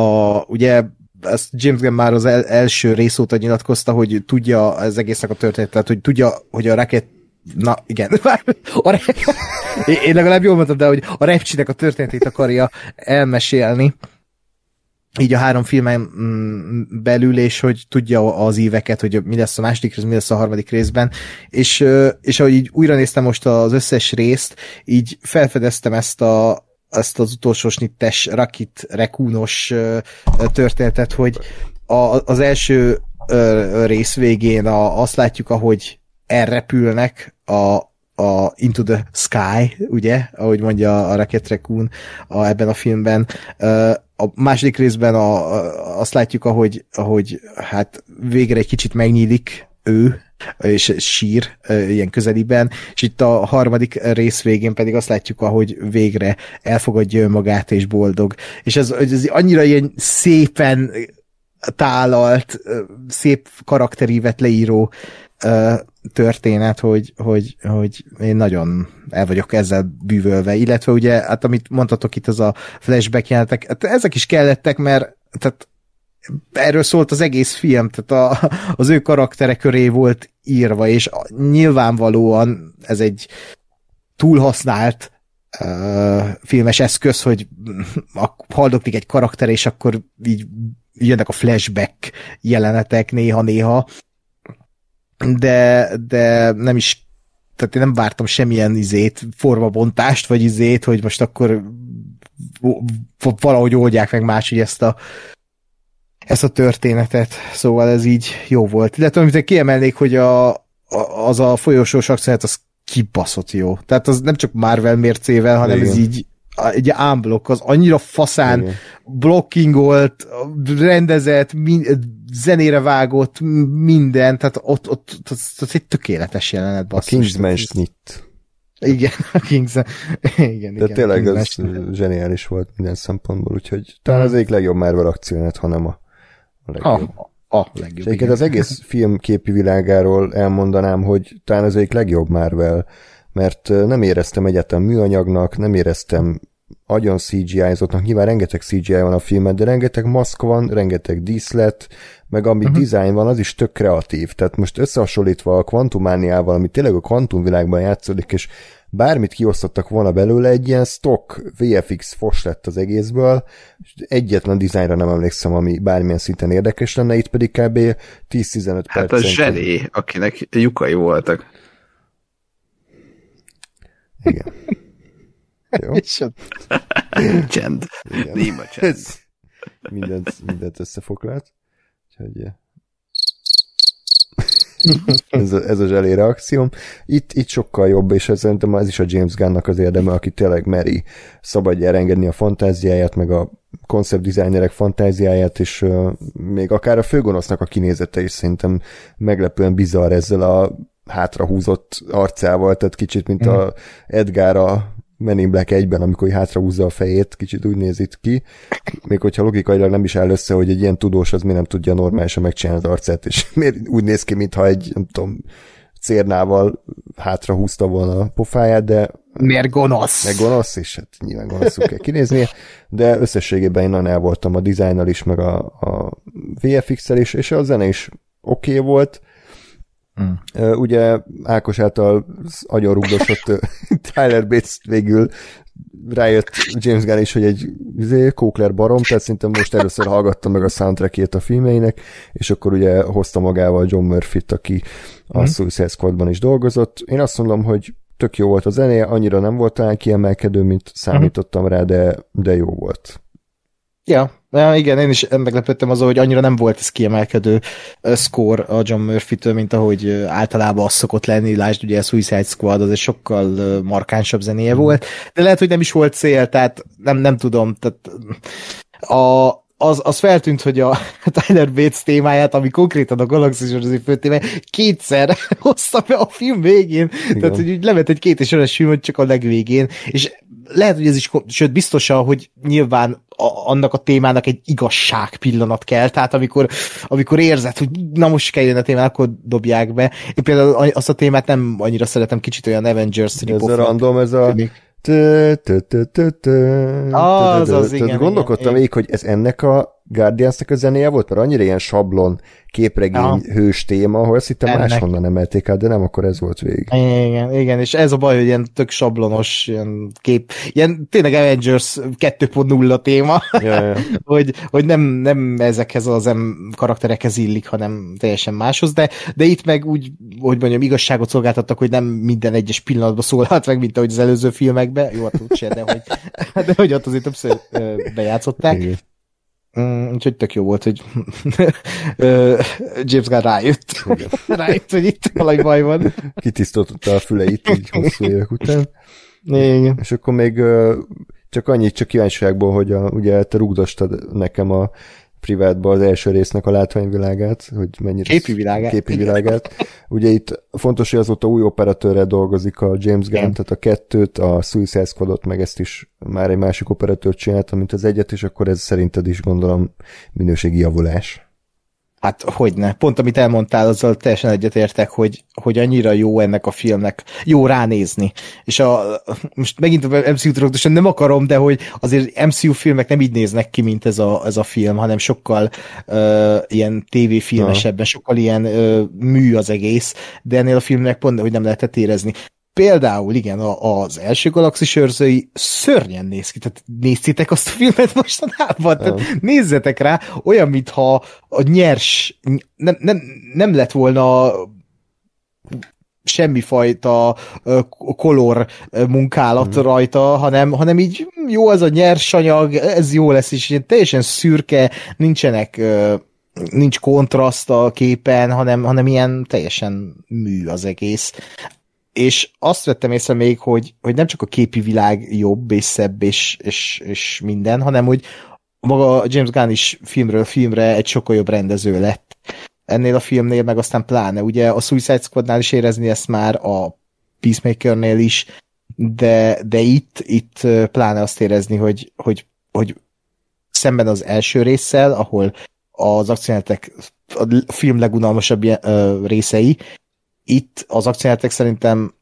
[SPEAKER 2] ugye ezt James Gunn már az el, első rész óta nyilatkozta, hogy tudja az egésznek a történetet, hogy tudja, hogy a raket Na, igen. A re... Én legalább jól mondtam, de hogy a repcsinek a történetét akarja elmesélni így a három filmen mm, belül, és hogy tudja az éveket, hogy mi lesz a második rész, mi lesz a harmadik részben, és, és ahogy így újra néztem most az összes részt, így felfedeztem ezt a, ezt az utolsó snittes Rakit Rekúnos történetet, hogy a, az első rész végén a, azt látjuk, ahogy elrepülnek a, a Into the Sky, ugye, ahogy mondja a Rocket Raccoon a, ebben a filmben. A második részben a, a, azt látjuk, ahogy, ahogy hát végre egy kicsit megnyílik ő, és sír ilyen közeliben, és itt a harmadik rész végén pedig azt látjuk, ahogy végre elfogadja magát és boldog. És ez, ez annyira ilyen szépen tálalt, szép karakterívet leíró történet, hogy, hogy, hogy én nagyon el vagyok ezzel bűvölve, illetve ugye, hát amit mondhatok itt, az a flashback jelentek, hát ezek is kellettek, mert tehát erről szólt az egész film, tehát a, az ő karaktere köré volt írva, és nyilvánvalóan ez egy túlhasznált uh, filmes eszköz, hogy haldoklik egy karakter, és akkor így jönnek a flashback jelenetek néha-néha, de, de nem is tehát én nem vártam semmilyen izét, formabontást, vagy izét, hogy most akkor valahogy oldják meg máshogy ezt a ezt a történetet, szóval ez így jó volt. Illetve amit kiemelnék, hogy a, a, az a folyosós akciót, az kibaszott jó. Tehát az nem csak Marvel mércével, hanem Igen. ez így egy ámblok, az annyira faszán Igen. blockingolt, rendezett, min, zenére vágott, minden, tehát ott, ott, ott az, az egy tökéletes jelenet.
[SPEAKER 1] Basszus. A Kingsman Schnitt.
[SPEAKER 2] Igen, a Kingsman. Igen,
[SPEAKER 1] De
[SPEAKER 2] igen,
[SPEAKER 1] tényleg az zseniális volt minden szempontból, úgyhogy talán az egyik legjobb Marvel akciónet, hanem a,
[SPEAKER 2] a legjobb. A, a legjobb.
[SPEAKER 1] És az egész film képi világáról elmondanám, hogy talán az egyik legjobb Marvel mert nem éreztem egyetem műanyagnak, nem éreztem agyon CGI-zottnak, nyilván rengeteg CGI van a filmen, de rengeteg maszk van, rengeteg díszlet, meg ami uh-huh. design van, az is tök kreatív. Tehát most összehasonlítva a kvantumániával, ami tényleg a kvantumvilágban játszódik, és bármit kiosztottak volna belőle, egy ilyen stock VFX fos lett az egészből, egyetlen dizájnra nem emlékszem, ami bármilyen szinten érdekes lenne, itt pedig kb. 10-15 perc.
[SPEAKER 3] Hát a zseni, akinek lyukai voltak.
[SPEAKER 1] Igen. Jó.
[SPEAKER 3] csend. Néma csend. Ez
[SPEAKER 1] mindent, mindent összefoglalt. Úgyhogy ez, a, ez a zselé reakcióm. Itt, itt sokkal jobb, és ez szerintem ez is a James Gunnnak az érdeme, aki tényleg meri szabadjára engedni a fantáziáját, meg a concept designerek fantáziáját, és uh, még akár a főgonosznak a kinézete is szerintem meglepően bizarr ezzel a hátrahúzott arcával, tehát kicsit, mint mm. a mhm. Edgar a Men in Black egyben, amikor hátrahúzza a fejét, kicsit úgy néz itt ki, még hogyha logikailag nem is áll össze, hogy egy ilyen tudós az mi nem tudja normálisan megcsinálni az arcát, és miért úgy néz ki, mintha egy, nem tudom, cérnával hátra húzta volna a pofáját, de...
[SPEAKER 2] Miért gonosz?
[SPEAKER 1] Meg gonosz, és hát nyilván gonoszul kell kinézni, de összességében én nagyon el voltam a dizájnnal is, meg a, a VFX-el is, és a zene is oké okay volt, Mm. Uh, ugye Ákos által agyon rugdosott Tyler Bates végül rájött James Gunn is, hogy egy izé, Kókler barom, tehát szinte most először hallgattam meg a soundtrackjét a filmeinek, és akkor ugye hozta magával John Murphy-t, aki a mm. Suicide Squadban is dolgozott. Én azt mondom, hogy tök jó volt a zenéje, annyira nem volt talán kiemelkedő, mint számítottam rá, de, de jó volt.
[SPEAKER 2] Ja, Ja, igen, én is meglepődtem azon, hogy annyira nem volt ez kiemelkedő score a John Murphy-től, mint ahogy általában az szokott lenni, lásd ugye a Suicide Squad, az egy sokkal markánsabb zenéje mm. volt, de lehet, hogy nem is volt cél, tehát nem, nem tudom, tehát a, az, az feltűnt, hogy a Tyler Bates témáját, ami konkrétan a Galaxy az fő téma, kétszer hozta be a film végén. Igen. Tehát, hogy úgy levet egy két és film, csak a legvégén. És lehet, hogy ez is, sőt biztosan, hogy nyilván a, annak a témának egy igazság pillanat kell, tehát amikor, amikor érzed, hogy na most kell jönni a témán, akkor dobják be. Én például azt a témát nem annyira szeretem, kicsit olyan Avengers
[SPEAKER 1] Ez a random, ez a...
[SPEAKER 2] Az az, igen.
[SPEAKER 1] Gondolkodtam még, hogy ez ennek a Guardians-nek a zenéje volt, mert annyira ilyen sablon képregény
[SPEAKER 2] Aha.
[SPEAKER 1] hős téma, hogy azt hittem
[SPEAKER 2] Ennek.
[SPEAKER 1] máshonnan emelték át, de nem, akkor ez volt végig.
[SPEAKER 2] Igen, igen, és ez a baj, hogy ilyen tök sablonos ilyen kép, ilyen tényleg Avengers 2.0 téma,
[SPEAKER 1] Ja, ja.
[SPEAKER 2] hogy, hogy nem, nem ezekhez az em karakterekhez illik, hanem teljesen máshoz, de, de itt meg úgy, hogy mondjam, igazságot szolgáltattak, hogy nem minden egyes pillanatban szólalt meg, mint ahogy az előző filmekben, jó, hát úgyse, de hogy, de hogy ott azért többször bejátszották.
[SPEAKER 1] Igen.
[SPEAKER 2] Mm, úgyhogy tök jó volt, hogy James Gunn rájött. rájött, hogy itt valami baj van.
[SPEAKER 1] Kitisztotta a füleit így hosszú évek után.
[SPEAKER 2] Igen.
[SPEAKER 1] És akkor még csak annyit, csak kíváncsiságból, hogy a, ugye te rugdostad nekem a privátba az első résznek a látványvilágát, hogy mennyire...
[SPEAKER 2] Képi világát.
[SPEAKER 1] Képi világát. Ugye itt fontos, hogy azóta új operatőrrel dolgozik a James Gunn,
[SPEAKER 2] Igen.
[SPEAKER 1] tehát a kettőt, a Suicide Squadot, meg ezt is már egy másik operatőr csinálta, mint az egyet, és akkor ez szerinted is gondolom minőségi javulás.
[SPEAKER 2] Hát hogyne. Pont amit elmondtál, azzal teljesen egyetértek, hogy, hogy annyira jó ennek a filmnek, jó ránézni. És a, most megint a MCU-t rögtön nem akarom, de hogy azért MCU filmek nem így néznek ki, mint ez a, ez a film, hanem sokkal uh, ilyen tévéfilmesebben, sokkal ilyen uh, mű az egész, de ennél a filmnek pont, hogy nem lehetett érezni. Például, igen, a, az első galaxis őrzői szörnyen néz ki. Tehát néztétek azt a filmet mostanában? Tehát nézzetek rá, olyan, mintha a nyers, nem, nem, nem lett volna semmifajta kolor munkálat mm. rajta, hanem, hanem így hm, jó, ez a nyers anyag, ez jó lesz, és teljesen szürke, nincsenek nincs kontraszt a képen, hanem, hanem ilyen teljesen mű az egész. És azt vettem észre még, hogy, hogy nem csak a képi világ jobb és szebb és, és, és minden, hanem hogy maga James Gunn is filmről filmre egy sokkal jobb rendező lett. Ennél a filmnél meg aztán pláne. Ugye a Suicide Squadnál is érezni ezt már, a Peacemakernél is, de, de itt, itt pláne azt érezni, hogy, hogy, hogy szemben az első résszel, ahol az akciójátek a film legunalmasabb részei, itt az akciójátek szerintem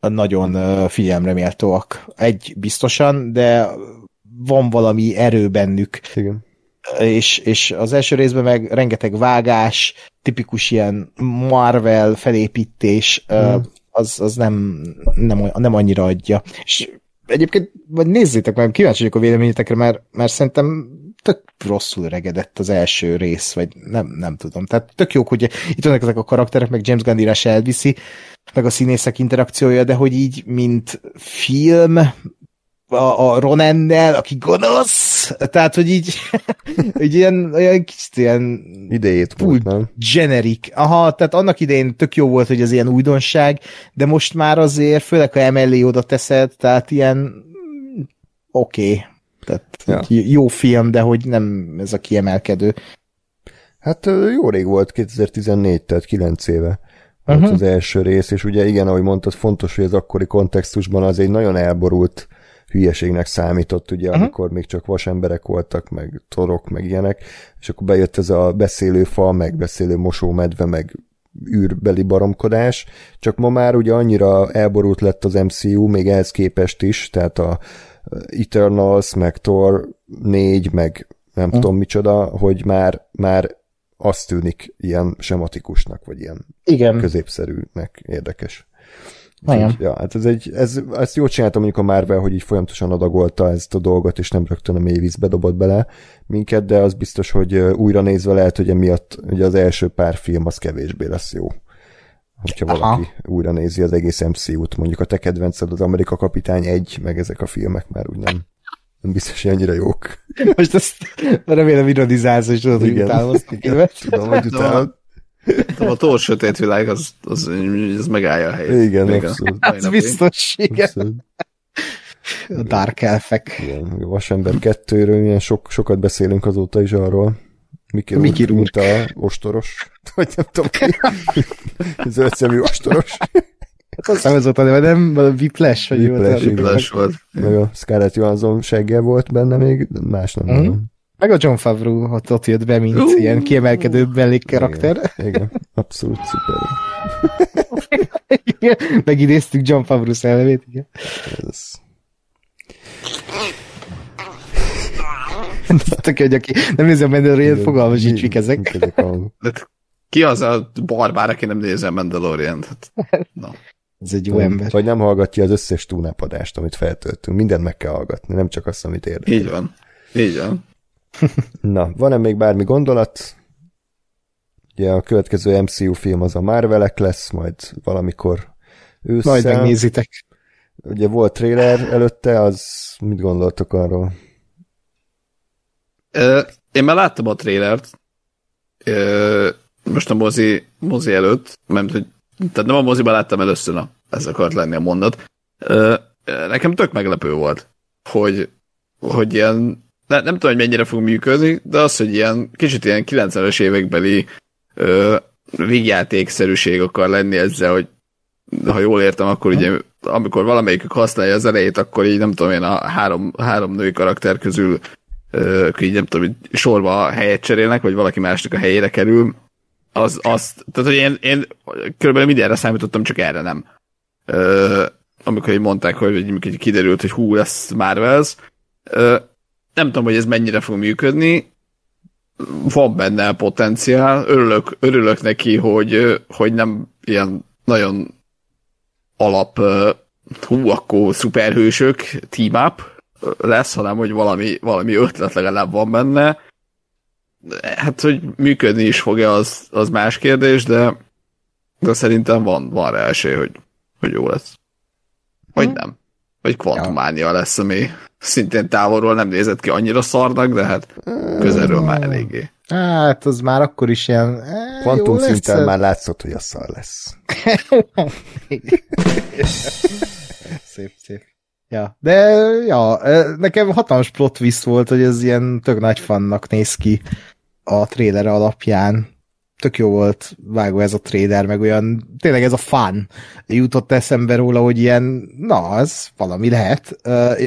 [SPEAKER 2] nagyon figyelemre méltóak. Egy biztosan, de van valami erő bennük,
[SPEAKER 1] Igen.
[SPEAKER 2] és, és az első részben meg rengeteg vágás, tipikus ilyen Marvel felépítés, mm. az, az nem, nem, nem annyira adja. És egyébként, vagy nézzétek meg, kíváncsi vagyok a véleményetekre, mert, mert szerintem tök rosszul regedett az első rész, vagy nem, nem tudom. Tehát tök jók, hogy itt vannak ezek a karakterek, meg James Gunn írás elviszi, meg a színészek interakciója, de hogy így, mint film, a, a Ronennel, aki gonosz, tehát, hogy így, így ilyen, olyan kicsit ilyen
[SPEAKER 1] Idejét volt, nem?
[SPEAKER 2] generic. Aha, tehát annak idején tök jó volt, hogy ez ilyen újdonság, de most már azért, főleg ha emellé oda teszed, tehát ilyen mm, oké. Okay. Tehát
[SPEAKER 1] Ja.
[SPEAKER 2] jó film, de hogy nem ez a kiemelkedő.
[SPEAKER 1] Hát jó rég volt, 2014, tehát 9 éve volt
[SPEAKER 2] Mhm.
[SPEAKER 1] az első rész, és ugye igen, ahogy mondtad, fontos, hogy az akkori kontextusban az egy nagyon elborult hülyeségnek számított, ugye,
[SPEAKER 2] Mhm.
[SPEAKER 1] amikor még csak vasemberek voltak, meg torok, meg ilyenek, és akkor bejött ez a beszélő fa, meg beszélő mosómedve, meg űrbeli baromkodás, csak ma már ugye annyira elborult lett az MCU, még ehhez képest is, tehát a Eternals, meg Thor 4, meg nem
[SPEAKER 2] Hm.
[SPEAKER 1] tudom micsoda, hogy már, már azt tűnik ilyen sematikusnak, vagy ilyen
[SPEAKER 2] Igen.
[SPEAKER 1] középszerűnek érdekes.
[SPEAKER 2] Igen.
[SPEAKER 1] Ja, hát ez egy, ez, ezt jól csinálta mondjuk a Marvel, hogy így folyamatosan adagolta ezt a dolgot, és nem rögtön a mély vízbe dobott bele minket, de az biztos, hogy újra nézve lehet, hogy emiatt ugye az első pár film az kevésbé lesz jó. Hogyha
[SPEAKER 2] Aha.
[SPEAKER 1] valaki újra nézi az egész MCU-t, mondjuk a te kedvenced az Amerika Kapitány egy, meg ezek a filmek már úgy nem, nem biztos, hogy annyira jók.
[SPEAKER 2] Most ezt remélem ironizálsz, és tudod, hogy
[SPEAKER 1] Igen.
[SPEAKER 2] utálom azt a filmet.
[SPEAKER 1] Tudom, hogy utána.
[SPEAKER 3] A Thor sötét világ, az, az, az megállja a helyét.
[SPEAKER 1] Igen,
[SPEAKER 3] Még a
[SPEAKER 1] abszolút.
[SPEAKER 3] mai
[SPEAKER 2] Ez
[SPEAKER 3] napig.
[SPEAKER 2] biztos, igen.
[SPEAKER 1] Abszolút.
[SPEAKER 2] A Dark Elfek.
[SPEAKER 1] Igen, a Vasember kettőről milyen sok, sokat beszélünk azóta is arról. Mickey
[SPEAKER 2] Mickey
[SPEAKER 1] Rourke, mint a ostoros. Vagy nem tudom ki. Zöldszemű ostoros.
[SPEAKER 2] Hát hiszem ez volt a neve, nem? Valami Whiplash, vagy
[SPEAKER 1] Whiplash.
[SPEAKER 3] Flash volt.
[SPEAKER 1] Meg a Scarlett Johansson segge volt benne még, de más nem tudom.
[SPEAKER 2] Meg a John Favreau ott, ott jött be, mint
[SPEAKER 3] Uh.
[SPEAKER 2] ilyen kiemelkedő mellékkarakter.
[SPEAKER 1] Igen, igen, abszolút szuper.
[SPEAKER 2] Igen. Megidéztük John Favreau szellemét. Igen.
[SPEAKER 1] Ez.
[SPEAKER 2] Tök hogy aki nem nézi a Mandalorian, fogalmas sincs, mik ezek.
[SPEAKER 3] De ki az a barbár, aki nem nézi a Mandalorian? Hát, na.
[SPEAKER 2] Ez egy jó ember.
[SPEAKER 1] Vagy nem hallgatja az összes túlnápadást, amit feltöltünk. Mindent meg kell hallgatni, nem csak azt, amit érdekel.
[SPEAKER 3] Így van. Így van.
[SPEAKER 1] Na, van-e még bármi gondolat? Ugye a következő MCU film az a Marvelek lesz, majd valamikor ősszel.
[SPEAKER 2] Majd megnézitek.
[SPEAKER 1] Ugye volt trailer előtte, az mit gondoltok arról?
[SPEAKER 3] Én már láttam a trailert, ö, most a mozi, mozi előtt, mert hogy tehát nem a moziban láttam először, na, ez akart lenni a mondat. Nekem tök meglepő volt, hogy, hogy ilyen, ne, nem tudom, hogy mennyire fog működni, de az, hogy ilyen kicsit ilyen 90-es évekbeli ö, vígjátékszerűség akar lenni ezzel, hogy ha jól értem, akkor ugye amikor valamelyikük használja az elejét, akkor így nem tudom én a három, három női karakter közül ö, így nem tudom, hogy sorba helyet cserélnek, vagy valaki másnak a helyére kerül, az, azt, tehát hogy én, én körülbelül mindenre számítottam, csak erre nem. Ö, amikor így mondták, hogy, hogy kiderült, hogy hú, lesz Marvels. Ö, nem tudom, hogy ez mennyire fog működni, van benne potenciál, örülök, örülök neki, hogy, hogy nem ilyen nagyon alap hú, akkor szuperhősök team up lesz, hanem hogy valami, valami ötlet legalább van benne. Hát, hogy működni is fog-e, az, az más kérdés, de, de szerintem van, van rá esély, hogy, hogy jó lesz. Vagy hmm. nem. Vagy kvantumánia lesz, ami szintén távolról nem nézett ki annyira szarnak, de hát közelről már eléggé.
[SPEAKER 2] Hát, az már akkor is ilyen...
[SPEAKER 1] Kvantum szinten már látszott, hogy a szar lesz.
[SPEAKER 2] szép, szép. Ja, de ja, nekem hatalmas plot twist volt, hogy ez ilyen tök nagy fannak néz ki a trailer alapján. Tök jó volt vágó ez a trailer, meg olyan, tényleg ez a fan jutott eszembe róla, hogy ilyen, na, ez valami lehet.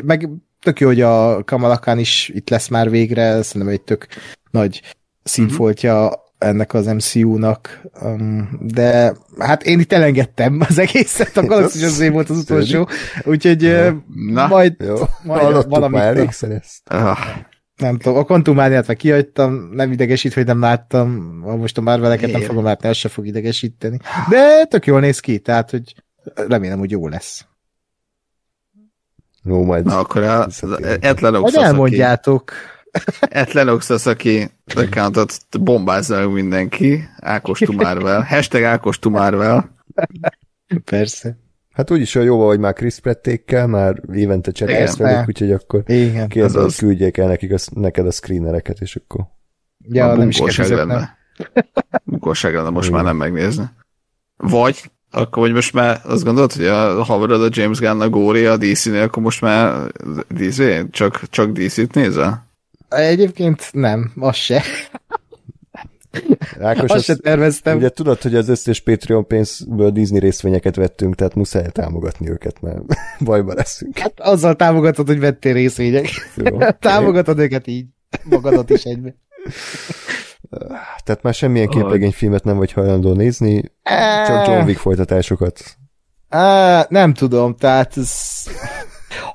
[SPEAKER 2] Meg tök jó, hogy a Kamalakán is itt lesz már végre, szerintem egy tök nagy színfoltja ennek az MCU-nak, um, de hát én itt elengedtem az egészet, a Galaxy azért volt az utolsó, úgyhogy Na, majd,
[SPEAKER 1] jó.
[SPEAKER 2] majd valamit...
[SPEAKER 1] már elégszer ezt.
[SPEAKER 3] Ah.
[SPEAKER 2] Nem tudom, a Quantumániát meg kihagytam, nem idegesít, hogy nem láttam, most a Marveleket nem fogom látni, az se fog idegesíteni. De tök jól néz ki, tehát, hogy remélem, hogy jó lesz.
[SPEAKER 1] Jó, majd.
[SPEAKER 3] Na, akkor el, Etlen
[SPEAKER 2] elmondjátok. Aki
[SPEAKER 3] Lennox az, aki accountot bombázza mindenki, Ákos Tumárvel. Hashtag Ákos Tumárvel.
[SPEAKER 2] Persze.
[SPEAKER 1] Hát úgyis olyan jó, hogy már Chris Prettékkel, már évente cserélsz velük, úgyhogy akkor
[SPEAKER 2] Igen.
[SPEAKER 1] kérdez, hogy küldjék el nekik a, neked a screenereket, és akkor...
[SPEAKER 2] Ja, nem is lenne.
[SPEAKER 3] Munkosság lenne most Igen. már nem megnézni. Vagy, akkor hogy most már azt gondolod, hogy a haverod a James Gunn a Góri a DC-nél, akkor most már DC, csak, csak DC-t nézel?
[SPEAKER 2] Egyébként nem, az se.
[SPEAKER 1] Ákos, azt,
[SPEAKER 2] se terveztem.
[SPEAKER 1] Ugye tudod, hogy az összes Patreon pénzből Disney részvényeket vettünk, tehát muszáj támogatni őket, mert bajba leszünk.
[SPEAKER 2] Hát azzal támogatod, hogy vettél részvények. támogatod őket így, magadat is egybe.
[SPEAKER 1] Tehát már semmilyen képregényfilmet nem vagy hajlandó nézni, csak John Wick folytatásokat.
[SPEAKER 2] Á, nem tudom, tehát ez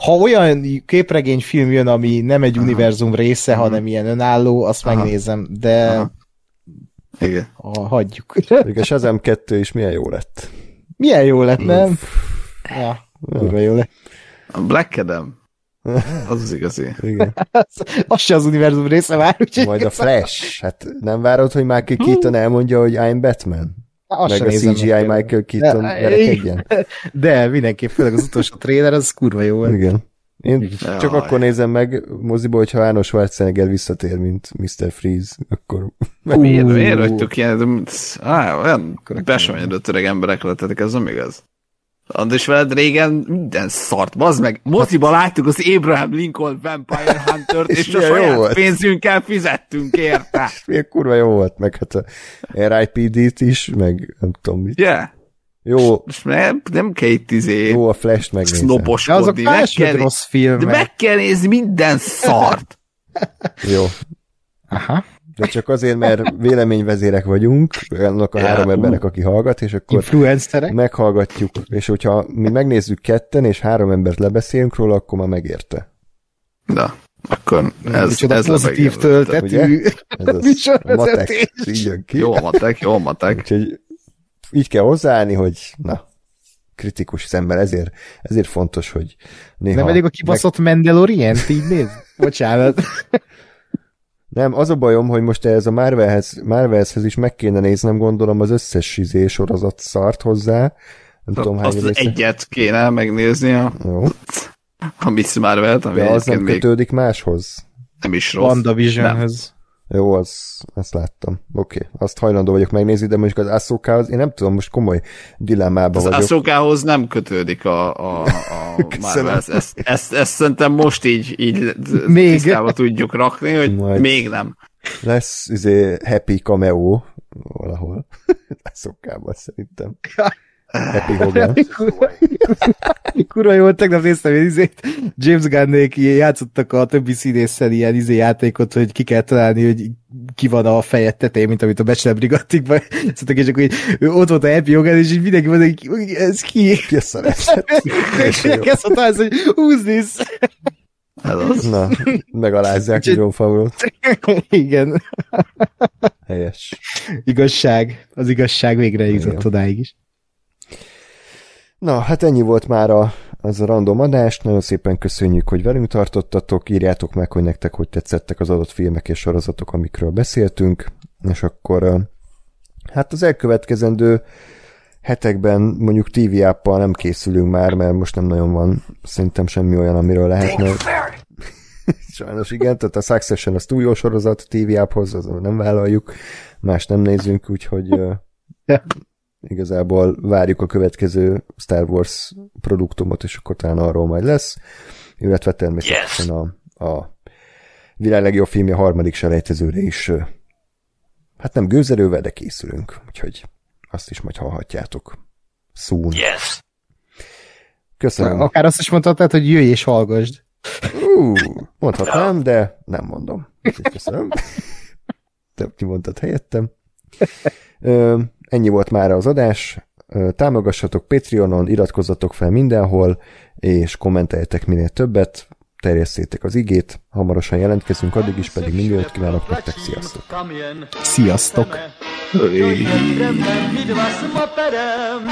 [SPEAKER 2] ha olyan képregényfilm jön, ami nem egy Aha. univerzum része, Aha. hanem ilyen önálló, azt Aha. megnézem, de Aha.
[SPEAKER 3] Igen.
[SPEAKER 2] A, hagyjuk.
[SPEAKER 1] És az M2 is milyen jó lett.
[SPEAKER 2] Milyen jó lett, nem? Ja, ja. jó lett.
[SPEAKER 3] A Black Adam. Az az igazi.
[SPEAKER 1] Igen.
[SPEAKER 2] az, az se az univerzum része már.
[SPEAKER 1] Úgyhogy Majd a Flash. Hát nem várod, hogy Michael Keaton elmondja, hogy I'm Batman?
[SPEAKER 2] Azt
[SPEAKER 1] meg a CGI meg Michael Keaton verekedjen.
[SPEAKER 2] De mindenképp, főleg az utolsó trailer, az kurva jó volt.
[SPEAKER 1] Igen. Én csak Jaj. akkor nézem meg moziba, hogyha Arnold Schwarzenegger visszatér, mint Mr. Freeze, akkor...
[SPEAKER 3] Miért, miért vagytok ilyen, á, olyan besonyodott öreg emberek lettetek, ez nem igaz? András veled régen minden szart, bazd meg. Moziba hát... láttuk az Abraham Lincoln Vampire Hunter-t, és, és a saját volt. pénzünkkel fizettünk érte.
[SPEAKER 1] Milyen kurva jó volt, meg hát a RIPD-t is, meg nem tudom mit.
[SPEAKER 3] Yeah.
[SPEAKER 1] Jó.
[SPEAKER 3] Most nem, nem kell itt izé...
[SPEAKER 1] Jó, a Flash-t megnézem.
[SPEAKER 2] Snoposkodni. Azok meg kell, rossz film.
[SPEAKER 3] De meg kell nézni minden szart.
[SPEAKER 1] jó.
[SPEAKER 2] Aha.
[SPEAKER 1] De csak azért, mert véleményvezérek vagyunk, annak a ja, három embernek, aki hallgat, és akkor
[SPEAKER 2] Influencerek.
[SPEAKER 1] meghallgatjuk, és hogyha mi megnézzük ketten, és három embert lebeszélünk róla, akkor már megérte.
[SPEAKER 3] Na, Akkor ez,
[SPEAKER 2] Micsoda
[SPEAKER 3] ez
[SPEAKER 2] pozitív töltetű
[SPEAKER 1] Ez az
[SPEAKER 2] műsorvezetés.
[SPEAKER 1] matek, így jön ki.
[SPEAKER 3] Jó matek, jó matek.
[SPEAKER 1] Úgyhogy így kell hozzáállni, hogy na, kritikus szemben, ezért, ezért fontos, hogy néha...
[SPEAKER 2] Nem elég a kibaszott Mandalorian, így néz? Bocsánat.
[SPEAKER 1] Nem, az a bajom, hogy most ez a Marvelhez, Marvelhez is meg kéne néznem, gondolom az összes izé sorozat szart hozzá. Nem tudom, hány
[SPEAKER 3] az
[SPEAKER 1] része.
[SPEAKER 3] egyet kéne megnézni a,
[SPEAKER 1] Jó,
[SPEAKER 3] a Miss Marvel-t, ami
[SPEAKER 1] de az nem
[SPEAKER 3] még
[SPEAKER 1] kötődik máshoz.
[SPEAKER 3] nem is rossz.
[SPEAKER 2] WandaVisionhez.
[SPEAKER 1] Jó, az, azt láttam. Oké, okay. azt hajlandó vagyok megnézni, de mondjuk az Ahsokához, én nem tudom, most komoly dilemmában
[SPEAKER 3] Az
[SPEAKER 1] vagyok.
[SPEAKER 3] Ahsokához nem kötődik a, a, a. Marvel. Ezt, ezt, ezt szerintem most így, így
[SPEAKER 2] Még.
[SPEAKER 3] tisztába tudjuk rakni, hogy
[SPEAKER 1] Majd.
[SPEAKER 3] még nem.
[SPEAKER 1] Lesz izé happy cameo valahol. Ahsokában szerintem. Hogan.
[SPEAKER 2] Kurva jó, tegnap néztem én izét, James Gunnék játszottak a többi színésszel ilyen izé játékot, hogy ki kell találni, hogy ki van a fejed tetején, mint amit a Bachelor Brigadikban szoktak, és akkor így, ott volt a Happy Hogan, és így mindenki mondta, hogy ez ki?
[SPEAKER 1] Ki a szarászat?
[SPEAKER 2] Kezd mondta hogy this?
[SPEAKER 3] Ez az.
[SPEAKER 1] Na, megalázzák John favreau
[SPEAKER 2] Igen,
[SPEAKER 1] Helyes.
[SPEAKER 2] igazság, az igazság végre jutott odáig is.
[SPEAKER 1] Na, hát ennyi volt már a, az a random adás. Nagyon szépen köszönjük, hogy velünk tartottatok. Írjátok meg, hogy nektek hogy tetszettek az adott filmek és sorozatok, amikről beszéltünk. És akkor hát az elkövetkezendő hetekben mondjuk TV appal nem készülünk már, mert most nem nagyon van szerintem semmi olyan, amiről lehetne. Sajnos igen, tehát a Succession az túl jó sorozat a TV apphoz, az nem vállaljuk, más nem nézünk, úgyhogy
[SPEAKER 2] Ja.
[SPEAKER 1] Igazából várjuk a következő Star Wars produktumot, és akkor talán arról majd lesz, illetve természetesen a, a világ legjobb filmje harmadik selejtezőre is hát nem gőzerővel, de készülünk, úgyhogy azt is majd hallhatjátok. Soon.
[SPEAKER 3] Yes.
[SPEAKER 1] Köszönöm.
[SPEAKER 2] Akár azt is mondhatnád, hogy jöjj és hallgasd.
[SPEAKER 1] Ú, mondhatnám, de nem mondom. Köszönöm. Te kimondtad helyettem. Ö, ennyi volt már az adás. Támogassatok Patreonon, iratkozzatok fel mindenhol, és kommenteljetek minél többet, terjesszétek az igét, hamarosan jelentkezünk, addig is pedig mindent kívánok nektek, sziasztok!
[SPEAKER 2] Sziasztok!
[SPEAKER 4] Moperem.